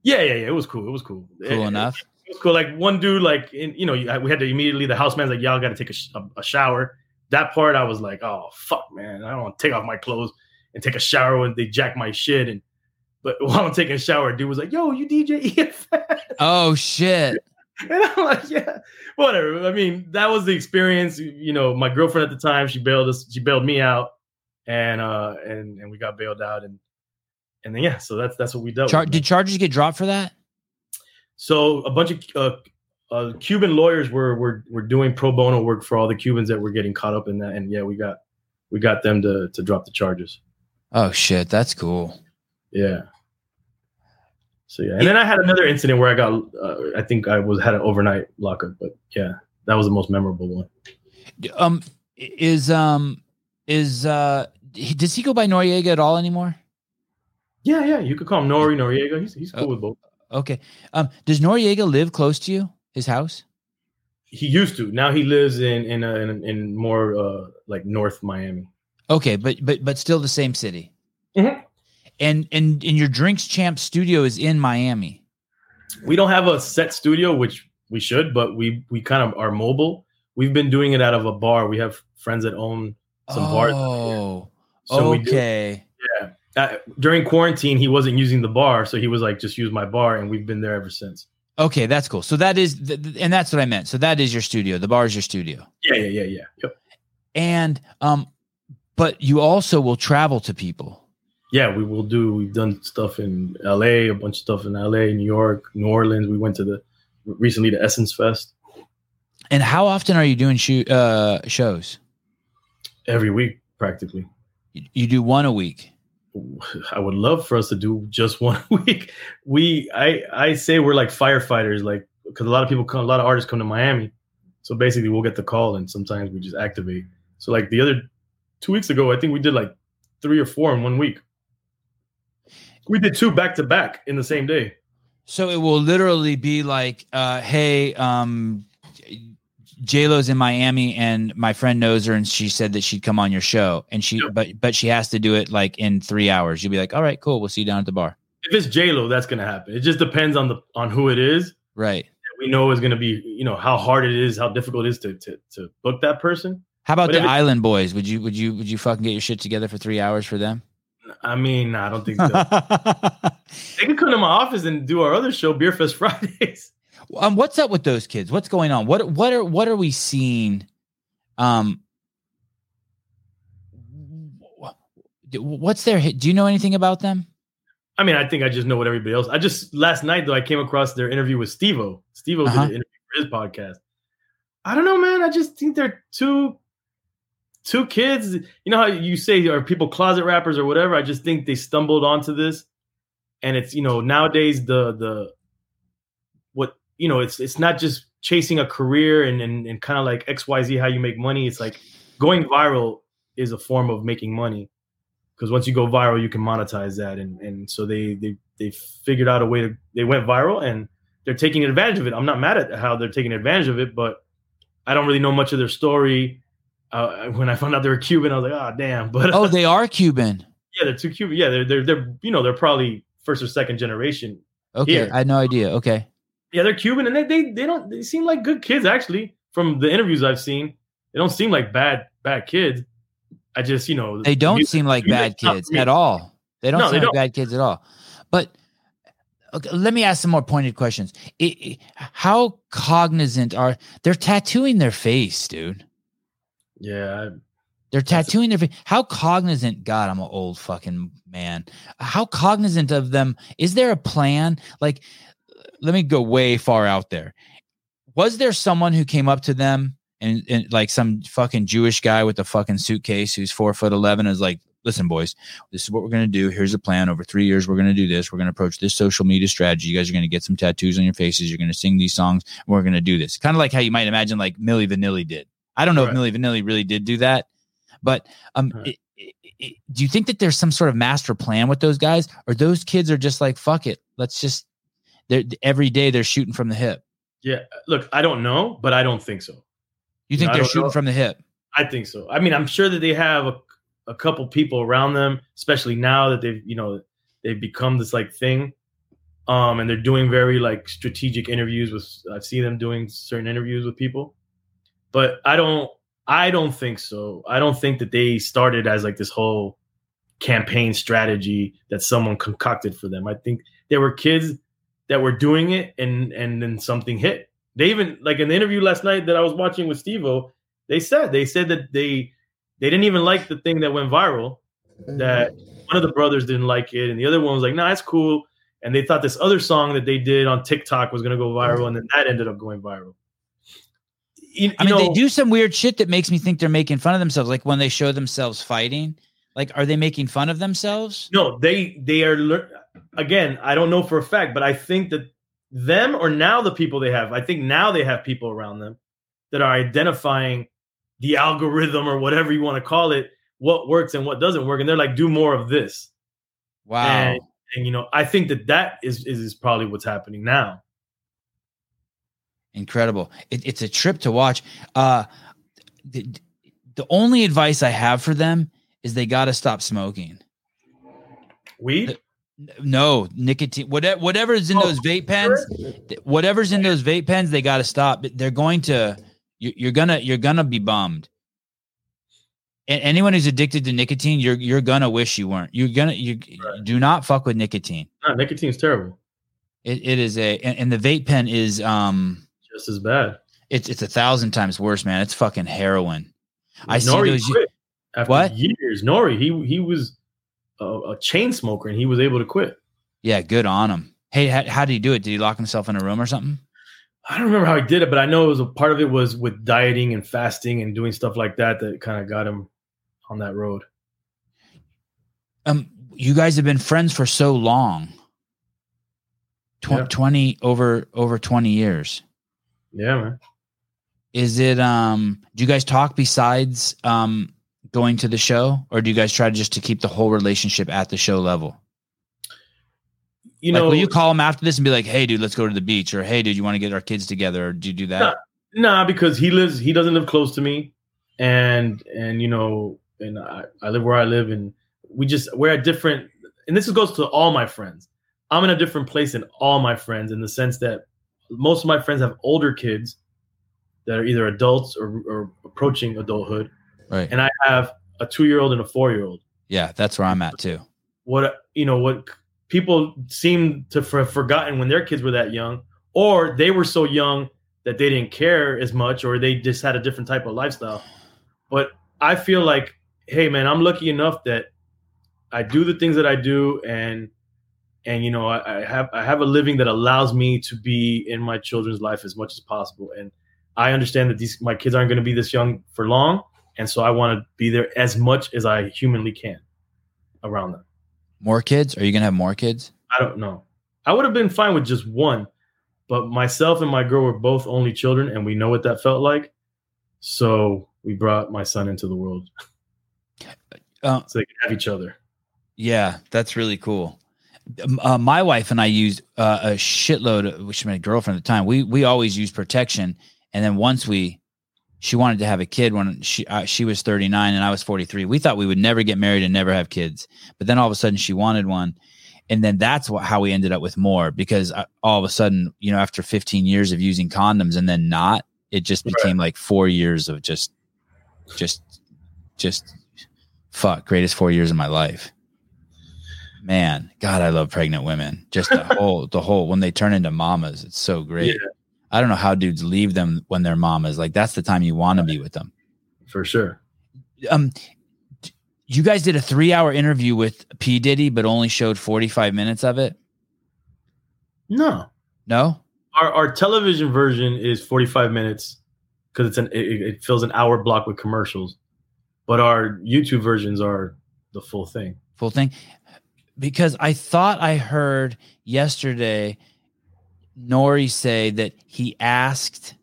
Yeah, yeah, yeah. It was cool. It was cool. Cool It- enough. It was cool. Like one dude, like in, you know, we had to immediately. The houseman's like, "Y'all got to take a, sh- a, a shower." That part, I was like, "Oh fuck, man! I don't want to take off my clothes and take a shower when they jack my shit." And but [laughs] while I'm taking a shower, dude was like, "Yo, you DJ EFN?" Oh shit! [laughs] And I'm like, "Yeah, whatever." I mean, that was the experience. You know, my girlfriend at the time, she bailed us. She bailed me out, and uh, and and we got bailed out, and and then yeah, so that's that's what we dealt Char- with. did charges get dropped for that? So a bunch of uh, uh, Cuban lawyers were, were were doing pro bono work for all the Cubans that were getting caught up in that, and yeah, we got we got them to to drop the charges. Oh shit! That's cool. Yeah. So yeah, and then I had another incident where I got uh, I think I was had an overnight lockup, but yeah, that was the most memorable one. Um, is um is uh he- does he go by Noreaga at all anymore? Yeah, yeah, you could call him Nori Noreaga. He's he's cool Oh. with both. Okay. Um, does Noreaga live close to you? His house? He used to. Now he lives in in uh, in, in more uh, like North Miami. Okay, but but but still the same city. Mhm. And and and your Drink Champs studio is in Miami. we don't have a set studio which we should but we we kind of are mobile we've been doing it out of a bar we have friends that own some bars Oh, so okay. uh, during quarantine he wasn't using the bar so he was like just use my bar and we've been there ever since Okay, that's cool. So that is, th- th- and that's what I meant. So that is your studio. The bar is your studio, yeah yeah yeah yeah yep. and um, but you also will travel to people. Yeah we will do we've done stuff in la a bunch of stuff in la new york new orleans we went to the recently the essence fest And how often are you doing shoot uh shows? every week practically You, do one a week. I would love for us to do just [laughs] one week. We I I say we're like firefighters, like because a lot of people come, a lot of artists come to Miami. So basically, we'll get the call, and sometimes we just activate. So like the other two weeks ago, I think we did like three or four in one week. We did two back to back in the same day. So it will literally be like, uh, hey, um, J Lo's in Miami, and my friend knows her, and she said that she'd come on your show, and she, Yep. but but she has to do it like in three hours. You'll be like, all right, cool, we'll see you down at the bar. If it's J Lo, that's gonna happen. It just depends on the on who it is. Right. We know is gonna be you know how hard it is, how difficult it is to to to book that person. How about But the Island Boys? Would you would you would you fucking get your shit together for three hours for them? I mean, I don't think that. [laughs] they could come to my office and do our other show, Beer Fest [laughs] Fridays. um, what's up with those kids? What's going on? What what are what are we seeing? Um, what's their? hit? Do you know anything about them? I mean, I think I just know what everybody else. I just last night though I came across their interview with Steve-O. Steve-O Uh-huh. did an interview for his podcast. I don't know, man. I just think they're two two kids. You know how you say are people closet rappers or whatever? I just think they stumbled onto this. And it's, you know, nowadays the the what you know, it's it's not just chasing a career and and, and kind of like XYZ how you make money. It's like going viral is a form of making money because once you go viral, you can monetize that, and and so they they they figured out a way to they went viral, and they're taking advantage of it. I'm not mad at how they're taking advantage of it, but I don't really know much of their story. Uh, when I found out they were Cuban, I was like, oh damn. [laughs] But oh, they are Cuban. yeah, they're two Cuban. Yeah, they're they're they're you know they're probably first or second generation. Okay, Here. I had no idea. Okay, Yeah, they're Cuban, and they they they don't they seem like good kids actually. From the interviews I've seen, they don't seem like bad bad kids. I just you know they don't music- seem like bad kids at all. They don't No, seem they like don't. bad kids at all. But okay, let me ask some more pointed questions. It, it- how cognizant are they're tattooing their face, dude? Yeah, They're That's a- tattooing their face. How cognizant? God, I'm an old fucking man. How cognizant of them? Is there a plan? Like, let me go way far out there. Was there someone who came up to them and, and like some fucking Jewish guy with a fucking suitcase who's four foot eleven is like, listen, boys, this is what we're gonna do. Here's the plan. Over three years, we're gonna do this. We're gonna approach this social media strategy. You guys are gonna get some tattoos on your faces. You're gonna sing these songs. We're gonna do this. Kind of like how you might imagine like Milli Vanilli did. I don't know if Right. Milli Vanilli really did do that, but um, Right. it- it- it- do you think that there's some sort of master plan with those guys, or those kids are just like, fuck it, let's just. They're every day they're shooting from the hip. yeah. Look, I don't know, but I don't think so. You think I they're shooting know. from the hip? I think so. I mean, I'm sure that they have a, a couple people around them, especially now that they've, you know, they've become this like thing. Um, and they're doing very like strategic interviews with I've seen them doing certain interviews with people. But I don't I don't think so. I don't think that they started as like this whole campaign strategy that someone concocted for them. I think there were kids that were doing it and and then something hit. They even like in the interview last night that I was watching with Steve-O, they said they said that they they didn't even like the thing that went viral. That mm-hmm. one of the brothers didn't like it, and the other one was like, "Nah, it's cool." And they thought this other song that they did on TikTok was going to go viral, mm-hmm. and then that ended up going viral. You, I mean, they do some weird shit that makes me think they're making fun of themselves. Like when they show themselves fighting, like are they making fun of themselves? No, they they are again. I don't know for a fact, but I think that them or now the people they have. I think now they have people around them that are identifying the algorithm or whatever you want to call it, what works and what doesn't work, and they're like, do more of this. Wow. And, and you know, I think that that is is, is probably what's happening now. Incredible. It, it's a trip to watch. Uh, the, the only advice I have for them is they got to stop smoking. Weed. No nicotine, whatever, whatever's in Oh, those vape pens, whatever's in those vape pens, they got to stop. They're going to, you, you're gonna, you're gonna be bummed. And anyone who's addicted to nicotine, you're, you're gonna wish you weren't. You're gonna, you Right. do not fuck with nicotine. No, nicotine's terrible. It, it is a, and, and the vape pen is, um, Just as bad. it's, it's a thousand times worse, man. It's fucking heroin. I see Nori those- quit after What? years. Nori, he he was a, a chain smoker and he was able to quit. Yeah, good on him. Hey, how, how did he do it? Did he lock himself in a room or something? I don't remember how he did it, but I know it was a part of it was with dieting and fasting and doing stuff like that that kind of got him on that road. Um, you guys have been friends for so long. Tw- Yeah. 20 over over 20 years. Yeah, man. Is it um do you guys talk besides um going to the show or do you guys try to just to keep the whole relationship at the show level? You like know, will you call him after this and be like, "Hey dude, let's go to the beach," or "Hey dude, you want to get our kids together?" Or do you do that? nah, because he lives, he doesn't live close to me, and and you know, and I, I live where I live, and we just we're at different. And this goes to all my friends. I'm in a different place than all my friends in the sense that most of my friends have older kids that are either adults or, or approaching adulthood, Right. and I have a two year old and a four year old. yeah, that's where I'm at too. what you know what people seem to have forgotten when their kids were that young or they were so young that they didn't care as much or they just had a different type of lifestyle but i feel like hey man i'm lucky enough that i do the things that i do and and you know I, I have i have a living that allows me to be in my children's life as much as possible and i understand that these my kids aren't going to be this young for long and so i want to be there as much as i humanly can around them More kids? Are you gonna have more kids? I don't know. I would have been fine with just one, but myself and my girl were both only children, and we know what that felt like. So we brought my son into the world Uh, so they could have each other. Yeah, that's really cool. Uh, my wife and I used uh, a shitload, of, which my girlfriend at the time. We we always used protection, and then once we, she wanted to have a kid when she uh, she was 39 and I was 43. We thought we would never get married and never have kids, but then all of a sudden she wanted one, and then that's what how we ended up with more because uh, all of a sudden you know after 15 years of using condoms and then not, it just became right. like four years of just, just, just fuck greatest four years of my life man, God, I love pregnant women. Just the whole, [laughs] the whole when they turn into mamas, it's so great. Yeah. I don't know how dudes leave them when they're mamas. Like that's the time you want to be with them. For sure. Um, you guys did a three-hour interview with P Diddy, but only showed forty-five minutes of it. No, no. Our our television version is forty-five minutes because it's an it, it fills an hour block with commercials, but our YouTube versions are the full thing. Full thing because I thought I heard yesterday Nori say that he asked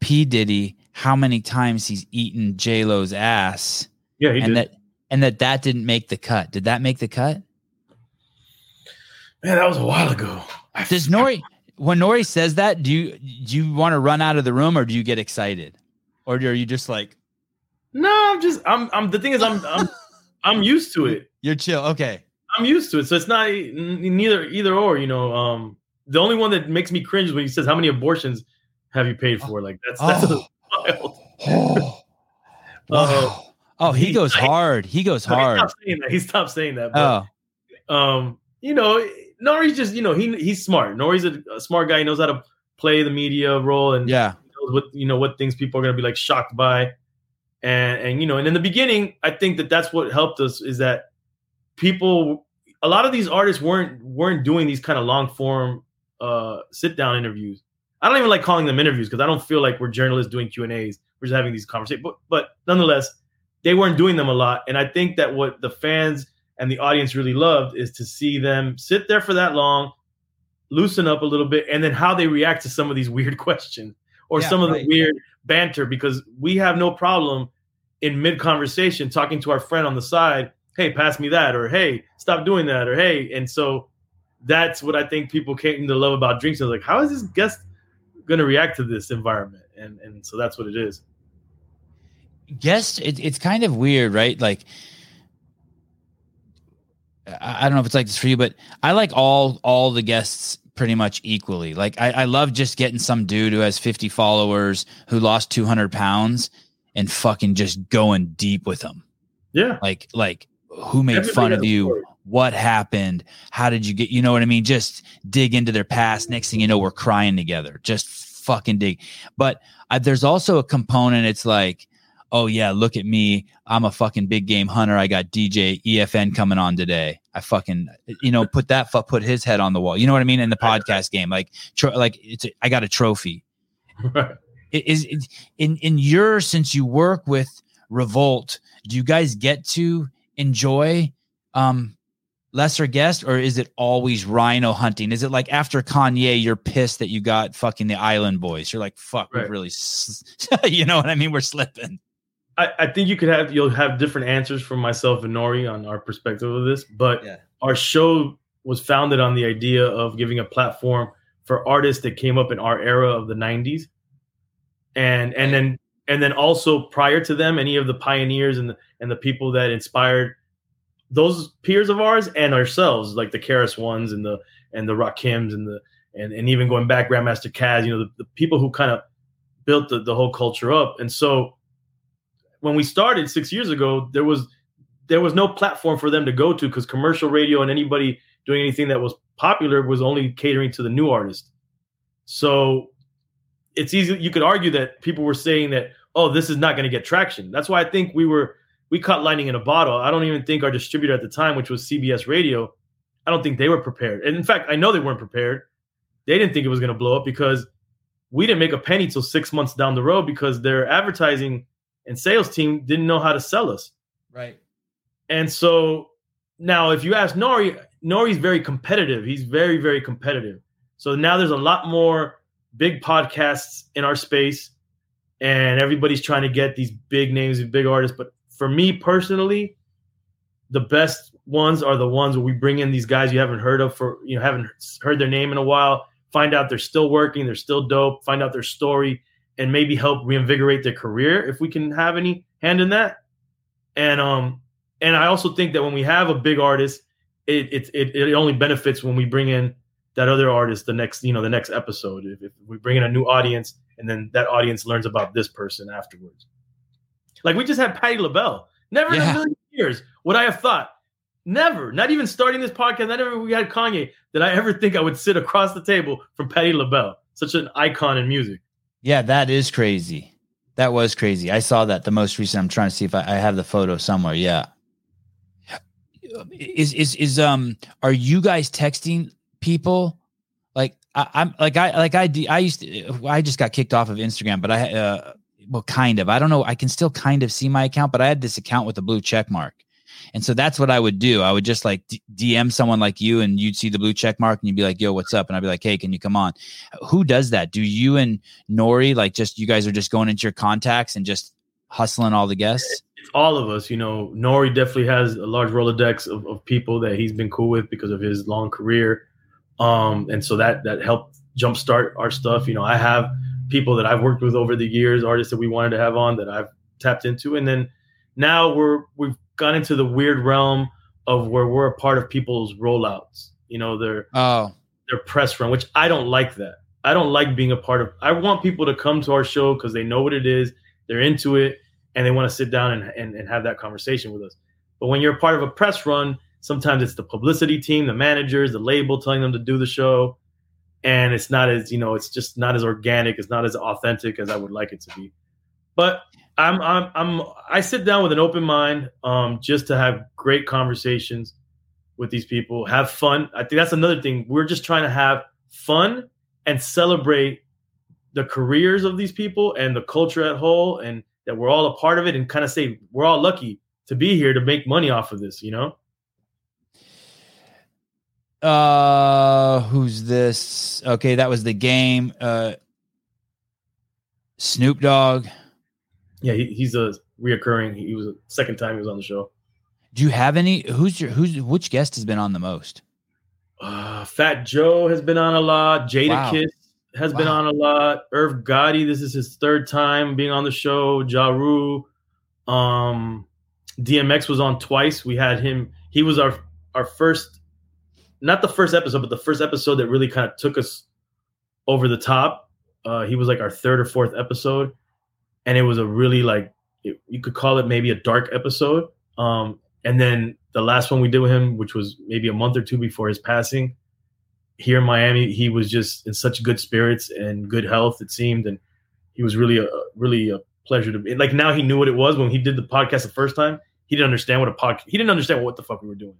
P Diddy how many times he's eaten J Lo's ass. Yeah, and did. that and that that didn't make the cut. Did that make the cut? Man, that was a while ago. Does Nori when Nori says that, do you do you want to run out of the room or do you get excited, or are you just like? No, I'm just I'm I'm the thing is I'm I'm [laughs] I'm used to it. You're chill. Okay. I'm used to it, so it's not neither either or. You know, um, the only one that makes me cringe is when he says, "How many abortions have you paid for?" Like that's that's oh. [laughs] wild. oh, uh, oh, he, he goes hard. He goes hard. He stopped saying that. He stopped saying that. But, oh, um, you know, Nori's just you know he he's smart. Nori's a, a, smart guy. He knows how to play the media role and yeah, what you know what things people are gonna be like shocked by, and and you know, and in the beginning, I think that that's what helped us is that people a lot of these artists weren't weren't doing these kind of long form uh sit down interviews i don't even like calling them interviews because i don't feel like we're journalists doing q and a's we're just having these conversations but but nonetheless they weren't doing them a lot and i think that what the fans and the audience really loved is to see them sit there for that long loosen up a little bit and then how they react to some of these [laughs] weird questions or yeah, some of right. the weird banter because we have no problem in mid conversation talking to our friend on the side hey, pass me that, or hey, stop doing that, or hey. And so that's what I think people came to love about drinks. I was like, how is this guest going to react to this environment? And and so that's what it is. Guest, it, it's kind of weird, right? Like, I, I don't know if it's like this for you, but I like all all the guests pretty much equally. Like, I, I love just getting some dude who has 50 followers who lost 200 pounds and fucking just going deep with them. Yeah. Like, like who made Everybody fun of you? what happened? How did you get you know what i mean? Just dig into their past. Next thing you know we're crying together. Just fucking dig. But I, there's also a component it's like oh yeah look at me. I'm a fucking big game hunter. I got dj efn coming on today. I fucking you know put that put his head on the wall. You know what i mean? In the podcast game like tro- like it's a, I got a trophy. Is, is in in your since you work with revolt do you guys get to enjoy um lesser guest or is it always rhino hunting? Is it like after kanye you're pissed that you got fucking the island boys? You're like fuck right. we really [laughs] you know what i mean? We're slipping. I, I think you could have you'll have different answers from myself and nori on our perspective of this but yeah. our show was founded on the idea of giving a platform for artists that came up in our era of the 90s and and then and then also prior to them any of the pioneers and the and the people that inspired those peers of ours and ourselves, like the KRS ones and the and the Rakims and the and, and even going back Grandmaster Caz, you know, the, the people who kind of built the, the whole culture up. And so when we started six years ago, there was there was no platform for them to go to because commercial radio and anybody doing anything that was popular was only catering to the new artist. So it's easy you could argue that people were saying that, oh, this is not going to get traction. That's why I think we were we caught lightning in a bottle. I don't even think our distributor at the time, which was CBS Radio, I don't think they were prepared. And in fact, I know they weren't prepared. They didn't think it was going to blow up because we didn't make a penny till six months down the road because their advertising and sales team didn't know how to sell us. Right. And so now, if you ask Nori, Nori's very competitive. He's very, very competitive. So now there's a lot more big podcasts in our space, and everybody's trying to get these big names, and big artists. But for me personally, the best ones are the ones where we bring in these guys you haven't heard of for you know haven't heard their name in a while find out they're still working they're still dope find out their story and maybe help reinvigorate their career if we can have any hand in that. And um and i also think that when we have a big artist it it it, it only benefits when we bring in that other artist the next you know the next episode if, if we bring in a new audience and then that audience learns about this person afterwards like we just had Patti LaBelle. Never in a million years would I have thought, never, not even starting this podcast, not even we had Kanye, did I ever think I would sit across the table from Patti LaBelle, such an icon in music. Yeah, that is crazy. That was crazy. I saw that the most recent. I'm trying to see if I, I have the photo somewhere. Yeah. Is is is um are you guys texting people? Like I, I'm like I like I I used to I just got kicked off of Instagram, but I uh well kind of. I don't know. I can still kind of see my account, but I had this account with a blue check mark. And so that's what I would do. I would just like DM someone like you and you'd see the blue check mark and you'd be like, "Yo, what's up?" And I'd be like, "Hey, can you come on?" Who does that? Do you and Nori like just you guys are just going into your contacts and just hustling all the guests? It's all of us, you know. Nori definitely has a large Rolodex of, of people that he's been cool with because of his long career. Um, and so that that helped jumpstart our stuff. You know, I have people that I've worked with over the years, artists that we wanted to have on that I've tapped into, and then now we're we've gone into the weird realm of where we're a part of people's rollouts. You know, their Oh, their press run, which I don't like that. I don't like being a part of. I want people to come to our show because they know what it is, they're into it, and they want to sit down and, and, and have that conversation with us. But when you're a part of a press run, sometimes it's the publicity team, the managers, the label telling them to do the show, and it's not as you know, it's just not as organic, it's not as authentic as I would like it to be. But I'm I'm I'm I sit down with an open mind, um, just to have great conversations with these people, have fun. I think that's another thing. We're just trying to have fun and celebrate the careers of these people and the culture at whole, and that we're all a part of it, and kind of say we're all lucky to be here to make money off of this. You know, uh, who's this? Okay, that was the game. Uh, Snoop Dogg. yeah, he, he's a reoccurring. He was a second time he was on the show. Do you have any? Who's your who's which guest has been on the most? Uh, Fat Joe has been on a lot. Jada Wow. Kiss has been on a lot. Irv Gotti, this is his third time being on the show. Ja Rule, Um, DMX was on twice. We had him. He was our our first, not the first episode, but the first episode that really kind of took us over the top. Uh, he was like our third or fourth episode, and it was a really like it, you could call it maybe a dark episode. Um, and then the last one we did with him, which was maybe a month or two before his passing, here in Miami, he was just in such good spirits and good health. It seemed, and he was really a really a pleasure to be. Like now, he knew what it was when he did the podcast the first time. He didn't understand what a podcast. He didn't understand what the fuck we were doing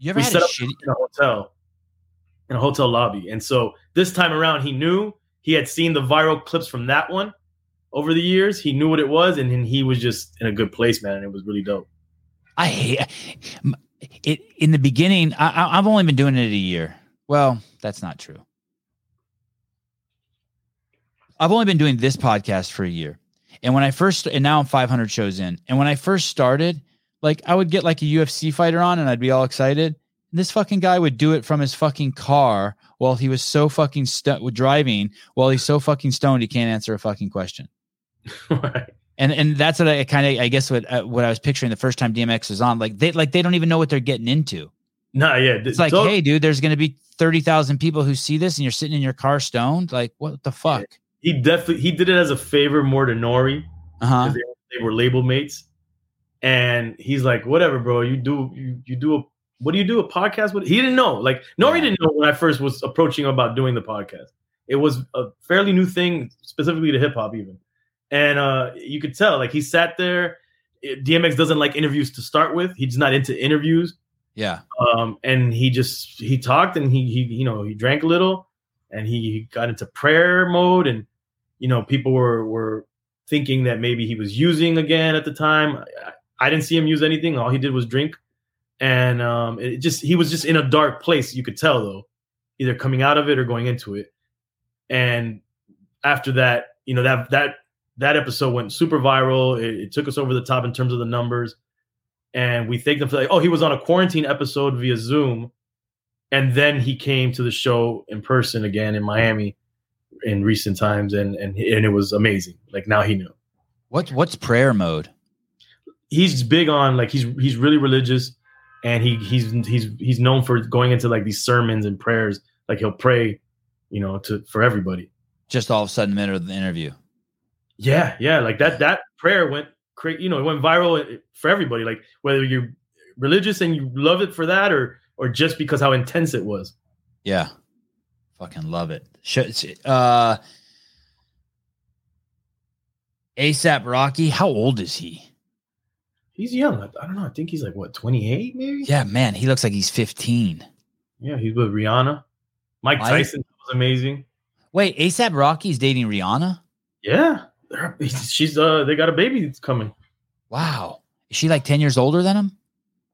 You ever We had set a up- shitty? in a hotel, in a hotel lobby. And so this time around, he knew he had seen the viral clips from that one over the years. He knew what it was, and, then he was just in a good place, man. And it was really dope. I hate it. In the beginning, I, I- I've only been doing it a year. Well, that's not true. I've only been doing this podcast for a year. And when I first, and now I'm 500 shows in. And when I first started, like I would get like a UFC fighter on and I'd be all excited. And this fucking guy would do it from his fucking car while he was so fucking stu- driving while he's so fucking stoned he can't answer a fucking question. [laughs] right. And and that's what I kind of I guess what uh, what I was picturing the first time DMX was on. Like they like they don't even know what they're getting into. Nah, yeah. It's like, hey, dude, there's going to be thirty thousand people who see this, and you're sitting in your car stoned. Like, what the fuck? he definitely he did it as a favor more to Nori Uh huh. they, they were label mates. And he's like, whatever, bro. You do you, you do a what do you do a podcast with? He didn't know. Like Nori Yeah. didn't know when I first was approaching him about doing the podcast. It was a fairly new thing, specifically to hip hop, even. And uh, you could tell, like he sat there. DMX doesn't like interviews to start with. He's not into interviews. Yeah. um, and he just he talked and he he you know he drank a little and he, he got into prayer mode and you know people were were thinking that maybe he was using again at the time I, I didn't see him use anything. All he did was drink. And um, it just he was just in a dark place you could tell though either coming out of it or going into it. And after that you know that that that episode went super viral. It, it took us over the top in terms of the numbers. And we thanked him for like, oh, he was on a quarantine episode via Zoom, and then he came to the show in person again in Miami in recent times, and and and it was amazing. Like now he knew. What's what's prayer mode? He's big on like he's he's really religious, and he he's he's he's known for going into like these sermons and prayers. Like he'll pray, you know, to for everybody. Just all of a sudden, minute of the interview. Yeah, yeah, like that that prayer went crazy. You know, it went viral for everybody. Like whether you're religious and you love it for that, or or just because how intense it was. Yeah, fucking love it. Uh, ASAP Rocky, how old is he? He's young. I don't know. I think he's like what, 28 maybe? Yeah, man. He looks like he's 15. Yeah, he's with Rihanna. Mike Tyson was amazing. Wait, ASAP Rocky's dating Rihanna? Yeah. She's uh they got a baby that's coming. Wow. Is she like 10 years older than him?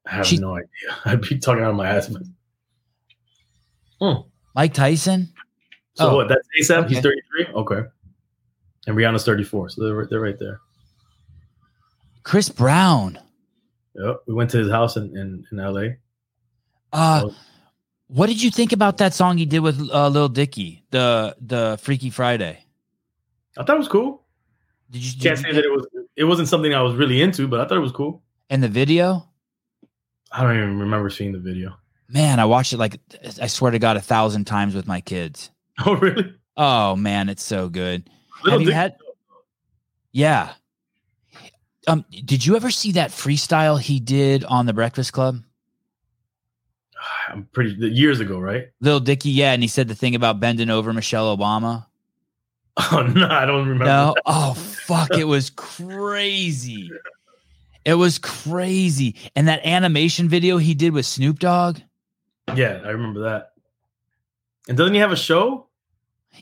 I have she, no idea. [laughs] I'd be talking out of my ass. Hmm. Mike Tyson? So oh, what? That's ASAP. Okay. He's 33. Okay. And Rihanna's 34. So they're they're right there. Chris Brown. Yep. We went to his house in in, in LA. Uh what did you think about that song he did with uh, Lil Dicky, the the Freaky Friday? I thought it was cool. Did you did can't you say that it was it wasn't something I was really into, but I thought it was cool. And the video? I don't even remember seeing the video. Man, I watched it like I swear to God a thousand times with my kids. [laughs] Oh really? Oh man, it's so good. Little Have you had? Yeah. Um, did you ever see that freestyle he did on the Breakfast Club? I'm pretty years ago, right? Little Dicky, yeah, and he said the thing about bending over Michelle Obama. [laughs] Oh no, I don't remember. No, that. oh fuck, it was crazy. It was crazy, and that animation video he did with Snoop Dogg. Yeah, I remember that. And doesn't he have a show?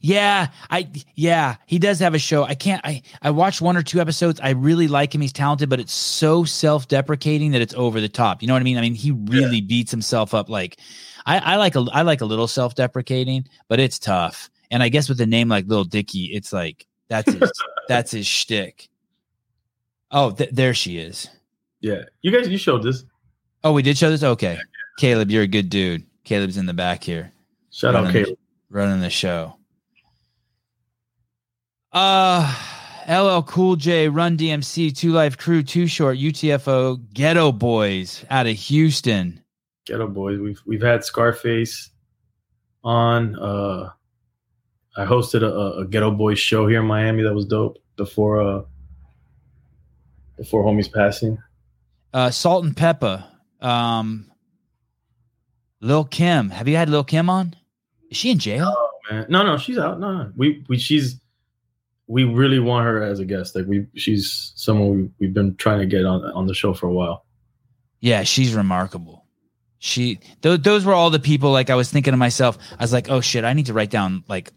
Yeah, I yeah, he does have a show. I can't I I watched one or two episodes. I really like him. He's talented, but it's so self-deprecating that it's over the top. You know what I mean? I mean, he really yeah. beats himself up like I, I like a I like a little self-deprecating, but it's tough. And I guess with a name like Little Dicky, it's like that's his [laughs] that's his shtick. Oh, th- there she is. Yeah, you guys, you showed this. Oh, we did show this. Okay, Caleb, you're a good dude. Caleb's in the back here. Shout out, Caleb, the, running the show. Uh LL Cool J, Run DMC, 2 Live Crew, Too $hort, UTFO, Geto Boys out of Houston. Geto Boys. We've we've had Scarface on. Uh I hosted a, a Geto Boys show here in Miami that was dope before uh before homie's passing. Uh Salt-N-Pepa. Um Lil Kim. Have you had Lil Kim on? Is she in jail? Oh, man. No, no, she's out. No, no. We we she's we really want her as a guest. Like we, she's someone we, we've been trying to get on on the show for a while. Yeah, she's remarkable. She th- those were all the people. Like I was thinking to myself, I was like, oh shit, I need to write down like.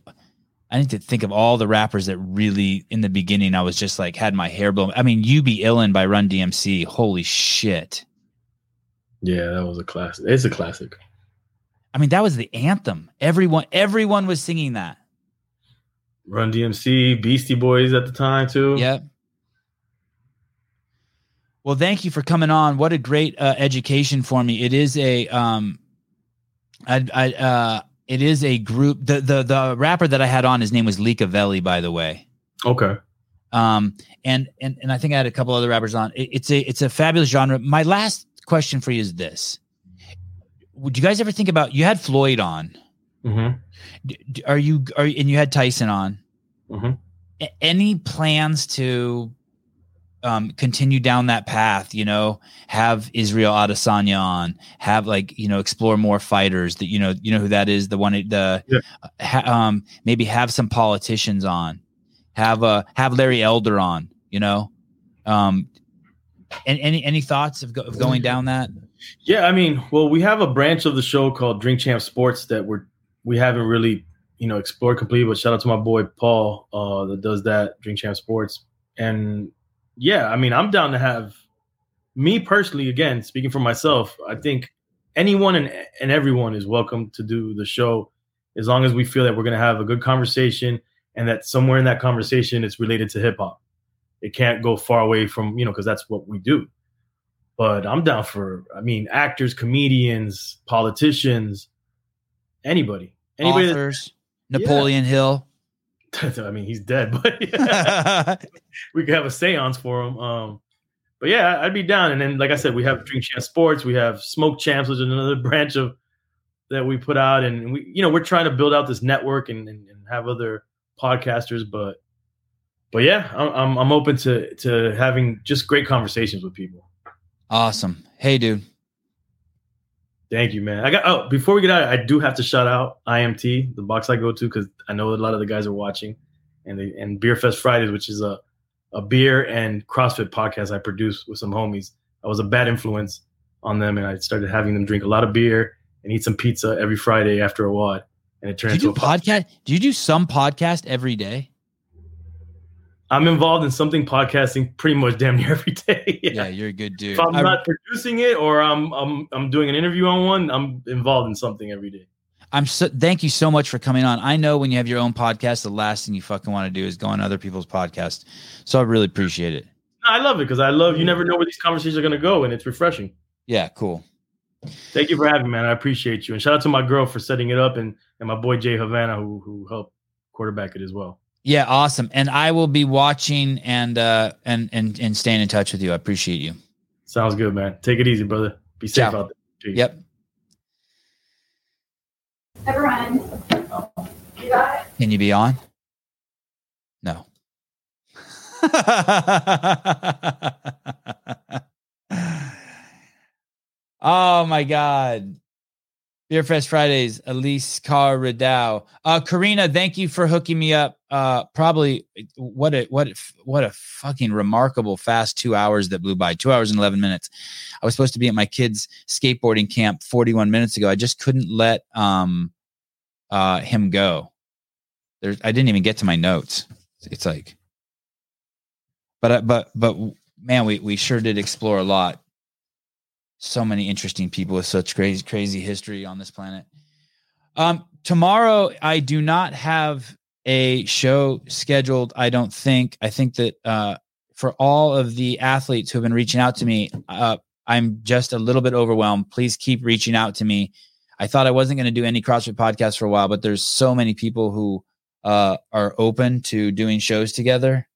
I need to think of all the rappers that really, in the beginning, I was just like had my hair blown. I mean, "You Be Illin" by Run DMC. Holy shit! Yeah, that was a classic. It's a classic. I mean, that was the anthem. Everyone, everyone was singing that. Run DMC, Beastie Boys at the time too. Yep. Well, thank you for coming on. What a great uh, education for me. It is a um, I, I uh, it is a group. The the the rapper that I had on, his name was Leacavelli, by the way. Okay. Um, and and and I think I had a couple other rappers on. It, it's a it's a fabulous genre. My last question for you is this: Would you guys ever think about? You had Floyd on. Mm-hmm. Are you are and you had Tyson on? Mm-hmm. A- any plans to um, continue down that path? You know, have Israel Adesanya on, have like you know explore more fighters that you know you know who that is the one the yeah. ha, um, maybe have some politicians on, have uh have Larry Elder on. You know, um, and any any thoughts of, go, of going down that? Yeah, I mean, well, we have a branch of the show called Drink Champ Sports that we're we haven't really you know explored completely. But shout out to my boy Paul uh, that does that Drink Champ Sports. And yeah, I mean, I'm down to have me personally. Again, speaking for myself, I think anyone and and everyone is welcome to do the show as long as we feel that we're going to have a good conversation and that somewhere in that conversation it's related to hip hop. It can't go far away from you know because that's what we do. but I'm down for. I mean, actors, comedians, politicians, anybody, anybody. Authors, Napoleon yeah. Hill. [laughs] I mean, he's dead, but yeah. [laughs] [laughs] we could have a séance for him. Um, but yeah, I'd be down. And then, like I said, we have Drink Champs Sports, we have Smoke Champs, which is another branch of that we put out, and we, you know, we're trying to build out this network and, and, and have other podcasters. But, but yeah, I'm I'm open to to having just great conversations with people. Awesome. Hey, dude. Thank you, man. I got oh, before we get out, I do have to shout out IMT, the box I go to, because I know a lot of the guys are watching, and they and Beer Fest Fridays, which is a a beer and CrossFit podcast I produce with some homies. I was a bad influence on them, and I started having them drink a lot of beer and eat some pizza every Friday after a WOD, and it turned into a podcast. Do you do some podcast every day? I'm involved in something podcasting pretty much damn near [laughs] every day. yeah. yeah. you're a good dude. If I'm I, not producing it or I'm I'm I'm doing an interview on one, I'm involved in something every day. I'm so thank you so much for coming on. I know when you have your own podcast, the last thing you fucking want to do is go on other people's podcasts. So I really appreciate it. I love it because I love you never know where these conversations are gonna go and it's refreshing. Yeah, cool. Thank you for having me, man. I appreciate you. And shout out to my girl for setting it up and, and my boy Jay Havana who who helped quarterback it as well. Yeah, awesome. And I will be watching and uh and and and staying in touch with you. I appreciate you. Sounds good, man. Take it easy, brother. Be safe Ciao. out there. Peace. Yep. Everyone. You got it? Can you be on? No. [laughs] oh my God. Beer Fest Fridays, Elise Carr Ridow. Uh, Karina, thank you for hooking me up. Uh, probably what a what a, what a fucking remarkable fast two hours that blew by. Two hours and eleven minutes. I was supposed to be at my kids' skateboarding camp forty one minutes ago. I just couldn't let um uh him go. There's I didn't even get to my notes. It's like, but uh, but but man, we we sure did explore a lot so many interesting people with such crazy crazy history on this planet. Um, tomorrow I do not have a show scheduled. I don't think. I think that uh, for all of the athletes who have been reaching out to me, uh, I'm just a little bit overwhelmed. Please keep reaching out to me. I thought I wasn't going to do any CrossFit podcasts for a while, but there's so many people who uh, are open to doing shows together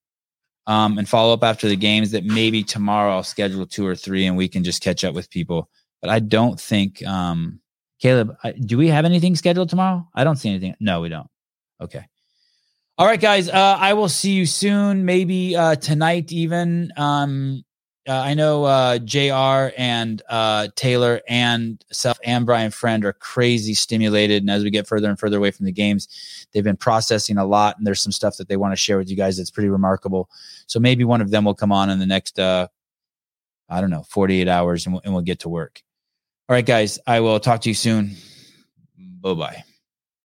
um, and follow up after the games that maybe tomorrow I'll schedule two or three and we can just catch up with people. But I don't think, um, Caleb, I, do we have anything scheduled tomorrow? I don't see anything. No, we don't. Okay. All right, guys. Uh, I will see you soon. Maybe uh, tonight, even. Um, uh, I know uh, Jr. and uh, Taylor and Self and Brian Friend are crazy stimulated, and as we get further and further away from the games, they've been processing a lot, and there's some stuff that they want to share with you guys that's pretty remarkable. So maybe one of them will come on in the next, uh, I don't know, 48 hours, and we'll, and we'll get to work. All right, guys. I will talk to you soon. Bye bye.